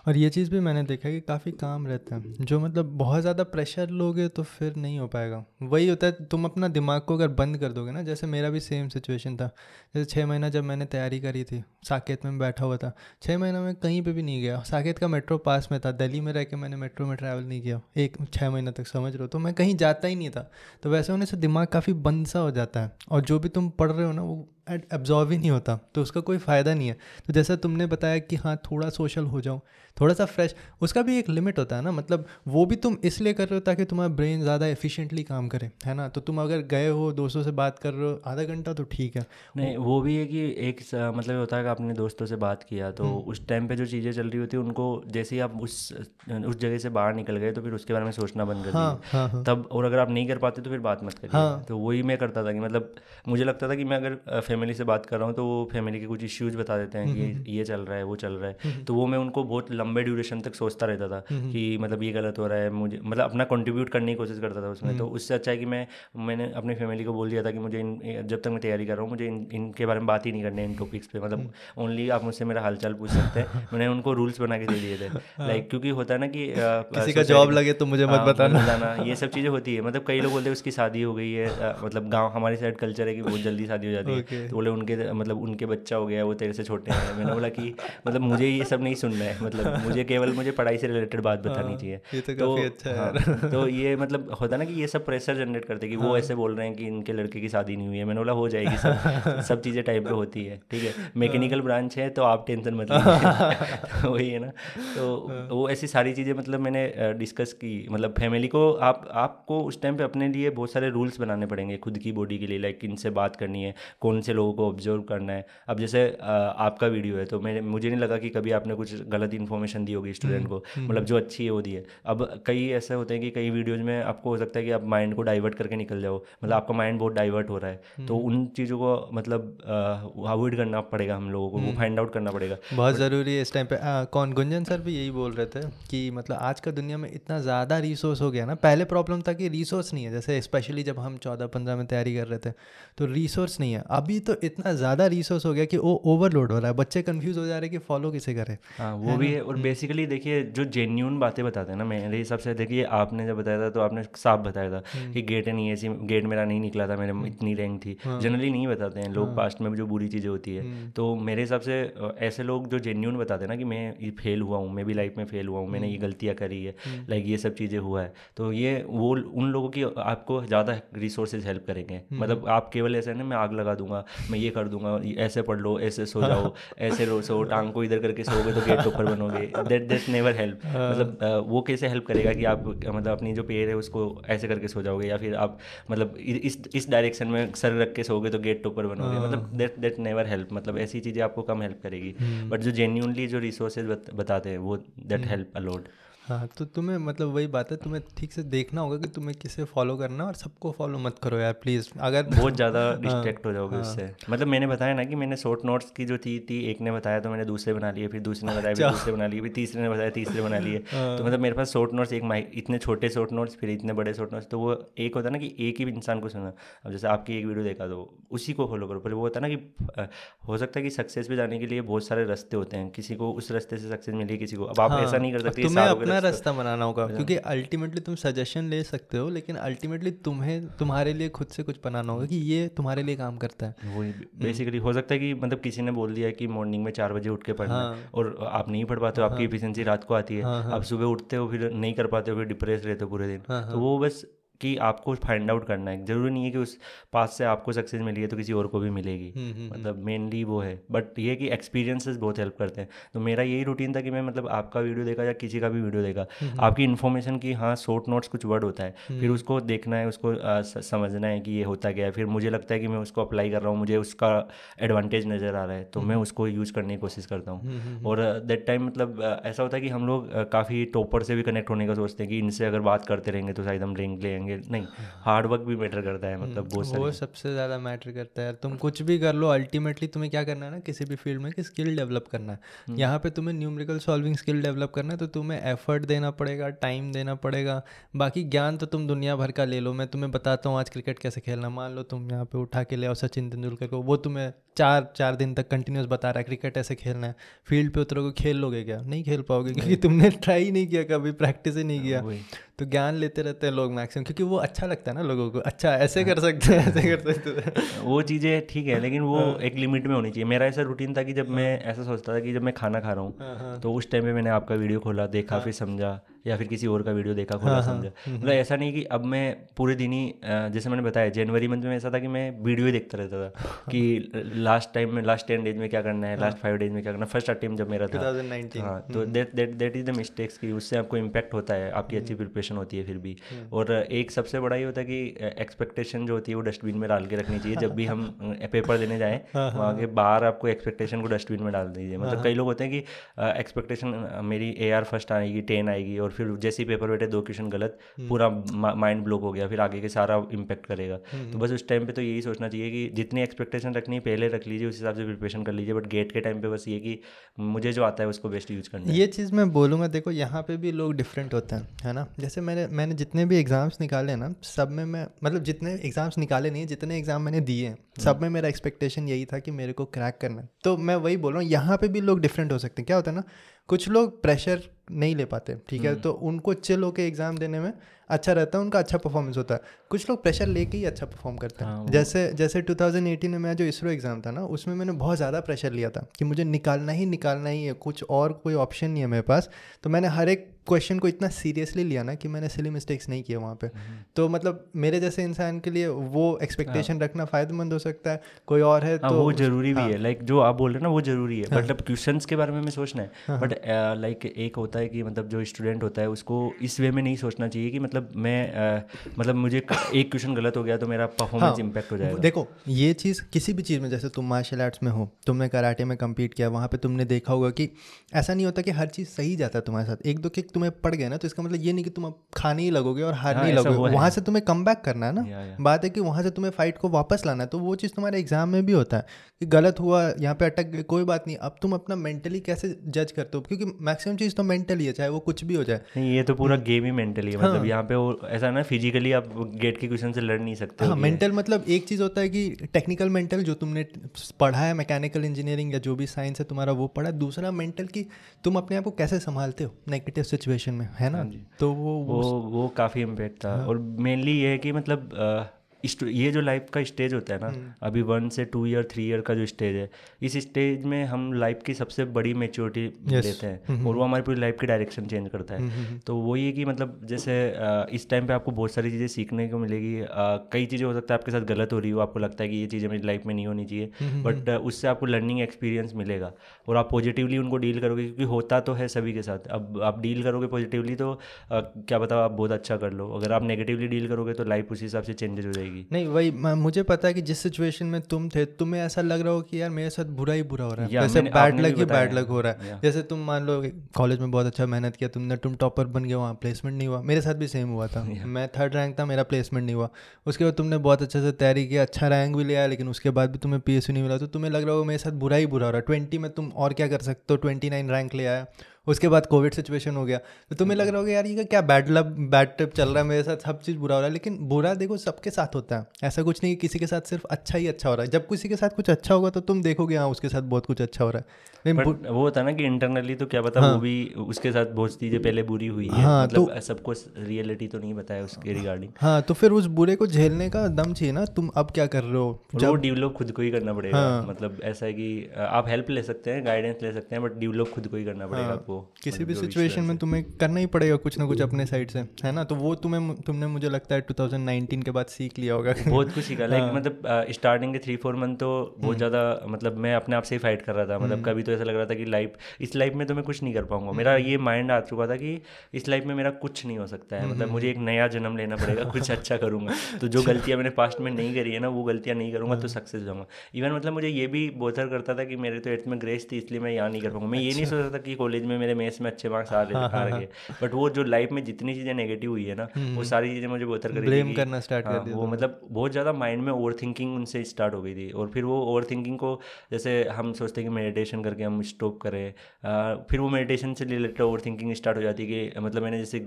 और ये चीज़ भी मैंने देखा कि काफ़ी काम रहता है। जो मतलब बहुत ज़्यादा प्रेशर लोगे तो फिर नहीं हो पाएगा। वही होता है तुम अपना दिमाग को अगर बंद कर दोगे ना जैसे मेरा भी सेम सिचुएशन था। जैसे छः महीना जब मैंने तैयारी करी थी, साकेत में बैठा हुआ था छः महीना में कहीं पे भी नहीं गया। साकेत का मेट्रो पास में था, दिल्ली में रह के मैंने मेट्रो में ट्रैवल नहीं किया। एक छः महीना तक, समझ रहे हो? तो मैं कहीं जाता ही नहीं था। तो वैसे होने से दिमाग काफ़ी बंद सा हो जाता है। और जो भी तुम पढ़ रहे हो ना, वो एब्जॉर्व ही नहीं होता तो उसका कोई फ़ायदा नहीं है। तो जैसा तुमने बताया कि हाँ थोड़ा सोशल हो जाओ थोड़ा सा फ्रेश उसका भी एक लिमिट होता है ना मतलब वो भी तुम इसलिए कर रहे हो ताकि तुम्हारा ब्रेन ज़्यादा एफिशिएंटली काम करे है ना? तो तुम अगर गए हो दोस्तों से बात कर रहे हो आधा घंटा तो ठीक है। नहीं वो भी है कि एक मतलब होता है कि आपने दोस्तों से बात किया तो हम्म। उस टाइम पर जो चीज़ें चल रही होती है उनको जैसे ही आप उस उस जगह से बाहर निकल गए तो फिर उसके बारे में सोचना बंद कर हाँ, हाँ, हाँ, तब और अगर आप नहीं कर पाते तो फिर बात मत करिए। तो वही मैं करता था कि मतलब मुझे लगता था कि मैं अगर फैमिली से बात कर रहा हूँ तो वो फैमिली के कुछ इश्यूज़ बता देते हैं कि ये चल रहा है वो चल रहा है। तो वो मैं उनको बहुत लंबे ड्यूरेशन तक सोचता रहता था कि मतलब ये गलत हो रहा है मुझे मतलब अपना कंट्रीब्यूट करने की कोशिश करता था उसमें। तो उससे अच्छा है कि मैं मैंने अपनी फैमिली को बोल दिया था कि मुझे इन जब तक मैं तैयारी कर रहा हूँ मुझे इन इनके बारे में बात ही नहीं करनी इन टॉपिक्स पे। मतलब ओनली आप मुझसे मेरा हालचाल पूछ सकते हैं। मैंने उनको रूल्स बना के दे दिए थे। लाइक हाँ। क्योंकि होता है ना कि किसी का जॉब लगे तो मुझे मत हाँ, बताना। बताना ये सब चीज़ें होती है। मतलब कई लोग बोलते हैं उसकी शादी हो गई है मतलब गाँव हमारी साइड कल्चर है कि बहुत जल्दी शादी हो जाती है। तो बोले उनके मतलब उनके बच्चा हो गया वो तेरे से छोटे हैं। मैंने बोला कि मतलब मुझे ये सब नहीं सुनना है। मतलब मुझे केवल मुझे पढ़ाई से रिलेटेड बात बतानी हाँ, चाहिए। ये तो, तो अच्छा है। तो ये मतलब होता ना कि ये सब प्रेशर जनरेट करते कि वो ऐसे बोल रहे हैं कि इनके लड़के की शादी नहीं हुई है। मैंने बोला हो जाएगी सब सब चीज़ें टाइप पे होती है ठीक है? मैकेनिकल ब्रांच है तो आप टेंशन मत लीजिए। वही है ना। तो वो ऐसी सारी चीज़ें मतलब मैंने डिस्कस की। मतलब फैमिली को आप आपको उस टाइम पे अपने लिए बहुत सारे रूल्स बनाने पड़ेंगे खुद की बॉडी के लिए लाइक इनसे बात करनी है कौन से लोगों को ऑब्ज़र्व करना है। अब जैसे आपका वीडियो है तो मैंने मुझे नहीं लगा कि कभी आपने कुछ गलत इन्फॉर्मेशन दी होगी स्टूडेंट हम्म, को। हम्म। मतलब जो अच्छी है वो दी है। अब कई ऐसे होते हैं कि कई वीडियोज़ में आपको हो सकता है कि आप माइंड को डाइवर्ट करके निकल जाओ। मतलब आपका माइंड बहुत डाइवर्ट हो रहा है। हम्म। तो उन चीज़ों को मतलब अवॉइड करना पड़ेगा हम लोगों को वो फाइंड आउट करना पड़ेगा। बहुत ज़रूरी है इस टाइम पे। कौन? गुंजन सर भी यही बोल रहे थे कि मतलब आज का दुनिया में इतना ज़्यादा रिसोर्स हो गया ना। पहले प्रॉब्लम था कि रिसोर्स नहीं है। जैसे स्पेशली जब हम चौदह पंद्रह में तैयारी कर रहे थे तो रिसोर्स नहीं है। अभी तो इतना ज़्यादा रिसोर्स हो गया कि वो ओवरलोड हो रहा है। बच्चे कन्फ्यूज़ हो जा रहे हैं कि फॉलो किसे करें। हाँ वो भी है। और बेसिकली हम्म। देखिए जो जेन्यून बातें बताते हैं ना मेरे हिसाब से देखिए आपने जब बताया था तो आपने साफ़ बताया था हम्म। कि गेट नहीं ऐसी गेट मेरा नहीं निकला था मेरे हम्म। इतनी रैंक थी। जनरली नहीं बताते हैं लोग पास्ट में जो बुरी चीज़ें होती है। तो मेरे हिसाब से ऐसे लोग जो जेन्यून बताते हैं ना कि मैं फेल हुआ हूँ मैं भी लाइफ में फेल हुआ हूँ मैंने ये गलतियाँ करी है लाइक ये सब चीज़ें हुआ है। तो ये वो उन लोगों की आपको ज़्यादा रिसोर्सेज हेल्प करेंगे। मतलब आप केवल ऐसे ना मैं आग लगा दूँगा मैं ये कर दूँगा ऐसे पढ़ लो ऐसे सो जाओ ऐसे रो सो टांग को इधर करके सोओगे तो गेट ऊपर बनोगे। दैट दैट नेवर हेल्प मतलब वो कैसे हेल्प करेगा कि आप मतलब अपनी जो पेड़ है उसको ऐसे करके सो जाओगे या फिर आप मतलब इस इस डायरेक्शन में सर रख के सोओगे तो गेट ऊपर बनोगे। हाँ। मतलब दैट दैट नेवर हेल्प मतलब ऐसी चीज़ें आपको कम हेल्प करेगी। बट हम्म। जो जेन्यूनली जो रिसोर्सेज बताते हैं वो दैट हेल्प अलॉट हाँ तो तुम्हें मतलब वही बात है तुम्हें ठीक से देखना होगा कि तुम्हें किसे फॉलो करना और सबको फॉलो मत करो यार प्लीज़ अगर बहुत ज़्यादा डिस्ट्रैक्ट हो जाओगे उससे। मतलब मैंने बताया ना कि मैंने शॉर्ट नोट्स की जो थी थी एक ने बताया तो मैंने दूसरे बना लिए फिर दूसरे ने बताया फिर दूसरे बना लिए फिर तीसरे ने बताया तीसरे बना लिए। तो मतलब मेरे पास शॉर्ट नोट्स एक माइक इतने छोटे शॉर्ट नोट्स फिर इतने बड़े शॉर्ट नोट्स तो वो एक होता ना कि एक ही इंसान को सुना अब जैसे आपकी एक वीडियो देखा तो उसी को फॉलो करो। पर वो होता ना कि हो सकता है कि सक्सेस पे जाने के लिए बहुत सारे रास्ते होते हैं। किसी को उस रास्ते से सक्सेस मिली किसी को। अब आप ऐसा नहीं कर सकते अपना रास्ता बनाना होगा क्योंकि अल्टीमेटली तुम सजेशन ले सकते हो लेकिन अल्टीमेटली तुम्हें तुम्हारे लिए खुद से कुछ बनाना होगा कि ये तुम्हारे लिए काम करता है। वही बेसिकली हो सकता है कि मतलब किसी ने बोल दिया कि मॉर्निंग में चार बजे उठ के पढ़ना हाँ, और आप नहीं पढ़ पाते हो आपकी इफिशियंसी हाँ। रात को आती है। हाँ, आप सुबह उठते हो फिर नहीं कर पाते हो फिर डिप्रेस रहते हो पूरे दिन। तो वो बस कि आपको फाइंड आउट करना है। ज़रूरी नहीं है कि उस पास से आपको सक्सेस मिली है तो किसी और को भी मिलेगी। हम्म, हम्म, हम्म। मतलब मेनली वो है। बट ये कि एक्सपीरियंसेस बहुत हेल्प करते हैं। तो मेरा यही रूटीन था कि मैं मतलब आपका वीडियो देखा या किसी का भी वीडियो देखा। आपकी इन्फॉर्मेशन की हाँ शॉर्ट नोट्स कुछ वर्ड होता है। फिर उसको देखना है उसको आ, समझना है कि ये होता क्या है। फिर मुझे लगता है कि मैं उसको अप्लाई कर रहा हूँ मुझे उसका एडवांटेज नज़र आ रहा है। तो मैं उसको यूज़ करने की कोशिश करता हूँ। और दैट टाइम मतलब ऐसा होता है कि हम लोग काफ़ी टॉपर से भी कनेक्ट होने का सोचते हैं कि इनसे अगर बात करते रहेंगे तो शायद हम रैंक लेंगे नहीं हार्ड वर्क भी मैटर करता है मतलब हम्म, वो सबसे ज़्यादा मैटर करता है। तुम कुछ भी कर लो अल्टीमेटली तुम्हें क्या करना है ना किसी भी फ़ील्ड में कि स्किल डेवलप करना है। हम्म। यहाँ पे तुम्हें न्यूमेरिकल सॉल्विंग स्किल डेवलप करना है तो तुम्हें एफर्ट देना पड़ेगा टाइम देना पड़ेगा। बाकी ज्ञान तो तुम दुनिया भर का ले लो। मैं तुम्हें बताता हूँ आज क्रिकेट कैसे खेलना मान लो तुम यहाँ पे उठा के ले आओ सचिन तेंदुलकर को। वो तुम्हें चार चार दिन तक कंटिन्यूस बता रहा है क्रिकेट ऐसे खेलना है। फ़ील्ड पे उतरोगे खेल लोगे क्या? नहीं खेल पाओगे क्योंकि तुमने ट्राई नहीं किया कभी प्रैक्टिस ही नहीं किया। तो ज्ञान लेते रहते हैं लोग मैक्सिमम क्योंकि वो अच्छा लगता है ना लोगों को। अच्छा ऐसे कर सकते हैं ऐसे कर सकते हैं। वो चीज़ें ठीक है लेकिन वो हाँ। एक लिमिट में होनी चाहिए। मेरा ऐसा रूटीन था कि जब मैं हाँ। ऐसा सोचता था कि जब मैं खाना खा रहा हूँ हाँ, तो उस टाइम पर मैंने आपका वीडियो खोला देखा फिर समझा। या फिर किसी और का वीडियो देखा खोला समझा। हम्म, मतलब ऐसा नहीं कि अब मैं पूरे दिन ही जैसे मैंने बताया जनवरी मंथ में ऐसा था कि मैं वीडियो ही देखता रहता था कि लास्ट टाइम में लास्ट टेन डेज़ में क्या करना है लास्ट फाइव डेज़ में क्या करना फ़र्स्ट अटेम्प्ट जब मेरा था। हाँ तो that that that is the mistakes की उससे आपको इम्पैक्ट होता है आपकी अच्छी प्रिपरेशन होती है फिर भी। हम्म। और एक सबसे बड़ा ये होता है कि एक्सपेक्टेशन जो होती है वो डस्टबिन में डाल के रखनी चाहिए। जब भी हम पेपर देने जाएँ हाँ, हाँ। वहाँ के बाहर आपको एक्सपेक्टेशन को डस्टबिन में डाल दीजिए। मतलब हाँ, कई लोग होते हैं कि एक्सपेक्टेशन मेरी ए आर फ़र्स्ट आएगी टेन आएगी और फिर जैसे ही पेपर बैठे दो क्वेश्चन गलत हम्म। पूरा माइंड ब्लॉक हो गया फिर आगे के सारा इम्पेक्ट करेगा। हम्म, तो बस उस टाइम पे तो यही सोचना चाहिए कि जितनी एक्सपेक्टेशन रखनी है पहले रख लीजिए उस हिसाब से प्रिपरेशन कर लीजिए बट गेट के टाइम पे बस ये कि मुझे जो आता है उसको बेस्ट यूज़ करना ये चीज़ मैं बोलूँगा देखो यहाँ पे भी लोग डिफरेंट होते हैं है ना? जैसे मैंने मैंने जितने भी एग्ज़ाम्स निकाले ना सब में मैं मतलब जितने एग्ज़ाम्स निकाले नहीं जितने एग्ज़ाम मैंने दिए हैं हम्म। सब में मेरा एक्सपेक्टेशन यही था कि मेरे को क्रैक करना है। तो मैं वही बोल रहा हूँ यहाँ पे भी लोग डिफरेंट हो सकते हैं। क्या होता है ना कुछ लोग प्रेशर नहीं ले पाते ठीक है? हम्म। तो उनको चिल होकर एग्ज़ाम देने में अच्छा रहता है उनका अच्छा परफॉर्मेंस होता है। कुछ लोग प्रेशर लेके ही अच्छा परफॉर्म करते हैं। हाँ, जैसे जैसे 2018 में मेरा जो इसरो एग्ज़ाम था ना उसमें मैंने बहुत ज़्यादा प्रेशर लिया था कि मुझे निकालना ही निकालना ही है कुछ और कोई ऑप्शन नहीं है मेरे पास। तो मैंने हर एक क्वेश्चन को इतना सीरियसली लिया ना कि मैंने सिली मिस्टेक्स नहीं किए वहाँ पे। हम्म। तो मतलब मेरे जैसे इंसान के लिए वो एक्सपेक्टेशन हाँ। रखना फ़ायदेमंद हो सकता है कोई और है हाँ, तो वो ज़रूरी भी है। लाइक हाँ। जो आप बोल रहे हैं ना वो ज़रूरी है। मतलब क्वेश्चन के बारे में हमें सोचना है। बट लाइक एक होता है कि मतलब जो स्टूडेंट होता है उसको इस वे में नहीं सोचना चाहिए कि मतलब मैं मतलब मुझे एक क्वेश्चन गलत हो गया तो मेरा परफॉर्मेंस इम्पैक्ट हो जाएगा। देखो ये चीज़ किसी भी चीज़ में जैसे तुम मार्शल आर्ट्स में हो तुमने कराटे में कम्पीट किया वहाँ पर तुमने देखा होगा कि ऐसा नहीं होता कि हर चीज़ सही जाता है तुम्हारे साथ। एक दो किक तुम्हें पड़ गया ना तो इसका मतलब ये नहीं कि तुम अब खाने ही लगोगे और हारने हाँ, ही लगोगे। वहाँ से तुम्हें कम करना है ना। बात है कि वहाँ से तुम्हें फाइट को वापस लाना है तो वो चीज़ तुम्हारे एग्ज़ाम में भी होता है कि गलत हुआ यहाँ पे अटक गए कोई बात नहीं। अब तुम अपना मेंटली कैसे जज करते हो? क्योंकि मैक्सिमम चीज़ तो मेंटली है चाहे वो कुछ भी हो जाए। नहीं ये तो पूरा गेम। ही मेंटली है। मतलब हाँ। यहाँ पे वो ऐसा ना फिजिकली आप गेट के क्वेश्चन से लड़ नहीं सकते हाँ मेंटल मतलब एक चीज़ होता है कि टेक्निकल मेंटल जो तुमने पढ़ा है मैकेनिकल इंजीनियरिंग या जो भी साइंस है तुम्हारा वो पढ़ा दूसरा मेंटल की तुम अपने आप को कैसे संभालते हो? नेगेटिव सिचुएशन में है ना? जी। तो वो वो वो काफ़ी इम्पेक्ट था। हाँ। और मेनली ये है कि मतलब ये जो लाइफ का स्टेज होता है ना हम्म। अभी वन से टू ईयर थ्री ईयर का जो स्टेज है इस स्टेज में हम लाइफ की सबसे बड़ी मेच्योरिटी yes. लेते हैं. और वो हमारी पूरी लाइफ की डायरेक्शन चेंज करता है. तो वो ये कि मतलब जैसे इस टाइम पे आपको बहुत सारी चीज़ें सीखने को मिलेगी कई चीज़ें हो सकता है आपके साथ गलत हो रही हो आपको लगता है कि ये चीज़ें मेरी लाइफ में नहीं होनी चाहिए बट. उससे आपको लर्निंग एक्सपीरियंस मिलेगा और आप पॉजिटिवली उनको डील करोगे क्योंकि होता तो है सभी के साथ अब आप डील करोगे पॉजिटिवली तो क्या बताओ आप बहुत अच्छा कर लो अगर आप नेगेटिवली डील करोगे तो लाइफ उसी हिसाब से चेंजेस हो जाएगी दिखेगी नहीं वही मुझे पता है कि जिस सिचुएशन में तुम थे तुम्हें ऐसा लग रहा हो कि यार मेरे साथ बुरा ही बुरा हो रहा है। जैसे बैड लक ही बैड लक हो रहा है। जैसे तुम मान लो कॉलेज में बहुत अच्छा मेहनत किया तुमने तुम टॉपर बन गए वहाँ प्लेसमेंट नहीं हुआ। मेरे साथ भी सेम हुआ था। मैं थर्ड रैंक था मेरा प्लेसमेंट नहीं हुआ। उसके बाद तुमने बहुत अच्छे से तैयारी किया अच्छा रैंक भी लिया लेकिन उसके बाद भी तुम्हें पी नहीं मिला। तो तुम्हें लग रहा होगा मेरे साथ बुरा ही बुरा हो रहा है। ट्वेंटी में तुम और क्या कर सकते हो? ट्वेंटी रैंक ले आया। उसके बाद कोविड सिचुएशन हो गया। तो तुम्हें लग रहा होगा, यार, ये क्या बैड लब बैड ट्रिप चल रहा है, मेरे साथ सब चीज़ बुरा हो रहा है। लेकिन बुरा देखो, सबके साथ होता है। ऐसा कुछ नहीं कि किसी के साथ सिर्फ़ अच्छा ही अच्छा हो रहा है। जब किसी के साथ कुछ अच्छा होगा तो तुम देखोगे हाँ उसके साथ बहुत कुछ अच्छा हो रहा है। वो होता है ना कि इंटरनली तो क्या पता हाँ, वो भी उसके साथ बहुत चीज़ें पहले बुरी हुई है। हाँ, मतलब तो, सबको रियलिटी तो नहीं बताया उसके रिगार्डिंग हाँ तो फिर उस बुरे को झेलने का दम चाहिए ना तुम अब क्या कर रहे हो? जब वो डेवलप खुद को ही करना पड़ेगा। हाँ, मतलब ऐसा है कि आप हेल्प ले सकते हैं गाइडेंस ले सकते हैं बट डेवलप खुद को ही करना पड़ेगा हाँ, आपको। किसी भी सिचुएशन में तुम्हें करना ही पड़ेगा कुछ ना कुछ अपने साइड से है ना? तो वो तुम्हें तुमने मुझे लगता है 2019 के बाद सीख लिया होगा। बहुत कुछ सीखा। लाइक हाँ। मतलब स्टार्टिंग के थ्री फोर मंथ तो बहुत हम्म। ज़्यादा मतलब मैं अपने आप से ही फाइट कर रहा था। मतलब हम्म। कभी तो ऐसा लग रहा था कि लाइफ इस लाइफ में तो मैं कुछ नहीं कर पाऊँगा। मेरा हम्म। ये माइंड आ चुका था कि इस लाइफ में मेरा कुछ नहीं हो सकता है। मतलब मुझे एक नया जन्म लेना पड़ेगा कुछ अच्छा करूँगा। तो जो गलतियाँ मैंने पास्ट में नहीं करी है ना वो गलतियाँ नहीं करूँगा तो सक्सेस हाँ। जाऊँगा। इवन मतलब मुझे ये भी बोथर करता था कि मेरे तो एट्थ में ग्रेस थी इसलिए मैं यहाँ नहीं कर पाऊँगा। मैं ये नहीं अच्छा। सोचता था कि कॉलेज में मेरे मेथ्स में अच्छे मार्क्स आ रहे हाँ, आ रहे। बट वो जो लाइफ में जितनी चीज़ें नेगेटिव हुई है ना वो सारी चीज़ें मुझे बोथर कर ब्लेम करना स्टार्ट कर दिया वो मतलब बहुत ज़्यादा माइंड में ओवर थिंकिंग उनसे स्टार्ट हो गई थी। और फिर वो ओवर थिंकिंग को जैसे हम सोचते हैं कि मेडिटेशन करके हम स्टॉप करें। फिर वो मेडिटेशन से रिलेटेड ओवर थिंकिंग स्टार्ट हो जाती है कि मतलब मैंने जैसे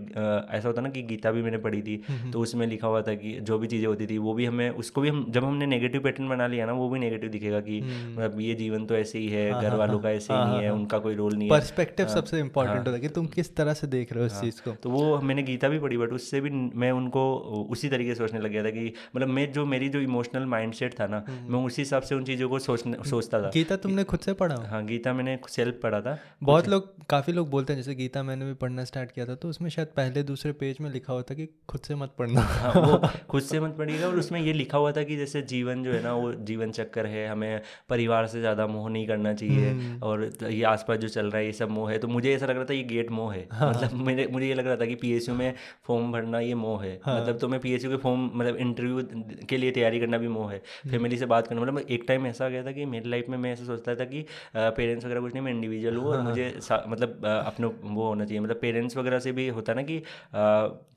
ऐसा होता ना कि गीता भी मैंने पढ़ी थी तो उसमें लिखा हुआ था कि जो भी चीज़ें होती थी वो भी हमें उसको भी हम जब हमने नेगेटिव पैटर्न बना लिया ना वो भी नेगेटिव दिखेगा कि मतलब ये जीवन तो ऐसे ही है हाँ, घर हाँ, वालों का हाँ, ऐसे ही नहीं है उनका कोई रोल नहीं है। पर्सपेक्टिव सबसे इंपॉर्टेंट होता है कि तुम किस तरह से देख रहे हो इस चीज़ को? तो वो मैंने गीता भी पढ़ी बट उससे भी मैं उनको उसी तरीके से सोचने लग गया था कि मतलब मैं जो मेरी जो इमोशनल माइंड था ना मैं उसी हिसाब से उन चीज़ों को सोचने सोचता था। गीता तुमने खुद से पढ़ा हाँ गीता मैंने सेल्फ पढ़ा था बहुत लोग काफ़ी लोग बोलते हैं जैसे गीता मैंने भी पढ़ना स्टार्ट किया था तो उसमें शायद पहले दूसरे पेज में लिखा हुआ था कि खुद से मत पढ़ना हाँ, वो खुद से मत पढ़िएगा और उसमें ये लिखा हुआ था कि जैसे जीवन जो है ना वो जीवन चक्कर है हमें परिवार से ज़्यादा मोह नहीं करना चाहिए हम्म। और ये आसपास जो चल रहा है ये सब मोह है तो मुझे ऐसा लग रहा था ये गेट मोह है हाँ। मतलब मेरे मुझे ये लग रहा था कि पी में फॉर्म भरना ये मोह है हाँ। मतलब तो मैं पी के फॉर्म मतलब इंटरव्यू के लिए तैयारी करना भी मोह है फैमिली हम्म। से बात करना मतलब एक टाइम ऐसा गया था कि मेरी लाइफ में मैं ऐसा सोचता था कि पेरेंट्स वगैरह कुछ नहीं मैं इंडिविजुअल हूँ और हाँ, मुझे मतलब अपने वो होना चाहिए। मतलब पेरेंट्स वगैरह से भी होता है ना कि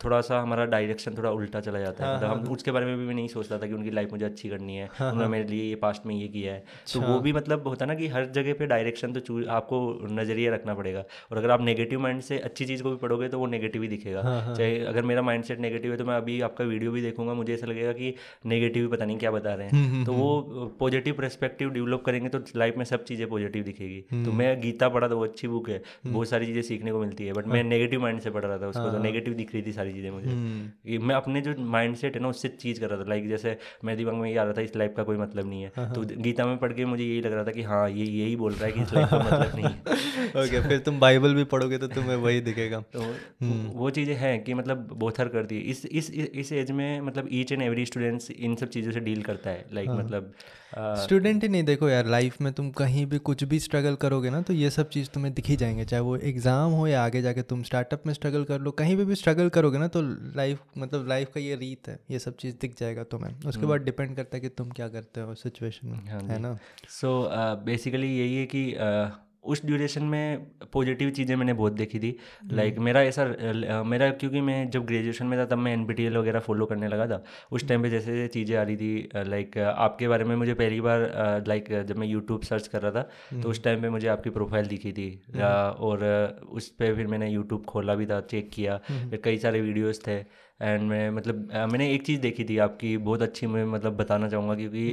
थोड़ा सा हमारा डायरेक्शन थोड़ा उल्टा चला जाता है। हाँ, मतलब हम हाँ। उसके बारे में भी मैं नहीं सोचता था कि उनकी लाइफ मुझे अच्छी करनी है हाँ, उन्होंने मेरे लिए ये पास्ट में ये किया है। तो वो अच्छा। भी मतलब होता है ना कि हर जगह पे डायरेक्शन तो आपको नज़रिया रखना पड़ेगा। और अगर आप नेगेटिव माइंड से अच्छी चीज़ को भी पढ़ोगे तो वो नेगेटिव ही दिखेगा। चाहे अगर मेरा माइंड सेट नेगेटिव है तो मैं अभी आपका वीडियो भी देखूँगा मुझे ऐसा लगेगा कि नेगेटिव ही पता नहीं क्या बता रहे हैं। हम्म, हम्म, तो वो पॉजिटिव परस्पेक्टिव डेवलप करेंगे तो लाइफ में सब चीज़ें पॉजिटिव दिखेगी। तो हम्म। मैं गीता पढ़ा तो वो अच्छी बुक है। बहुत सारी चीज़ें सीखने को मिलती है बट मैं नेगेटिव माइंड से पढ़ रहा था उसको तो नेगेटिव हाँ। दिख रही थी सारी चीज़ें मुझे। हम्म। मैं अपने जो माइंड सेट है ना उससे चीज़ कर रहा था। लाइक जैसे मैं दिमाग में ये आ रहा था इस लाइफ का कोई मतलब नहीं है। हाँ, तो हाँ। गीता में पढ़ के मुझे यही लग रहा था कि हाँ ये यही बोल रहा है कि इस लाइफ का मतलब नहीं है। ओके फिर तुम बाइबल भी पढ़ोगे तो तुम्हें वही दिखेगा। तो हम्म। वो चीज़ें हैं कि मतलब बोथर करती है। इस इस इस एज में मतलब ईच एंड एवरी स्टूडेंट्स इन सब चीज़ों से डील करता है। लाइक मतलब स्टूडेंट ही नहीं देखो यार लाइफ में तुम कहीं भी कुछ भी स्ट्रगल करोगे ना तो ये सब चीज़ तुम्हें दिखी ही जाएँगे। चाहे वो एग्ज़ाम हो या आगे जाके तुम स्टार्टअप में स्ट्रगल कर लो कहीं भी भी स्ट्रगल करोगे ना तो लाइफ मतलब लाइफ का ये रीत है ये सब चीज़ दिख जाएगा तुम्हें। उसके हम्म। बाद डिपेंड करता है कि तुम क्या करते हो सिचुएशन में हाँ है ना? सो बेसिकली यही है कि uh, उस ड्यूरेशन में पॉजिटिव चीज़ें मैंने बहुत देखी थी। लाइक like, मेरा ऐसा मेरा क्योंकि मैं जब ग्रेजुएशन में था तब मैं एनबीटीएल वगैरह फॉलो करने लगा था। उस टाइम पे जैसे चीज़ें आ रही थी लाइक आपके बारे में मुझे पहली बार लाइक जब मैं यूट्यूब सर्च कर रहा था तो उस टाइम पे मुझे आपकी प्रोफ़ाइल दिखी थी। और उस पर फिर मैंने यूट्यूब खोला भी था चेक किया फिर कई सारे वीडियोज़ थे। एंड मैं मतलब मैंने एक चीज़ देखी थी आपकी बहुत अच्छी मैं मतलब बताना चाहूँगा क्योंकि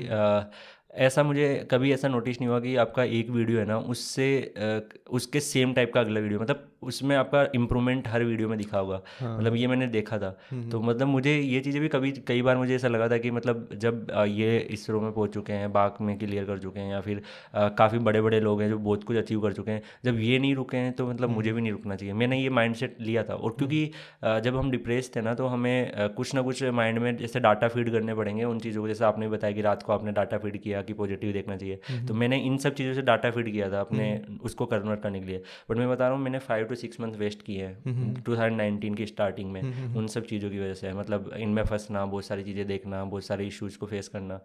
ऐसा मुझे कभी ऐसा नोटिस नहीं हुआ कि आपका एक वीडियो है ना, उससे उसके सेम टाइप का अगला वीडियो मतलब उसमें आपका इम्प्रूवमेंट हर वीडियो में दिखा होगा। हाँ। मतलब ये मैंने देखा था। हम्म, तो हम्म। मतलब मुझे ये चीज़ें भी कभी कई बार मुझे ऐसा लगा था कि मतलब जब ये इसरो में पहुँच चुके हैं बाग में क्लियर कर चुके हैं या फिर काफ़ी बड़े बड़े लोग हैं जो बहुत कुछ अचीव कर चुके हैं जब ये नहीं रुके हैं तो मतलब मुझे हम्म। भी नहीं रुकना चाहिए। मैंने ये माइंड लिया था और क्योंकि जब हम डिप्रेस थे ना तो हमें कुछ ना कुछ माइंड में जैसे डाटा फ़ीड करने पड़ेंगे उन चीज़ों को। जैसे आपने बताया कि रात को आपने डाटा फ़ीड किया कि पॉजिटिव देखना चाहिए। तो मैंने इन सब चीज़ों से डाटा फ़ीड किया था अपने उसको कन्वर्ट करने के लिए। बट मैं बता रहा हूँ मैंने five to six month waste किए हैं। टू थाउज़ेंड नाइनटीन की स्टार्टिंग में उन सब चीज़ों की वजह से मतलब इनमें फंसना बहुत सारी चीज़ें देखना बहुत सारे इश्यूज़ को फेस करना।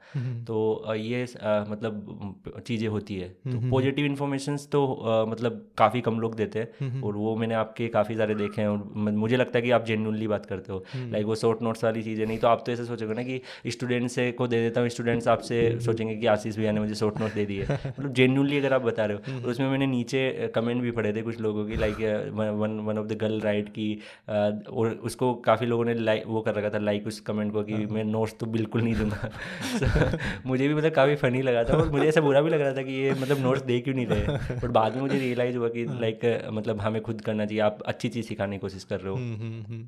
तो ये मतलब चीज़ें होती है। तो पॉजिटिव इन्फॉर्मेशन तो मतलब काफ़ी कम लोग देते हैं। और वो मैंने आपके काफ़ी सारे देखे हैं और मुझे लगता है कि आप जेन्यूनली बात करते हो। लाइक वो शॉर्ट नोट्स वाली चीज़ें नहीं तो आप तो ऐसे सोचोगे ना कि स्टूडेंट्स को दे देता हूँ स्टूडेंट्स आपसे सोचेंगे कि आशीष भैया ने मुझे शॉर्ट नोट दे दिए। मतलब जेन्यूनली अगर आप बता रहे हो। हम्म। उसमें मैंने नीचे कमेंट भी पढ़े थे कुछ लोगों की like one one of the girl right की और उसको काफ़ी लोगों ने लाइक वो कर रखा था लाइक उस कमेंट को कि हाँ। मैं नोट्स तो बिल्कुल नहीं दूँगा। मुझे भी मतलब काफ़ी फ़नी लगा था और मुझे ऐसा बुरा भी लग रहा था कि ये मतलब नोट्स दे क्यों नहीं रहे। बट बाद में मुझे रियलाइज़ हुआ कि लाइक हाँ। मतलब हमें खुद करना चाहिए। आप अच्छी चीज़ सिखाने की कोशिश कर रहे हो। ओके हम्म,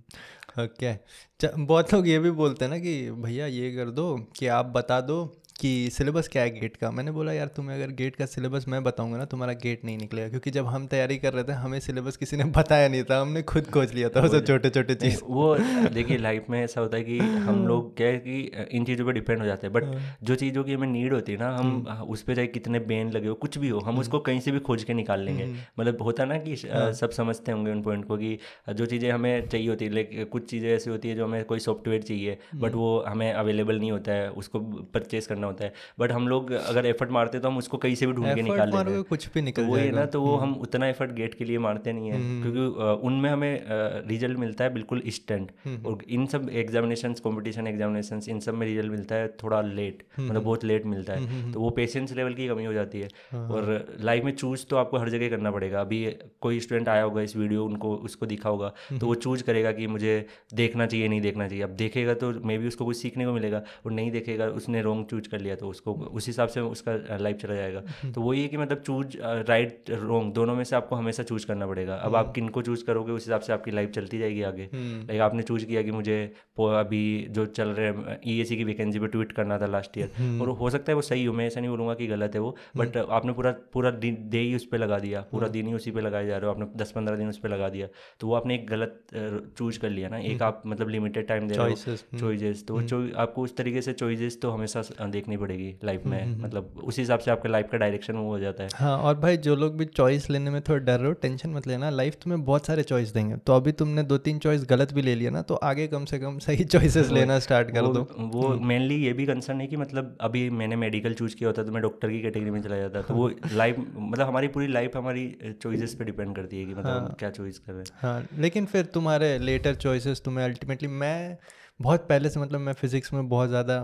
हम्म, बहुत लोग ये भी बोलते हैं ना कि भैया ये कर दो कि आप बता दो कि सिलेबस क्या है गेट का मैंने बोला यार तुम्हें अगर गेट का सिलेबस मैं बताऊँगा ना तुम्हारा गेट नहीं निकलेगा क्योंकि जब हम तैयारी कर रहे थे हमें सिलेबस किसी ने बताया नहीं था हमने खुद खोज लिया था वो छोटे छोटे चीज़ वो देखिए लाइफ में ऐसा होता है कि हम लोग क्या है कि इन चीज़ों पर डिपेंड हो जाते हैं बट हाँ। जो चीज़ों की हमें नीड होती है ना हम हम्म। उस पर चाहे कितने बेन लगे हो कुछ भी हो हम हम्म। उसको कहीं से भी खोज के निकाल लेंगे हम्म। मतलब होता ना कि हाँ। सब समझते होंगे उन पॉइंट को कि जो चीज़ें हमें चाहिए होती है लेकिन कुछ चीज़ें ऐसी होती है जो हमें कोई सॉफ्टवेयर चाहिए बट वो हमें अवेलेबल नहीं होता है उसको परचेज करना होता है। बट हम लोग अगर एफर्ट मारते तो हम उसको कहीं से भी ढूंढ के निकाल लेते। हैं कुछ भी निकल वो है ना तो वो हम हम्म। उतना एफर्ट गेट के लिए मारते नहीं है। हम्म। क्योंकि उनमें हमें रिज़ल्ट मिलता है बिल्कुल इंस्टेंट हम्म, और इन सब एग्जामिनेशन कॉम्पिटिशन एग्जामिनेशन इन सब में रिज़ल्ट मिलता है थोड़ा लेट मतलब बहुत लेट मिलता है। तो वो पेशेंस लेवल की कमी हो जाती है। हाँ, हाँ। और लाइफ में चूज़ तो आपको हर जगह करना पड़ेगा। अभी कोई स्टूडेंट आया होगा इस वीडियो उनको उसको दिखा होगा तो वो चूज़ करेगा कि मुझे देखना चाहिए नहीं देखना चाहिए। अब देखेगा तो मे बी उसको कुछ सीखने को मिलेगा और नहीं देखेगा उसने रॉन्ग चूज़ कर लिया तो उसको उस हिसाब से उसका लाइफ चला जाएगा। हम्म। तो वही है कि मतलब चूज़ राइट रोंग दोनों में से आपको हमेशा चूज़ करना पड़ेगा। अब आप हम्म। किन को चूज़ करोगे उस हिसाब से आपकी लाइफ चलती जाएगी आगे। Like hmm. आपने चूज़ किया कि मुझे अभी जो चल रहे ई e की वैकेंसी पे ट्वीट करना था लास्ट ईयर और हो सकता है वो सही हो मैं ऐसा नहीं बोलूँगा कि गलत है वो बट आपने पूरा पूरा दिन डे ही उस पर लगा दिया। पूरा दिन ही उसी पे लगाए जा रहे हो आपने दस पंद्रह दिन उस पर लगा दिया। तो वो आपने एक गलत चूज़ कर लिया ना। एक आप मतलब लिमिटेड टाइम दे रहे हो। चॉइजेस तो आपको उस तरीके से चॉइजेस तो हमेशा देखनी पड़ेगी लाइफ में। मतलब उस हिसाब से आपके लाइफ का डायरेक्शन वो हो जाता है। हाँ और भाई जो लोग भी चॉइस लेने में थोड़ा डर रहे हो टेंशन मत लेना। लाइफ तुम्हें बहुत सारे चॉइस देंगे। तो अभी तुमने दो तीन चॉइस गलत भी ले लिया ना तो आगे कम से कम सही चॉइसेस लेना स्टार्ट कर दो। वो मेनली हम्म। ये भी कंसर्न है कि मतलब अभी मैंने मेडिकल चूज़ किया होता तो मैं डॉक्टर की कैटेगरी में चला जाता तो वो लाइफ मतलब हमारी पूरी लाइफ हमारी चॉइसेस पे डिपेंड करती है कि मतलब हाँ, क्या चॉइस कर रहे हैं। हाँ लेकिन फिर तुम्हारे लेटर चॉइसेस तुम्हें अल्टीमेटली मैं बहुत पहले से मतलब मैं फिजिक्स में बहुत ज़्यादा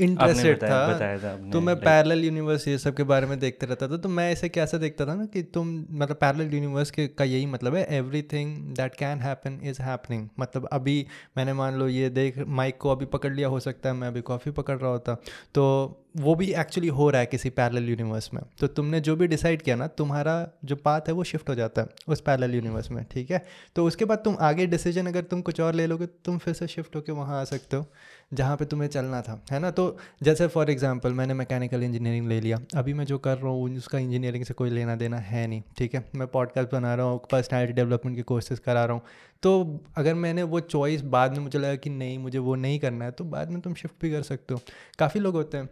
इंटरेस्टेड था, बताया था तो मैं पैरेलल यूनिवर्स ये सब के बारे में देखते रहता था। तो मैं इसे कैसे देखता था ना कि तुम मतलब पैरेलल यूनिवर्स के का यही मतलब है everything that can happen is happening मतलब अभी मैंने मान लो ये देख माइक को अभी पकड़ लिया हो सकता है मैं अभी कॉफ़ी पकड़ रहा होता। तो वो भी एक्चुअली हो रहा है किसी पैरेलल यूनिवर्स में। तो तुमने जो भी डिसाइड किया ना, तुम्हारा जो पाथ है वो शिफ्ट हो जाता है उस पैरेलल यूनिवर्स में, ठीक है? तो उसके बाद तुम आगे डिसीज़न अगर तुम कुछ और ले लोगे, तुम फिर से शिफ्ट होकर वहाँ आ सकते हो, जहाँ पे तुम्हें चलना था, है ना? तो जैसे फॉर एग्जांपल मैंने मैकेनिकल इंजीनियरिंग ले लिया। अभी मैं जो कर रहा हूँ, उसका इंजीनियरिंग से कोई लेना देना है नहीं, ठीक है? मैं पॉडकास्ट बना रहा हूँ पर्सनैलिटी डेवलपमेंट के कोर्सेज करा रहा हूँ। तो अगर मैंने वो चॉइस बाद में मुझे लगा कि नहीं, मुझे वो नहीं करना है तो बाद में तुम शिफ्ट भी कर सकते हो। काफ़ी लोग होते हैं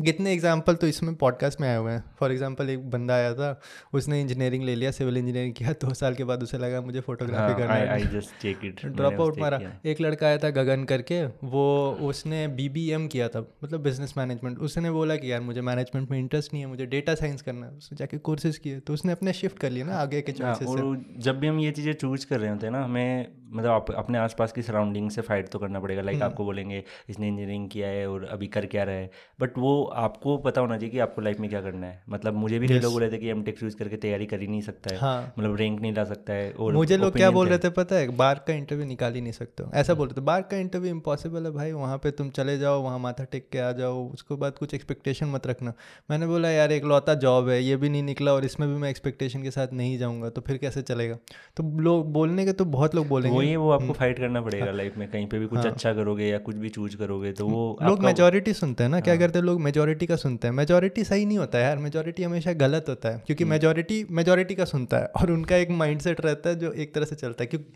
कितने एग्ज़ाम्पल तो इसमें पॉडकास्ट में आए हुए हैं। फॉर एग्ज़ाम्पल एक बंदा आया था उसने इंजीनियरिंग ले लिया सिविल इंजीनियरिंग किया दो साल के बाद उसे लगा मुझे फोटोग्राफी करना है। ड्रॉप आउट मारा। एक लड़का आया था गगन करके वो उसने बीबीएम किया था मतलब बिज़नेस मैनेजमेंट उसने बोला कि यार मुझे मैनेजमेंट में इंटरेस्ट नहीं है मुझे डेटा साइंस करना है। उसने जाके कोर्सेज किए तो उसने अपने शिफ्ट कर लिया ना आगे के चॉइसेस से। जब भी हम ये चीज़ें चूज़ कर रहे होते हैं ना हमें मतलब आप अपने आसपास की सराउंडिंग से फाइट तो करना पड़ेगा लाइक हम्म। आपको बोलेंगे इसने इंजीनियरिंग किया है और अभी कर क्या रहा है? बट वो आपको पता होना चाहिए कि आपको लाइफ में क्या करना है। मतलब मुझे भी yes. लोग बोले थे कि एम टेक यूज़ करके तैयारी कर ही नहीं सकता है। हाँ. मतलब रैंक नहीं ला सकता है और मुझे लोग क्या बोल रहे थे पता है? बार का इंटरव्यू निकाल ही नहीं सकते ऐसा बोल रहे थे बार का इंटरव्यू इम्पॉसिबल है भाई वहाँ पे तुम चले जाओ वहाँ माथा टेक के आ जाओ उसके बाद कुछ एक्सपेक्टेशन मत रखना। मैंने बोला यार एक लौता जॉब है ये भी नहीं निकला और इसमें भी मैं एक्सपेक्टेशन के साथ नहीं जाऊँगा तो फिर कैसे चलेगा? तो लोग बोलने के तो बहुत लोग बोलेंगे वही वो आपको फाइट हम्म। करना पड़ेगा लाइफ में कहीं पे भी कुछ हाँ। अच्छा करोगे या कुछ भी चूज़ करोगे तो वो लोग मेजोरिटी सुनते हैं ना क्या। करते हैं लोग मेजोरिटी का सुनते हैं। मेजोरिटी सही नहीं होता है यार। मेजोरिटी हमेशा गलत होता है क्योंकि मेजोरिटी हम्म। मेजोरिटी का सुनता है और उनका एक माइंड रहता है जो एक तरह से चलता है। क्योंकि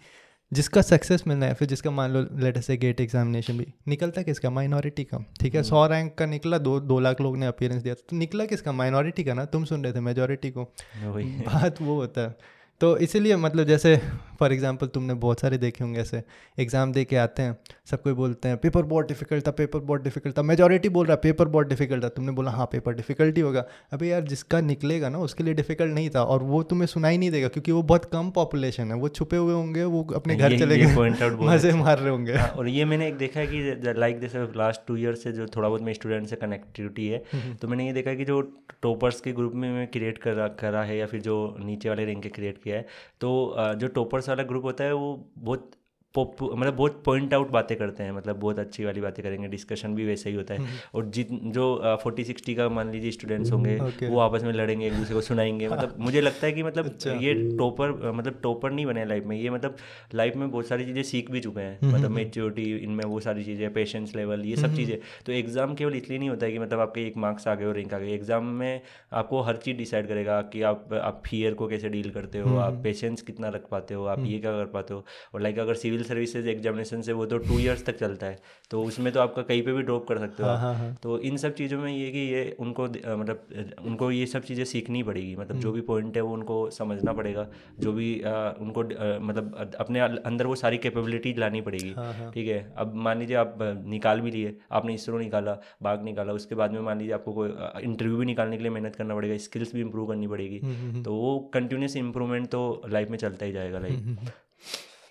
जिसका सक्सेस मिलना है फिर जिसका मान लो लेटर से गेट एग्जामिनेशन भी निकलता है किसका? माइनॉरिटी का। ठीक है हम्म। सौ रैंक का निकला दो दो लाख लोग ने अपियरेंस दिया तो निकला किसका? माइनॉरिटी का ना? तुम सुन रहे थे मेजोरिटी को। बात वो होता है। तो इसीलिए मतलब जैसे फॉर एग्जांपल तुमने बहुत सारे देखे होंगे ऐसे एग्ज़ाम दे के आते हैं सब कोई बोलते हैं पेपर बहुत डिफ़िकल्ट था पेपर बहुत डिफ़िकल्ट था। मेजोरिटी बोल रहा है पेपर बहुत डिफ़िकल्ट था। तुमने बोला हाँ पेपर डिफ़िकल्ट ही होगा। अभी यार जिसका निकलेगा ना उसके लिए डिफ़िकल्ट नहीं था और वो तुम्हें सुनाई नहीं देगा क्योंकि वो बहुत कम पॉपुलेशन है। वो छुपे हुए होंगे वो अपने घर चले गए मज़े मार रहे होंगे। हाँ, और ये मैंने एक देखा है कि लाइक जैसे लास्ट टू ईयर से जो थोड़ा बहुत मेरे स्टूडेंट से कनेक्टिविटी है हम्म, हम्म। तो मैंने ये देखा कि जो टॉपर्स के ग्रुप में मैं क्रिएट करा करा है या फिर जो नीचे वाले रैंक के क्रिएट किया है। तो जो टॉपर्स वाला ग्रुप होता है वो बहुत मतलब बहुत पॉइंट आउट बातें करते हैं मतलब बहुत अच्छी वाली बातें करेंगे डिस्कशन भी वैसे ही होता है। हम्म। और जित जो फोर्टी सिक्सटी का मान लीजिए स्टूडेंट्स होंगे okay. वो आपस में लड़ेंगे एक दूसरे को सुनाएँगे मतलब मुझे लगता है कि मतलब अच्छा। ये टॉपर मतलब टॉपर नहीं बने लाइफ में ये मतलब लाइफ में बहुत सारी चीज़ें सीख भी चुके हैं हम्म, मतलब मेच्योरिटी हम्म, इनमें वो सारी चीज़ें पेशेंस लेवल ये सब चीज़ें। तो एग्ज़ाम केवल इसलिए नहीं होता है कि मतलब आपके एक मार्क्स आ गए और रैंक आ गए। एग्ज़ाम में आपको हर चीज़ डिसाइड करेगा कि आप आप फियर को कैसे डील करते हो आप पेशेंस कितना रख पाते हो आप ये क्या कर पाते हो। और लाइक अगर सिविल सर्विसेज़ एग्जामिनेशन से वो तो टू ईयर्स तक चलता है। तो उसमें तो आपका कहीं पे भी ड्रॉप कर सकते हो हाँ, हाँ, हाँ. तो इन सब चीज़ों में ये कि ये उनको मतलब उनको ये सब चीज़ें सीखनी पड़ेगी। मतलब जो हम्म। भी पॉइंट है वो उनको समझना पड़ेगा। जो भी आ, उनको आ, मतलब अपने अंदर वो सारी कैपेबिलिटी लानी पड़ेगी। हाँ, हाँ। ठीक है? अब मान लीजिए आप निकाल भी लिए आपने इसरो निकाला बाघ निकाला उसके बाद में मान लीजिए आपको कोई इंटरव्यू भी निकालने के लिए मेहनत करना पड़ेगा स्किल्स भी इंप्रूव करनी पड़ेगी। हम्म, हम्म, तो वो कंटिन्यूस इंप्रूवमेंट तो लाइफ में चलता ही जाएगा लाइफ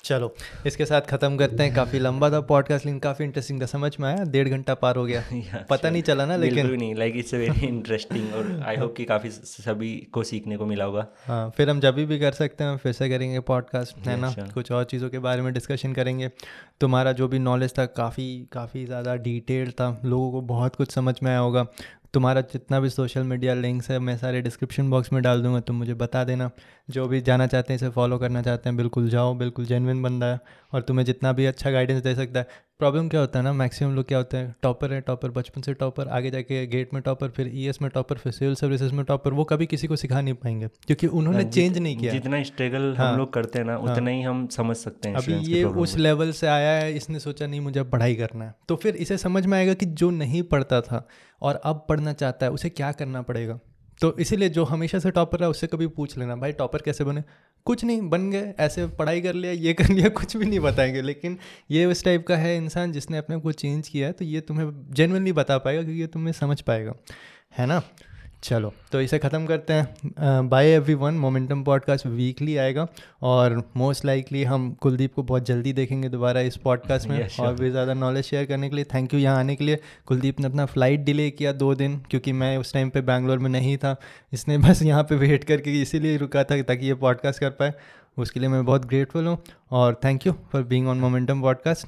चलो इसके साथ ख़त्म करते हैं। काफ़ी लंबा था पॉडकास्ट लेकिन काफ़ी इंटरेस्टिंग था। समझ में आया? डेढ़ घंटा पार हो गया। पता नहीं चला ना लेकिन नहीं। लाइक इट्स वेरी इंटरेस्टिंग और आई होप कि काफ़ी सभी को सीखने को मिला होगा। हाँ फिर हम जब भी कर सकते हैं फिर से करेंगे पॉडकास्ट है ना? कुछ और चीज़ों के बारे में डिस्कशन करेंगे। तुम्हारा जो भी नॉलेज था काफ़ी काफ़ी ज़्यादा डिटेल था। लोगों को बहुत कुछ समझ में आया होगा। तुम्हारा जितना भी सोशल मीडिया लिंक्स है, मैं सारे डिस्क्रिप्शन बॉक्स में डाल दूँगा, तुम मुझे बता देना। जो भी जाना चाहते हैं, इसे फॉलो करना चाहते हैं, बिल्कुल जाओ, बिल्कुल जेनविन बंदा है और तुम्हें जितना भी अच्छा गाइडेंस दे सकता है प्रॉब्लम क्या होता है ना मैक्सिमम लोग क्या होते हैं टॉपर है टॉपर बचपन से टॉपर आगे जाके गेट में टॉपर फिर ई में टॉपर फिर सिविल सर्विसेज़ में टॉपर वो कभी किसी को सिखा नहीं पाएँगे क्योंकि उन्होंने चेंज नहीं किया। जितना स्ट्रगल हाँ, हम लोग करते हैं ना हाँ, उतना ही हम समझ सकते हैं अभी ये उस लेवल से आया है इसने सोचा नहीं मुझे पढ़ाई करना है। तो फिर इसे समझ में आएगा कि जो नहीं पढ़ता था और अब पढ़ना चाहता है उसे क्या करना पड़ेगा? तो इसीलिए जो हमेशा से टॉपर रहा उससे कभी पूछ लेना भाई टॉपर कैसे बने? कुछ नहीं, बन गए, ऐसे पढ़ाई कर लिया, ये कर लिया, कुछ भी नहीं बताएँगे। लेकिन ये उस टाइप का है इंसान जिसने अपने को चेंज किया है तो ये तुम्हें जेनवनली बता पाएगा क्योंकि ये तुम्हें समझ पाएगा। है ना? चलो तो इसे ख़त्म करते हैं। Bye everyone momentum podcast weekly आएगा और मोस्ट लाइकली हम कुलदीप को बहुत जल्दी देखेंगे दोबारा इस पॉडकास्ट में yes, और भी ज़्यादा नॉलेज शेयर करने के लिए। थैंक यू यहाँ आने के लिए। कुलदीप ने अपना फ़्लाइट डिले किया दो दिन क्योंकि मैं उस टाइम पे बैंगलोर में नहीं था। इसने बस यहाँ पर वेट करके इसीलिए रुका था ताकि ये पॉडकास्ट कर पाए। उसके लिए मैं बहुत ग्रेटफुल हूँ और thank you for being on momentum podcast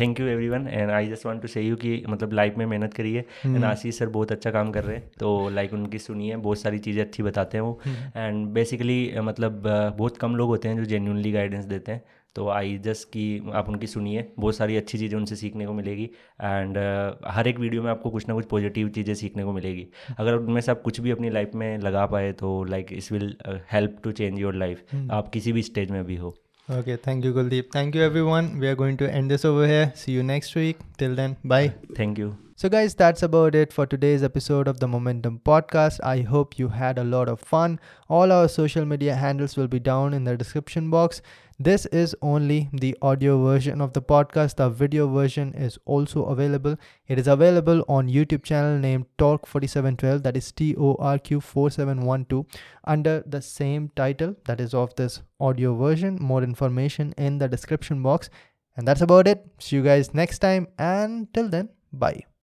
thank you everyone and I just want to say you कि मतलब लाइफ में मेहनत करिए एंड hmm. आशीष सर बहुत अच्छा काम कर रहे हैं। तो लाइक उनकी सुनिए बहुत सारी चीज़ें अच्छी बताते हैं वो। And hmm. बेसिकली मतलब बहुत कम लोग होते हैं जो जेन्यूनली गाइडेंस देते हैं। तो आई जस्ट की आप उनकी सुनिए बहुत सारी अच्छी चीज़ें उनसे सीखने को मिलेगी एंड uh, हर एक वीडियो में आपको कुछ ना कुछ पॉजिटिव चीज़ें सीखने को मिलेगी अगर उनमें से आप कुछ भी अपनी लाइफ में लगा पाए तो लाइक इस will help to change your life आप किसी भी स्टेज में भी हो Okay, thank you, Kuldeep. Thank you, everyone. We are going to end this over here. See you next week. Till then, bye. Thank you. So, guys, that's about it for today's episode of the Momentum Podcast. I hope you had a lot of fun. All our social media handles will be down in the description box. This is only the audio version of the podcast. The video version is also available. It is available on YouTube channel named Torque4712, that is T O R Q 4712, under the same title that is of this audio version. More information in the description box. And that's about it. See you guys next time. And till then, bye.